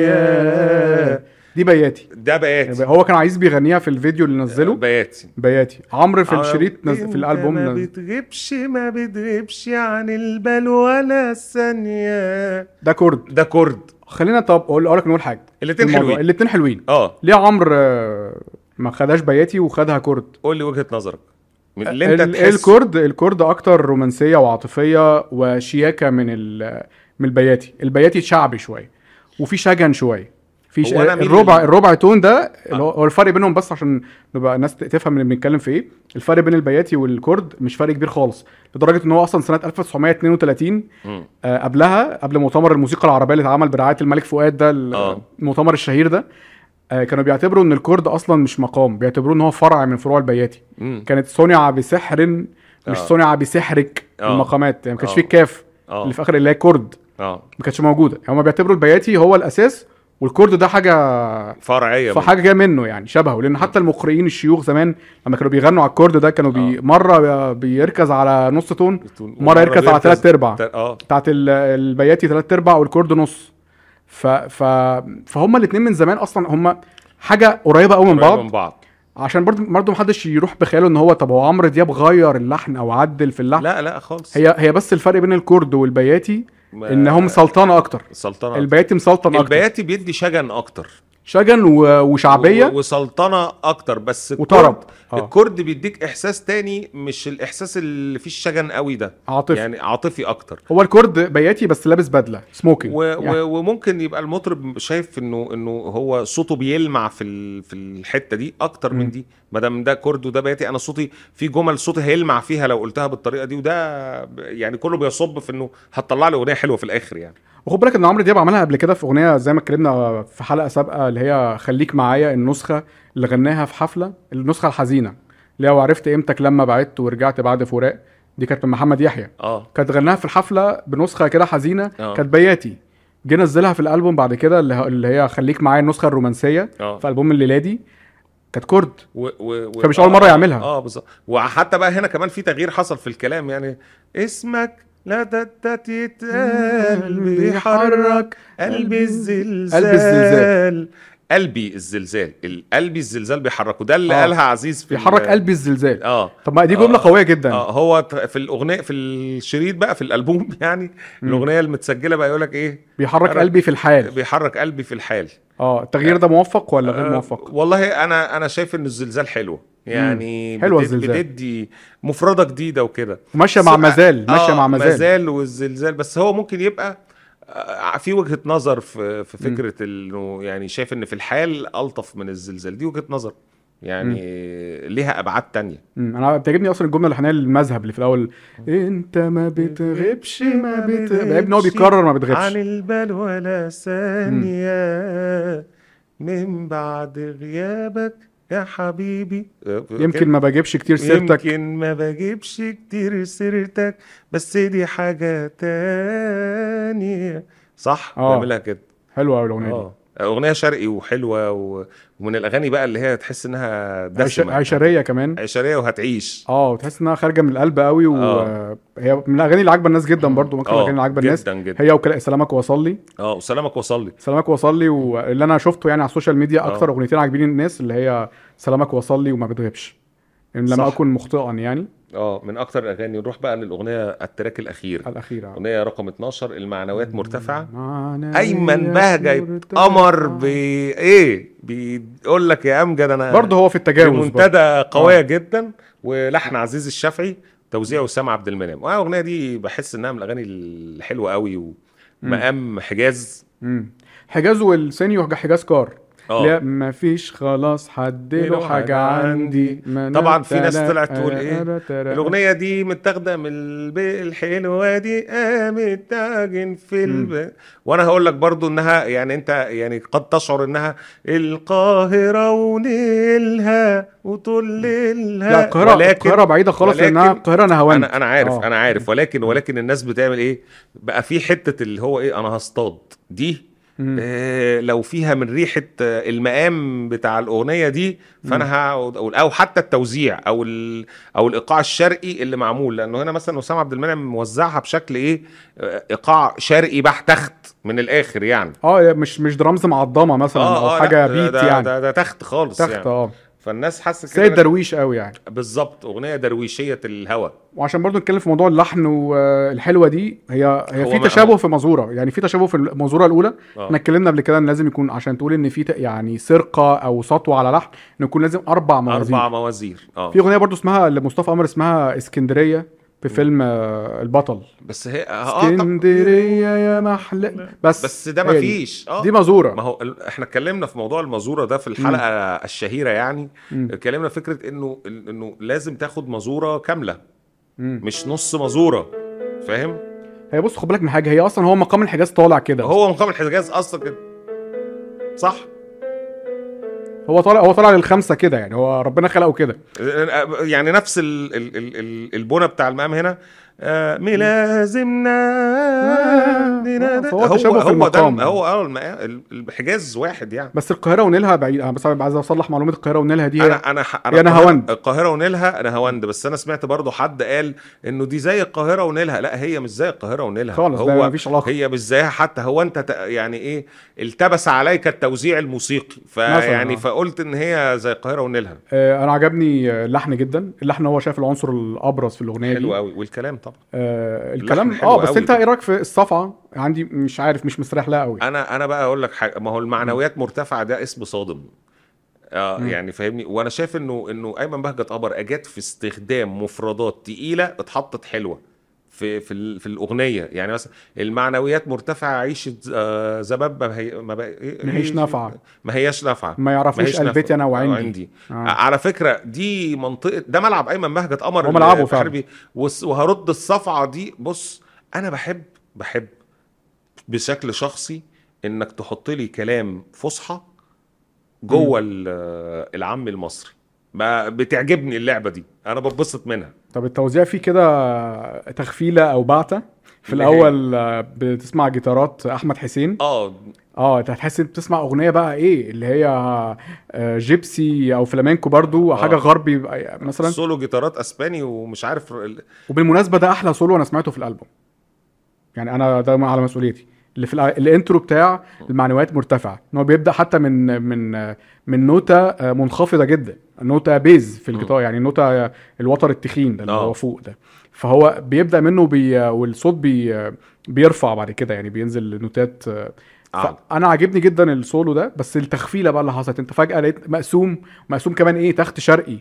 S1: ثانية. دي بياتي.
S2: ده بياتي.
S1: هو كان عايز بيغنيها في الفيديو اللي نزله؟
S2: بياتي.
S1: بياتي. عمرو في الشريط نز... في الألبوم
S2: ما. بتغيبش ما بتغيبش عن البال ولا ثانية.
S1: ده كورد.
S2: ده كورد.
S1: خلينا طب أقول لك نقول حاجة. الموضوع.
S2: حلوين.
S1: الاتنين حلوين.
S2: آه.
S1: ليه عمرو آه، ما خدهاش بياتي وخدها كورد
S2: قول لي وجهة نظرك. اللي
S1: أنت
S2: تحس
S1: الكورد الكورد أكتر رومانسية وعاطفية وشياكة من ال... من البياتي. البياتي شعبي شوية وفي شجن شوية. في ش...
S2: هو أنا مين
S1: الربع
S2: ال-
S1: الربع تون ده اللي هو الفرق بينهم بس عشان نبقى الناس تفهم اللي بنتكلم في إيه الفرق بين البياتي والكورد مش فرق كبير خالص لدرجة إن هو أصلا سنة 1932
S2: مم.
S1: آه، قبلها قبل مؤتمر الموسيقى العربية اللي اتعمل برعاية الملك فؤاد ده
S2: آه.
S1: المؤتمر الشهير ده آه، كانوا بيعتبروا إن الكورد أصلا مش مقام بيعتبروه إن هو فرع من فروع البياتي
S2: مم.
S1: كانت صنع بسحر مش
S2: آه.
S1: صنع بسحرك
S2: آه.
S1: المقامات يعني ما كانش
S2: آه.
S1: فيه الكاف
S2: آه.
S1: اللي في آخر اللي هي كورد
S2: آه
S1: ما كانتش موجودة هم بيعتبروا البياتي هو الأساس والكورد ده حاجة
S2: فرعية
S1: فحاجه جاية منه يعني شبهه. لأن حتى المقرئين الشيوخ زمان لما كانوا بيغنوا على الكورد ده كانوا بي
S2: آه.
S1: مرة بيركز على نص تون مرة يركز على ثلاث أرباع.
S2: آه.
S1: بتاعت ال- البياتي ثلاث أرباع والكورد نص. ف ف فهم الاثنين من زمان أصلا هم حاجة قريبة قوي من بعض.
S2: من بعض.
S1: عشان برضه برضه محدش يروح بخياله إن هو طب هو عمرو دياب غير اللحن أو عدل في اللحن؟
S2: لا لا خالص.
S1: هي هي بس الفرق بين الكورد والبياتي إن هم سلطنه أكتر.
S2: السلطنه
S1: البياتي مسلطن أكتر.
S2: البياتي بيدي شجن أكتر.
S1: شجن
S2: وشعبية. وسلطنة أكتر بس
S1: وطرب.
S2: الكرد
S1: آه.
S2: الكرد بيديك إحساس تاني مش الإحساس اللي فيه الشجن قوي ده.
S1: عاطفي.
S2: يعني عاطفي أكتر.
S1: هو الكورد بياتي بس لابس بدلة سموكينج
S2: و...
S1: يعني.
S2: و... وممكن يبقى المطرب شايف انه إنه هو صوته بيلمع في ال... في الحتة دي أكتر
S1: مم.
S2: من دي. ما دام ده كرد وده بياتي أنا صوتي في جمل صوتي هيلمع فيها لو قلتها بالطريقة دي وده يعني كله بيصب في إنه هتطلع لي أغنية حلوة في الآخر يعني.
S1: وخد بالك إن عمرو دياب عملها قبل كده في أغنية زي ما اتكلمنا في حلقة سابقة اللي هي خليك معايا النسخة اللي غناها في حفلة النسخة الحزينة اللي هو عرفت قيمتك لما بعدت ورجعت بعد فراق. دي كانت من محمد يحيى.
S2: آه.
S1: كانت غناها في الحفلة بنسخة كده حزينة
S2: آه.
S1: كانت بياتي. جه نزلها في الألبوم بعد كده اللي هي- خليك معايا النسخة الرومانسية
S2: آه.
S1: في ألبوم الليلادي كانت كورد.
S2: و... و... و...
S1: فمش أول مرة يعملها.
S2: آه بالظبط. وحتى بقى هنا كمان في تغيير حصل في الكلام يعني اسمك لا تتت يتقال بيحرك قلبي الزلزال.
S1: قلبي الزلزال.
S2: قلبي الزلزال. القلبي الزلزال بيحركه. ده اللي
S1: آه.
S2: قالها عزيز في
S1: بيحرك قلبي الزلزال.
S2: آه.
S1: طب ما دي جملة
S2: آه.
S1: قوية جدا.
S2: آه. هو في الأغنية في الشريط بقى في الألبوم يعني الأغنية المتسجلة بقى يقول لك إيه؟
S1: بيحرك
S2: حرك-
S1: قلبي في الحال.
S2: بيحرك قلبي في الحال.
S1: آه. التغيير ده موفق ولا غير
S2: آه،
S1: موفق؟
S2: والله أنا أنا شايف إن الزلزال حلو. يعني
S1: حلوة
S2: بتد-
S1: الزلزال.
S2: بتدي مفردة جديدة وكده.
S1: ماشية مع مازال ماشية
S2: آه،
S1: مع مازال.
S2: مازال والزلزال. بس هو ممكن يبقى آه، في وجهة نظر في في فكرة إنه يعني شايف إن في الحال ألطف من الزلزال. دي وجهة نظر. يعني ليها أبعاد تانية.
S1: مم، أنا بتعجبني أصلا الجملة اللي إحنا المذهب اللي في الأول. أنت ما بتغيبش ما بتغيبش إن هو بيكرر ما
S2: عن
S1: بتغيبش
S2: البال ولا ثانية. من بعد غيابك يا حبيبي.
S1: يمكن ما بجيبش كتير سيرتك.
S2: يمكن ما بجيبش كتير سيرتك بس دي حاجة تانية. صح؟
S1: آه.
S2: بيعملها كده.
S1: حلوة قوي الأغنية دي.
S2: أغنية شرقي وحلوة و... ومن الأغاني بقى اللي هي تحس إنها
S1: عش...
S2: دسمة
S1: عشرية كمان.
S2: عشرية وهتعيش.
S1: آه وتحس إنها خارجة من القلب قوي
S2: آه.
S1: وهي من الأغاني اللي عاجبة الناس جدا برضو ممكن
S2: آه،
S1: الأغاني اللي عاجبة الناس.
S2: جدا جدا.
S1: هي وكلا سلامك وصل لي
S2: آه وسلامك وصل لي
S1: سلامك وصل لي واللي أنا شفته يعني على ال social media أكتر
S2: آه.
S1: أغنيتين عاجبين الناس اللي هي سلامك وصل لي وما بتغيبش. إن لم. أكن مخطئا يعني.
S2: آه من أكتر الأغاني. نروح بقى للأغنية ال track الأخير.
S1: الاخيره
S2: أغنية رقم 12 المعنويات مرتفعة. أيمن
S1: بهجة.
S2: قمر ب إيه؟ بيقول لك يا أمجد أنا
S1: برضه هو في التجاوز.
S2: منتدى قوية جدا. ولحن عزيز الشافعي توزيع وسام عبد المنعم. والاغنيه دي بحس إنها من الأغاني الحلوة قوي ومقام حجاز.
S1: مم. حجاز والسينيو حجاز كار.
S2: آه.
S1: لا مفيش خلاص حد له حاجة عندي. ما
S2: طبعا في ناس طلعت تقول
S1: إيه؟
S2: الأغنية دي متاخدة من الحلوه دي قامت تعجن في الب... وأنا هقول لك برضو إنها يعني أنت يعني قد تشعر إنها القاهرة ونيلها وطللها
S1: لا القاهرة القاهرة بعيدة خالص لأنها القاهرة نهاوند
S2: أنا أنا عارف
S1: آه.
S2: أنا عارف. ولكن ولكن الناس بتعمل إيه؟ بقى في حتة اللي هو إيه؟ أنا هصطاد. دي. آه، لو فيها من ريحة آه، المقام بتاع الأغنية دي فأنا هقعد أقول- أو حتى التوزيع أو أو الإيقاع الشرقي اللي معمول. لأنه هنا مثلا وسام عبد المنعم موزعها بشكل إيه آه، إيقاع شرقي بحت تخت من الآخر يعني.
S1: آه مش مش درامز معضمة مثلا أو
S2: لا،
S1: حاجة
S2: ده-
S1: بيت
S2: ده
S1: يعني.
S2: ده, ده تخت خالص
S1: تخت
S2: يعني.
S1: آه.
S2: فالناس حاسة
S1: سيد
S2: كده
S1: درويش قوي يعني.
S2: بالظبط أغنية درويشية الهوى
S1: وعشان برضو نتكلم في موضوع اللحن والحلوة دي هي هي في تشابه في مزورة. يعني في تشابه في المزوره الأولى.
S2: آه.
S1: إحنا اتكلمنا قبل كده إن لازم يكون عشان تقول إن في يعني سرقة أو سطوه على لحن إن يكون لازم أربع موازين.
S2: أربع موازير آه.
S1: في أغنية برضو اسمها لمصطفى قمر اسمها اسكندرية. في فيلم آه، البطل.
S2: بس هي آه طب-
S1: اسكندرية يا محل. بس
S2: بس ده. مفيش آه.
S1: دي مزوره
S2: ما هو ال- إحنا اتكلمنا في موضوع المزوره ده في الحلقة الشهيرة يعني. اتكلمنا في فكرة إنه إنه لازم تاخد مزوره كاملة.
S1: مم.
S2: مش نص مزوره فاهم؟
S1: هي بص خد بالك من حاجة هي أصلا هو مقام الحجاز طالع كده.
S2: هو مقام الحجاز أصلا كده. صح؟
S1: هو طالع هو طالع للخمسة كده يعني هو ربنا خلقه كده.
S2: يعني نفس ال ال ال ال البنى بتاع المقام هنا آه، ملازمنا
S1: فهو تشابه في
S2: هو
S1: المقام.
S2: ده هو آه المقام- الحجاز واحد يعني.
S1: بس القاهرة ونيلها بعيد. أنا بس عايز أصلح معلومه القاهرة ونيلها دي.
S2: أنا
S1: أنا
S2: أنا
S1: نهاوند.
S2: القاهرة ونيلها نهاوند بس أنا سمعت برضو حد قال إنه دي زي القاهرة ونيلها. لا هي مش زي القاهرة ونيلها.
S1: خالص،
S2: هو
S1: مفيش علاقة.
S2: هي مش زيها. حتى هو أنت يعني إيه التبس عليك التوزيع الموسيقي. فيعني
S1: آه.
S2: فقلت إن هي زي القاهرة ونيلها.
S1: آه، أنا عجبني آه، اللحن جدا. اللحن هو شايف العنصر الأبرز في الأغنية
S2: حلو قوي والكلام طبعا.
S1: آه الكلام آه بس انت. إيه رأيك في الصفعة؟ عندي مش عارف مش مستريح لها قوي.
S2: أنا أنا بقى أقول لك حاجة. ما هو المعنويات مرتفعة ده اسم صادم. آه
S1: مم.
S2: يعني فاهمني؟ وأنا شايف انه إنه أيمن بهجت قمر اجاد في استخدام مفردات تقيلة اتحطت حلوة. في في في الأغنية. يعني مثلا المعنويات مرتفعة عيشه آه زباب ما هي ما, بقى إيه-
S1: ما هيش
S2: إيه-
S1: نافعة.
S2: ما هياش نافعة.
S1: ما يعرفوش
S2: هيش
S1: قلبتي أنا
S2: نافعة.
S1: وعندي
S2: عندي.
S1: آه.
S2: على فكرة دي منطقة ده ملعب أيمن بهجت قمر
S1: هو ملعبه فعلا.
S2: وهرد الصفعة دي بص أنا بحب بحب بشكل شخصي إنك تحط لي كلام فصحى جوه ال- العام المصري. ما بتعجبني اللعبة دي. أنا بتبسط منها.
S1: طب التوزيع فيه كده تغفيلة أو بغتة؟ في؟ الأول آه، بتسمع جيتارات أحمد حسين.
S2: آه.
S1: آه أنت هتحس انت بتسمع أغنية بقى إيه؟ اللي هي آه، gypsy أو flamenco برضو حاجة
S2: آه.
S1: غربي بقى مثلا.
S2: سولو جيتارات أسباني ومش عارف ال-
S1: وبالمناسبة ده أحلى سولو أنا سمعته في الألبوم. يعني أنا ده على مسؤوليتي. اللي في ال intro بتاع المعنويات مرتفعة. إن هو بيبدأ حتى من من من نوتة منخفضة جدا. نوتة bass في الجيتار يعني نوتة الوتر التخين ده اللي
S2: آه.
S1: هو فوق ده. فهو بيبدأ منه بي والصوت بي بيرفع بعد كده يعني بينزل نوتات. آه،. فأنا عاجبني جدا السولو ده بس التغفيلة بقى اللي حصلت. أنت فجأة لقيت مقسوم مقسوم كمان إيه تخت شرقي.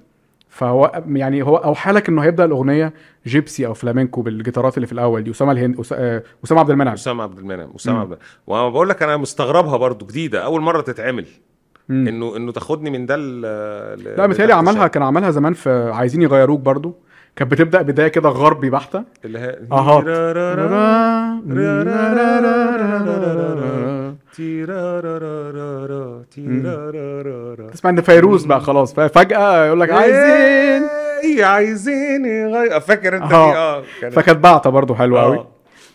S1: فهو يعني هو اوحى لك إنه هيبدأ الأغنية gypsy أو flamenco بالجيتارات اللي في الأول دي اسامه الهند أس- آه، اسامه عبد المنعم.
S2: اسامه عبد المنعم اسامه. عبد وأنا بقول لك أنا مستغربها برضو جديدة أول مرة تتعمل.
S1: مم.
S2: انه انه تاخدني من ده ل-
S1: لا متهيألي عملها. كان عملها زمان في عايزين يغيروك برضو كانت بتبدأ بداية كده غربي بحتة
S2: اللي هي
S1: اهات. تسمع ان فيروز بقى خلاص فجاه يقول لك عايزين
S2: إيه عايزين يغير فاكر انت دي آه كانت-
S1: فكانت بغتة برضو حلوة قوي.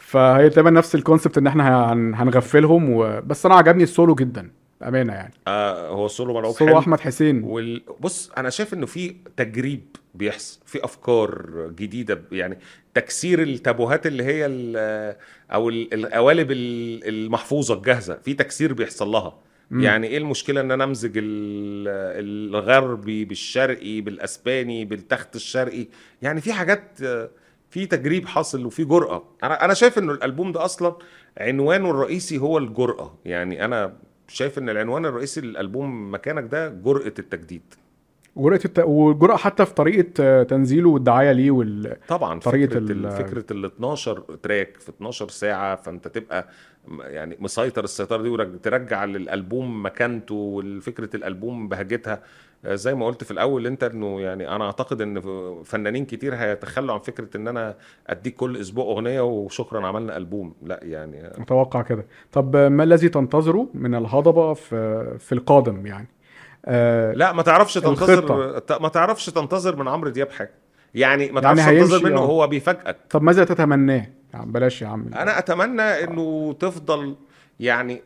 S1: فهي تقريبا نفس ال concept ان إحنا هن- هنغفلهم و... بس أنا عجبني السولو جدا بأمانة يعني.
S2: آه هو السولو ملعوب
S1: سولو احمد حسين.
S2: وال... بص أنا شايف إنه في تجريب بيحصل في أفكار جديدة يعني تكسير التابوهات اللي هي ال... أو ال- القوالب ال- المحفوظة الجاهزة في تكسير بيحصل لها.
S1: مم.
S2: يعني إيه المشكلة إن أنا أمزج ال- الغربي بالشرقي بالأسباني بالتخت الشرقي؟ يعني في حاجات في تجريب حاصل وفي جرأة. أنا أنا شايف إنه الألبوم ده أصلا عنوانه الرئيسي هو الجرأة. يعني أنا شايف إن العنوان الرئيسي للألبوم مكانك ده جرأة التجديد
S1: وجرأة الت... وجرأة حتى في طريقة آه، تنزيله والدعاية ليه وال...
S2: طبعا
S1: طريقة
S2: فكرة
S1: ال-.
S2: فكرة ال 12 تراك في 12 ساعة فأنت تبقى يعني مسيطر السيطرة دي وترجع للألبوم مكانته وفكره الألبوم بهجتها زي ما قلت في الأول أنت إنه يعني أنا أعتقد إن فنانين كتير هيتخلوا عن فكرة إن أنا أديك كل أسبوع أغنية وشكرا عملنا ألبوم لا يعني
S1: متوقع كده طب ما الذي تنتظره من الهضبة في في القادم يعني آه
S2: لا ما تعرفش تنتظر
S1: الخطة.
S2: ما تعرفش تنتظر من عمرو دياب حاجة يعني ما
S1: يعني
S2: تعرفش تنتظر
S1: هيمشي،
S2: منه
S1: آه.
S2: هو بيفاجئك
S1: طب ماذا تتمناه؟ يعني بلاش يا عم
S2: أنا أتمنى إنه تفضل يعني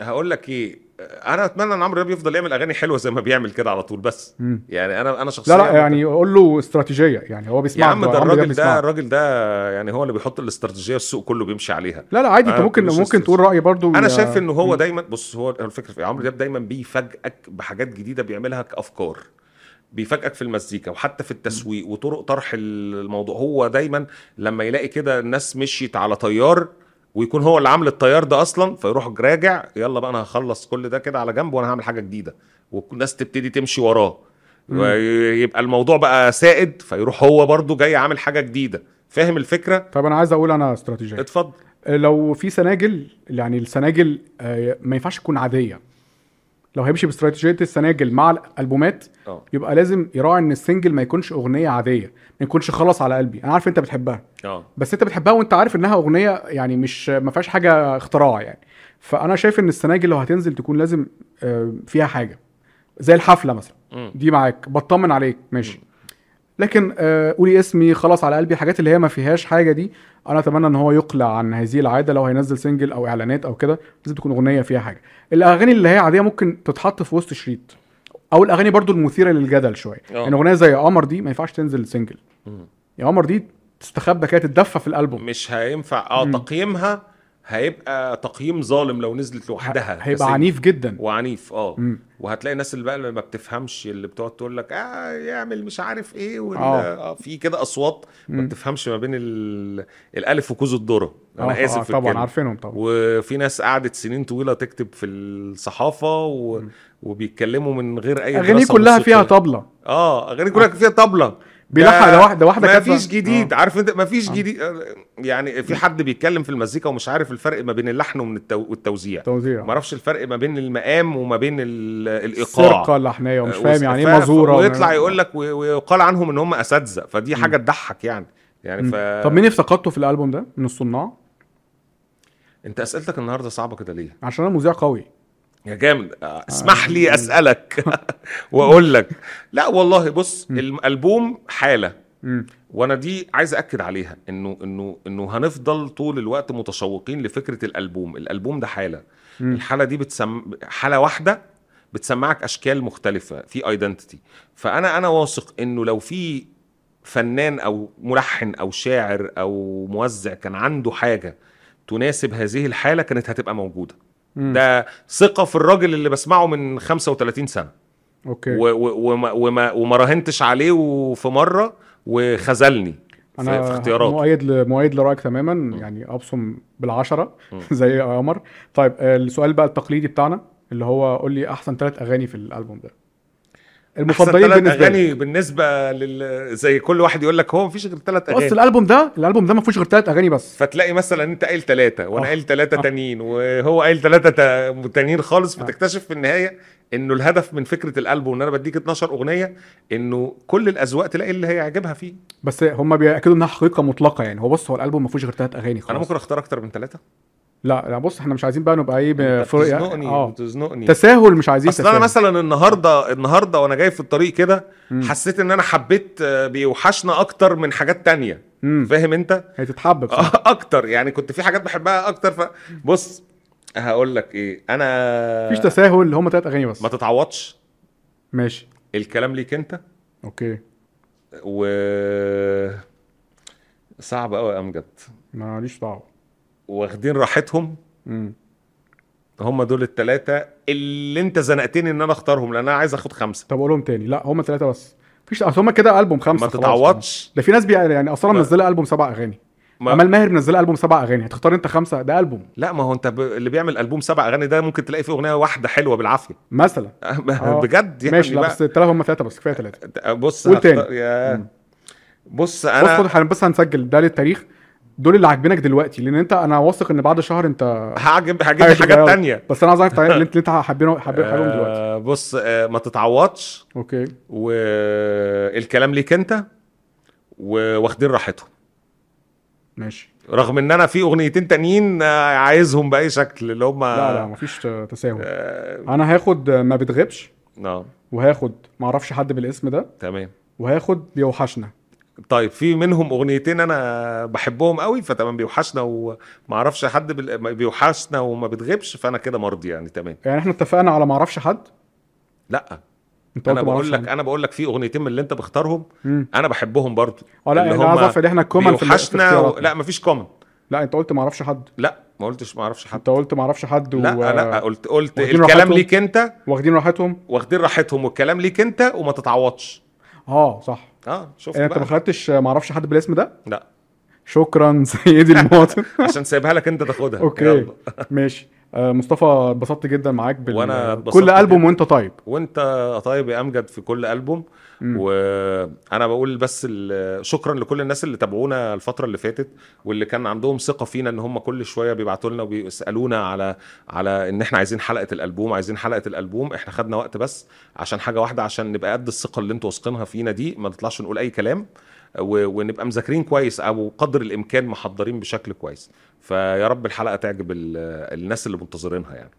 S2: هقول لك إيه أنا اتمنى ان عمرو دياب يفضل يعمل اغاني حلوة زي ما بيعمل كده على طول بس
S1: مم.
S2: يعني أنا أنا شخصيا
S1: لا لا يعني قول له استراتيجية يعني هو
S2: يا
S1: بيسمع
S2: عم ده الراجل ده الراجل ده يعني هو اللي بيحط الاستراتيجية السوق كله بيمشي عليها
S1: لا لا عادي
S2: أنت
S1: ممكن ممكن. تقول رأي برضو
S2: أنا
S1: يا-
S2: شايف انه هو. دايما بص هو الفكرة في عمرو دياب دايما بيفاجئك بحاجات جديدة بيعملها كأفكار بيفاجئك في المزيكا وحتى في التسويق وطرق طرح الموضوع هو دايما لما يلاقي كده الناس مشيت على طيار ويكون هو اللي عامل الطيار ده أصلا فيروح راجع يلا بقى أنا هخلص كل ده كده على جنب وأنا هعمل حاجة جديدة. والناس تبتدي تمشي وراه. ويبقى الموضوع بقى سائد فيروح هو برضو جاي عامل حاجة جديدة. فاهم الفكرة؟
S1: طب أنا عايز أقول أنا استراتيجية.
S2: اتفضل.
S1: لو في سناجل يعني السناجل آه، ما ينفعش تكون عادية. لو هيمشي باستراتيجيه السناجل مع الألبومات
S2: آه.
S1: يبقى لازم يراعي إن ال single ما يكونش أغنية عادية ما يكونش خلص على قلبي. أنا عارف أنت بتحبها
S2: آه.
S1: بس أنت بتحبها وأنت عارف إنها أغنية يعني مش ما فيهاش حاجة اختراع يعني. فأنا شايف إن السناجل لو هتنزل تكون لازم آه، فيها حاجة زي الحفلة مثلا.
S2: مم.
S1: دي معاك بطمن عليك ماشي. لكن آه، قولي اسمي خلاص على قلبي الحاجات اللي هي ما فيهاش حاجة دي أنا أتمنى إن هو يقلع عن هذه العادة لو هينزل single أو إعلانات أو كده لازم تكون أغنية فيها حاجة الأغاني اللي هي عادية ممكن تتحط في وسط شريط أو الأغاني برضو المثيرة للجدل شوية
S2: آه.
S1: يعني أغنية زي قمر دي ما ينفعش تنزل سنجل. يا قمر دي تستخبى كده تتدفى في الألبوم
S2: مش هينفع
S1: آه.
S2: تقييمها هيبقى تقييم ظالم لو نزلت لوحدها
S1: هيبقى. عنيف جدا
S2: وعنيف آه
S1: مم.
S2: وهتلاقي الناس اللي بقى اللي ما بتفهمش اللي بتقعد تقول لك آه يعمل مش عارف إيه وال...
S1: آه.
S2: آه. في كده أصوات ما. بتفهمش ما بين ال... الألف وكوز الذرة أنا
S1: آه،
S2: آسف
S1: آه،
S2: في
S1: طبعا
S2: الكلمة.
S1: عارفينهم طبعا
S2: وفي ناس قعدت سنين طويلة تكتب في الصحافة و... وبيتكلموا من غير
S1: أي
S2: أغاني
S1: كلها فيها. طبلة
S2: آه أغاني كلها فيها طبلة
S1: بيلحق ده واحدة واحدة
S2: ما
S1: كاتبة.
S2: فيش جديد
S1: آه.
S2: عارف انت؟ ما فيش جديد يعني في حد بيتكلم في المزيكا ومش عارف الفرق ما بين اللحن ومن التو... والتوزيع.
S1: توزيع
S2: ما أعرفش الفرق ما بين المقام وما بين ال... الإيقاع.
S1: السرقة اللحنية ومش فاهم يعني
S2: إيه
S1: مزورة
S2: ويطلع يقول لك ويقال عنهم إن هم أساتذة. فدي حاجة تضحك يعني. يعني ف
S1: طب مين افتقدته في الألبوم ده؟ من الصناع؟
S2: أنت أسئلتك النهارده صعبة كده ليه؟
S1: عشان أنا مذيع قوي.
S2: يا جامد. آه، اسمح لي أسألك وأقول لك. لا والله بص الالبوم
S1: حالة.
S2: وأنا دي عايز اكد عليها إنه إنه إنه هنفضل طول الوقت متشوقين لفكرة الألبوم. الألبوم ده
S1: حالة.
S2: الحالة دي بتسم حالة واحدة بتسمعك أشكال مختلفة في ايدنتيتي فأنا أنا واثق إنه لو في فنان أو ملحن أو شاعر أو موزع كان عنده حاجة تناسب هذه الحالة كانت هتبقى موجودة.
S1: مم.
S2: ده ثقة في الراجل اللي بسمعه من 35 سنة.
S1: أوكي.
S2: و- و- وما, وما, وما راهنتش عليه وفي مرة وخذلني في, في
S1: أنا
S2: اختياراته.
S1: مؤيد ل... مؤيد لرأيك تماما يعني أبصم بالعشرة زي قمر طيب آه، السؤال بقى التقليدي بتاعنا اللي هو قول لي أحسن ثلاث أغاني في الألبوم ده. المفضلين بالنسبة لي.
S2: بالنسبة لل... زي كل واحد يقول لك هو مفيش غير ثلاث
S1: بص
S2: أغاني.
S1: الألبوم ده الألبوم ده ما فيهوش غير ثلاث أغاني بس.
S2: فتلاقي مثلا أنت قايل ثلاثة وأنا
S1: آه.
S2: قايل ثلاثة
S1: آه.
S2: تانيين وهو قايل ثلاثة تانيين خالص فتكتشف في النهاية إنه الهدف من فكرة الألبوم إن أنا بديك 12 أغنية إنه كل الأذواق تلاقي اللي هيعجبها فيه.
S1: بس هم بيأكدوا إنها حقيقة مطلقة يعني. هو بص هو الألبوم ما فيهوش غير ثلاث أغاني خلاص
S2: أنا ممكن أختار أكتر من ثلاثة؟
S1: لا لا بص إحنا مش عايزين بقى نبقى إيه بفرق-
S2: بتزنقني
S1: آه.
S2: بتزنقني.
S1: تساهل مش عايزين
S2: أصل
S1: أنا.
S2: مثلا النهارده النهارده وأنا جاي في الطريق كده حسيت إن أنا حبيت آه، بيوحشنا أكتر من حاجات تانية.
S1: مم.
S2: فاهم أنت؟
S1: هي تتحب بصراحة.
S2: أكتر يعني كنت في حاجات بحبها أكتر فبص هقول لك إيه أنا
S1: مفيش تساهل اللي هم ثلاث أغاني بس.
S2: ما تتعوضش.
S1: ماشي.
S2: الكلام ليك أنت.
S1: أوكي.
S2: و صعب قوي يا أمجد.
S1: ماليش دعوه
S2: واخدين راحتهم. هم دول الثلاثه اللي انت زنقتني ان أنا اختارهم لأن أنا عايز اخد خمسة.
S1: طب قولهم تاني. لا هم ثلاثة بس. مفيش أصل هم كده ألبوم خمسة
S2: ما. تتعوضش.
S1: ده في ناس بي... يعني
S2: أصلا
S1: منزلة ألبوم سبع أغاني.
S2: ما-
S1: أمال ماهر منزلة ألبوم سبع أغاني. هتختار أنت خمسة؟ ده ألبوم.
S2: لا ما هو انت ب... اللي بيعمل ألبوم سبع أغاني ده ممكن تلاقي فيه أغنية واحدة حلوة بالعافية.
S1: مثلا. آه.
S2: بجد يعني
S1: ماشي. لا
S2: بقى-
S1: بس الثلاثه هم ثلاثة بس. كفاية ثلاثة
S2: بص
S1: قول
S2: هختار-
S1: تاني.
S2: يا. بص
S1: بص أنا إحنا بس هنسجل. ده للتاريخ. دول اللي عاجبينك دلوقتي لأن أنت أنا واثق إن بعد شهر أنت
S2: هعجب هجيب حاجات. تانية.
S1: بس أنا عايز أعرف اللي أنت انت حابينه حابين حابينهم دلوقتي.
S2: آه بص آه ما تتعوضش.
S1: أوكي.
S2: والكلام ليك أنت واخدين راحتهم.
S1: ماشي.
S2: رغم إن أنا في أغنيتين تانيين آه، عايزهم بأي شكل اللي هم
S1: لا لا مفيش تساهل
S2: آه
S1: أنا هاخد ما بتغيبش.
S2: آه،
S1: وهاخد ما أعرفش حد بالاسم ده.
S2: تمام.
S1: وهاخد بيوحشنا
S2: طيب في منهم أغنيتين أنا بحبهم قوي فتمام بيوحشنا وما أعرفش حد بيوحشنا وما بتغيبش فأنا كده مرضي يعني تمام.
S1: يعني إحنا اتفقنا على ما أعرفش حد؟
S2: لأ.
S1: أنت أنا
S2: بقول لك. أنا بقول لك في أغنيتين من اللي أنت بختارهم
S1: مم.
S2: أنا بحبهم برضو.
S1: آه لأ
S2: اللي
S1: أنا عايز إن إحنا ال common
S2: بيوحشنا و... لأ مفيش common
S1: لأ أنت قلت ما أعرفش حد.
S2: لأ ما قلتش ما أعرفش حد.
S1: أنت قلت ما أعرفش حد و...
S2: لأ لأ قلت قلت الكلام؟ ليك أنت.
S1: واخدين راحتهم؟
S2: واخدين راحتهم والكلام ليك أنت وما تتعوضش.
S1: آه صح.
S2: آه شفت
S1: يعني انت ما خدتش ما أعرفش حد بالاسم ده؟
S2: لا.
S1: شكرا سيدي المواطن.
S2: عشان سايبها لك انت تاخدها.
S1: أوكي
S2: يلا.
S1: ماشي. آه، مصطفى اتبسطت جدا معاك بال...
S2: اتبسطت
S1: كل
S2: ألبوم.
S1: وأنت طيب.
S2: وأنت طيب يا أمجد في كل
S1: ألبوم.
S2: وأنا بقول بس شكرا لكل الناس اللي تابعونا الفترة اللي فاتت واللي كان عندهم ثقة فينا إن هم كل شوية بيبعتوا لنا وبيسألونا على على إن إحنا عايزين حلقة الألبوم عايزين حلقة الألبوم إحنا خدنا وقت بس عشان حاجة واحدة عشان نبقى قد الثقة اللي أنتوا واثقينها فينا دي ما نطلعش نقول أي كلام ونبقى مذاكرين كويس أو قدر الإمكان محضرين بشكل كويس. فيا رب الحلقة تعجب ال- الناس اللي منتظرينها يعني.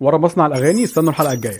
S1: ورا مصنع الأغاني استنوا الحلقة الجاية.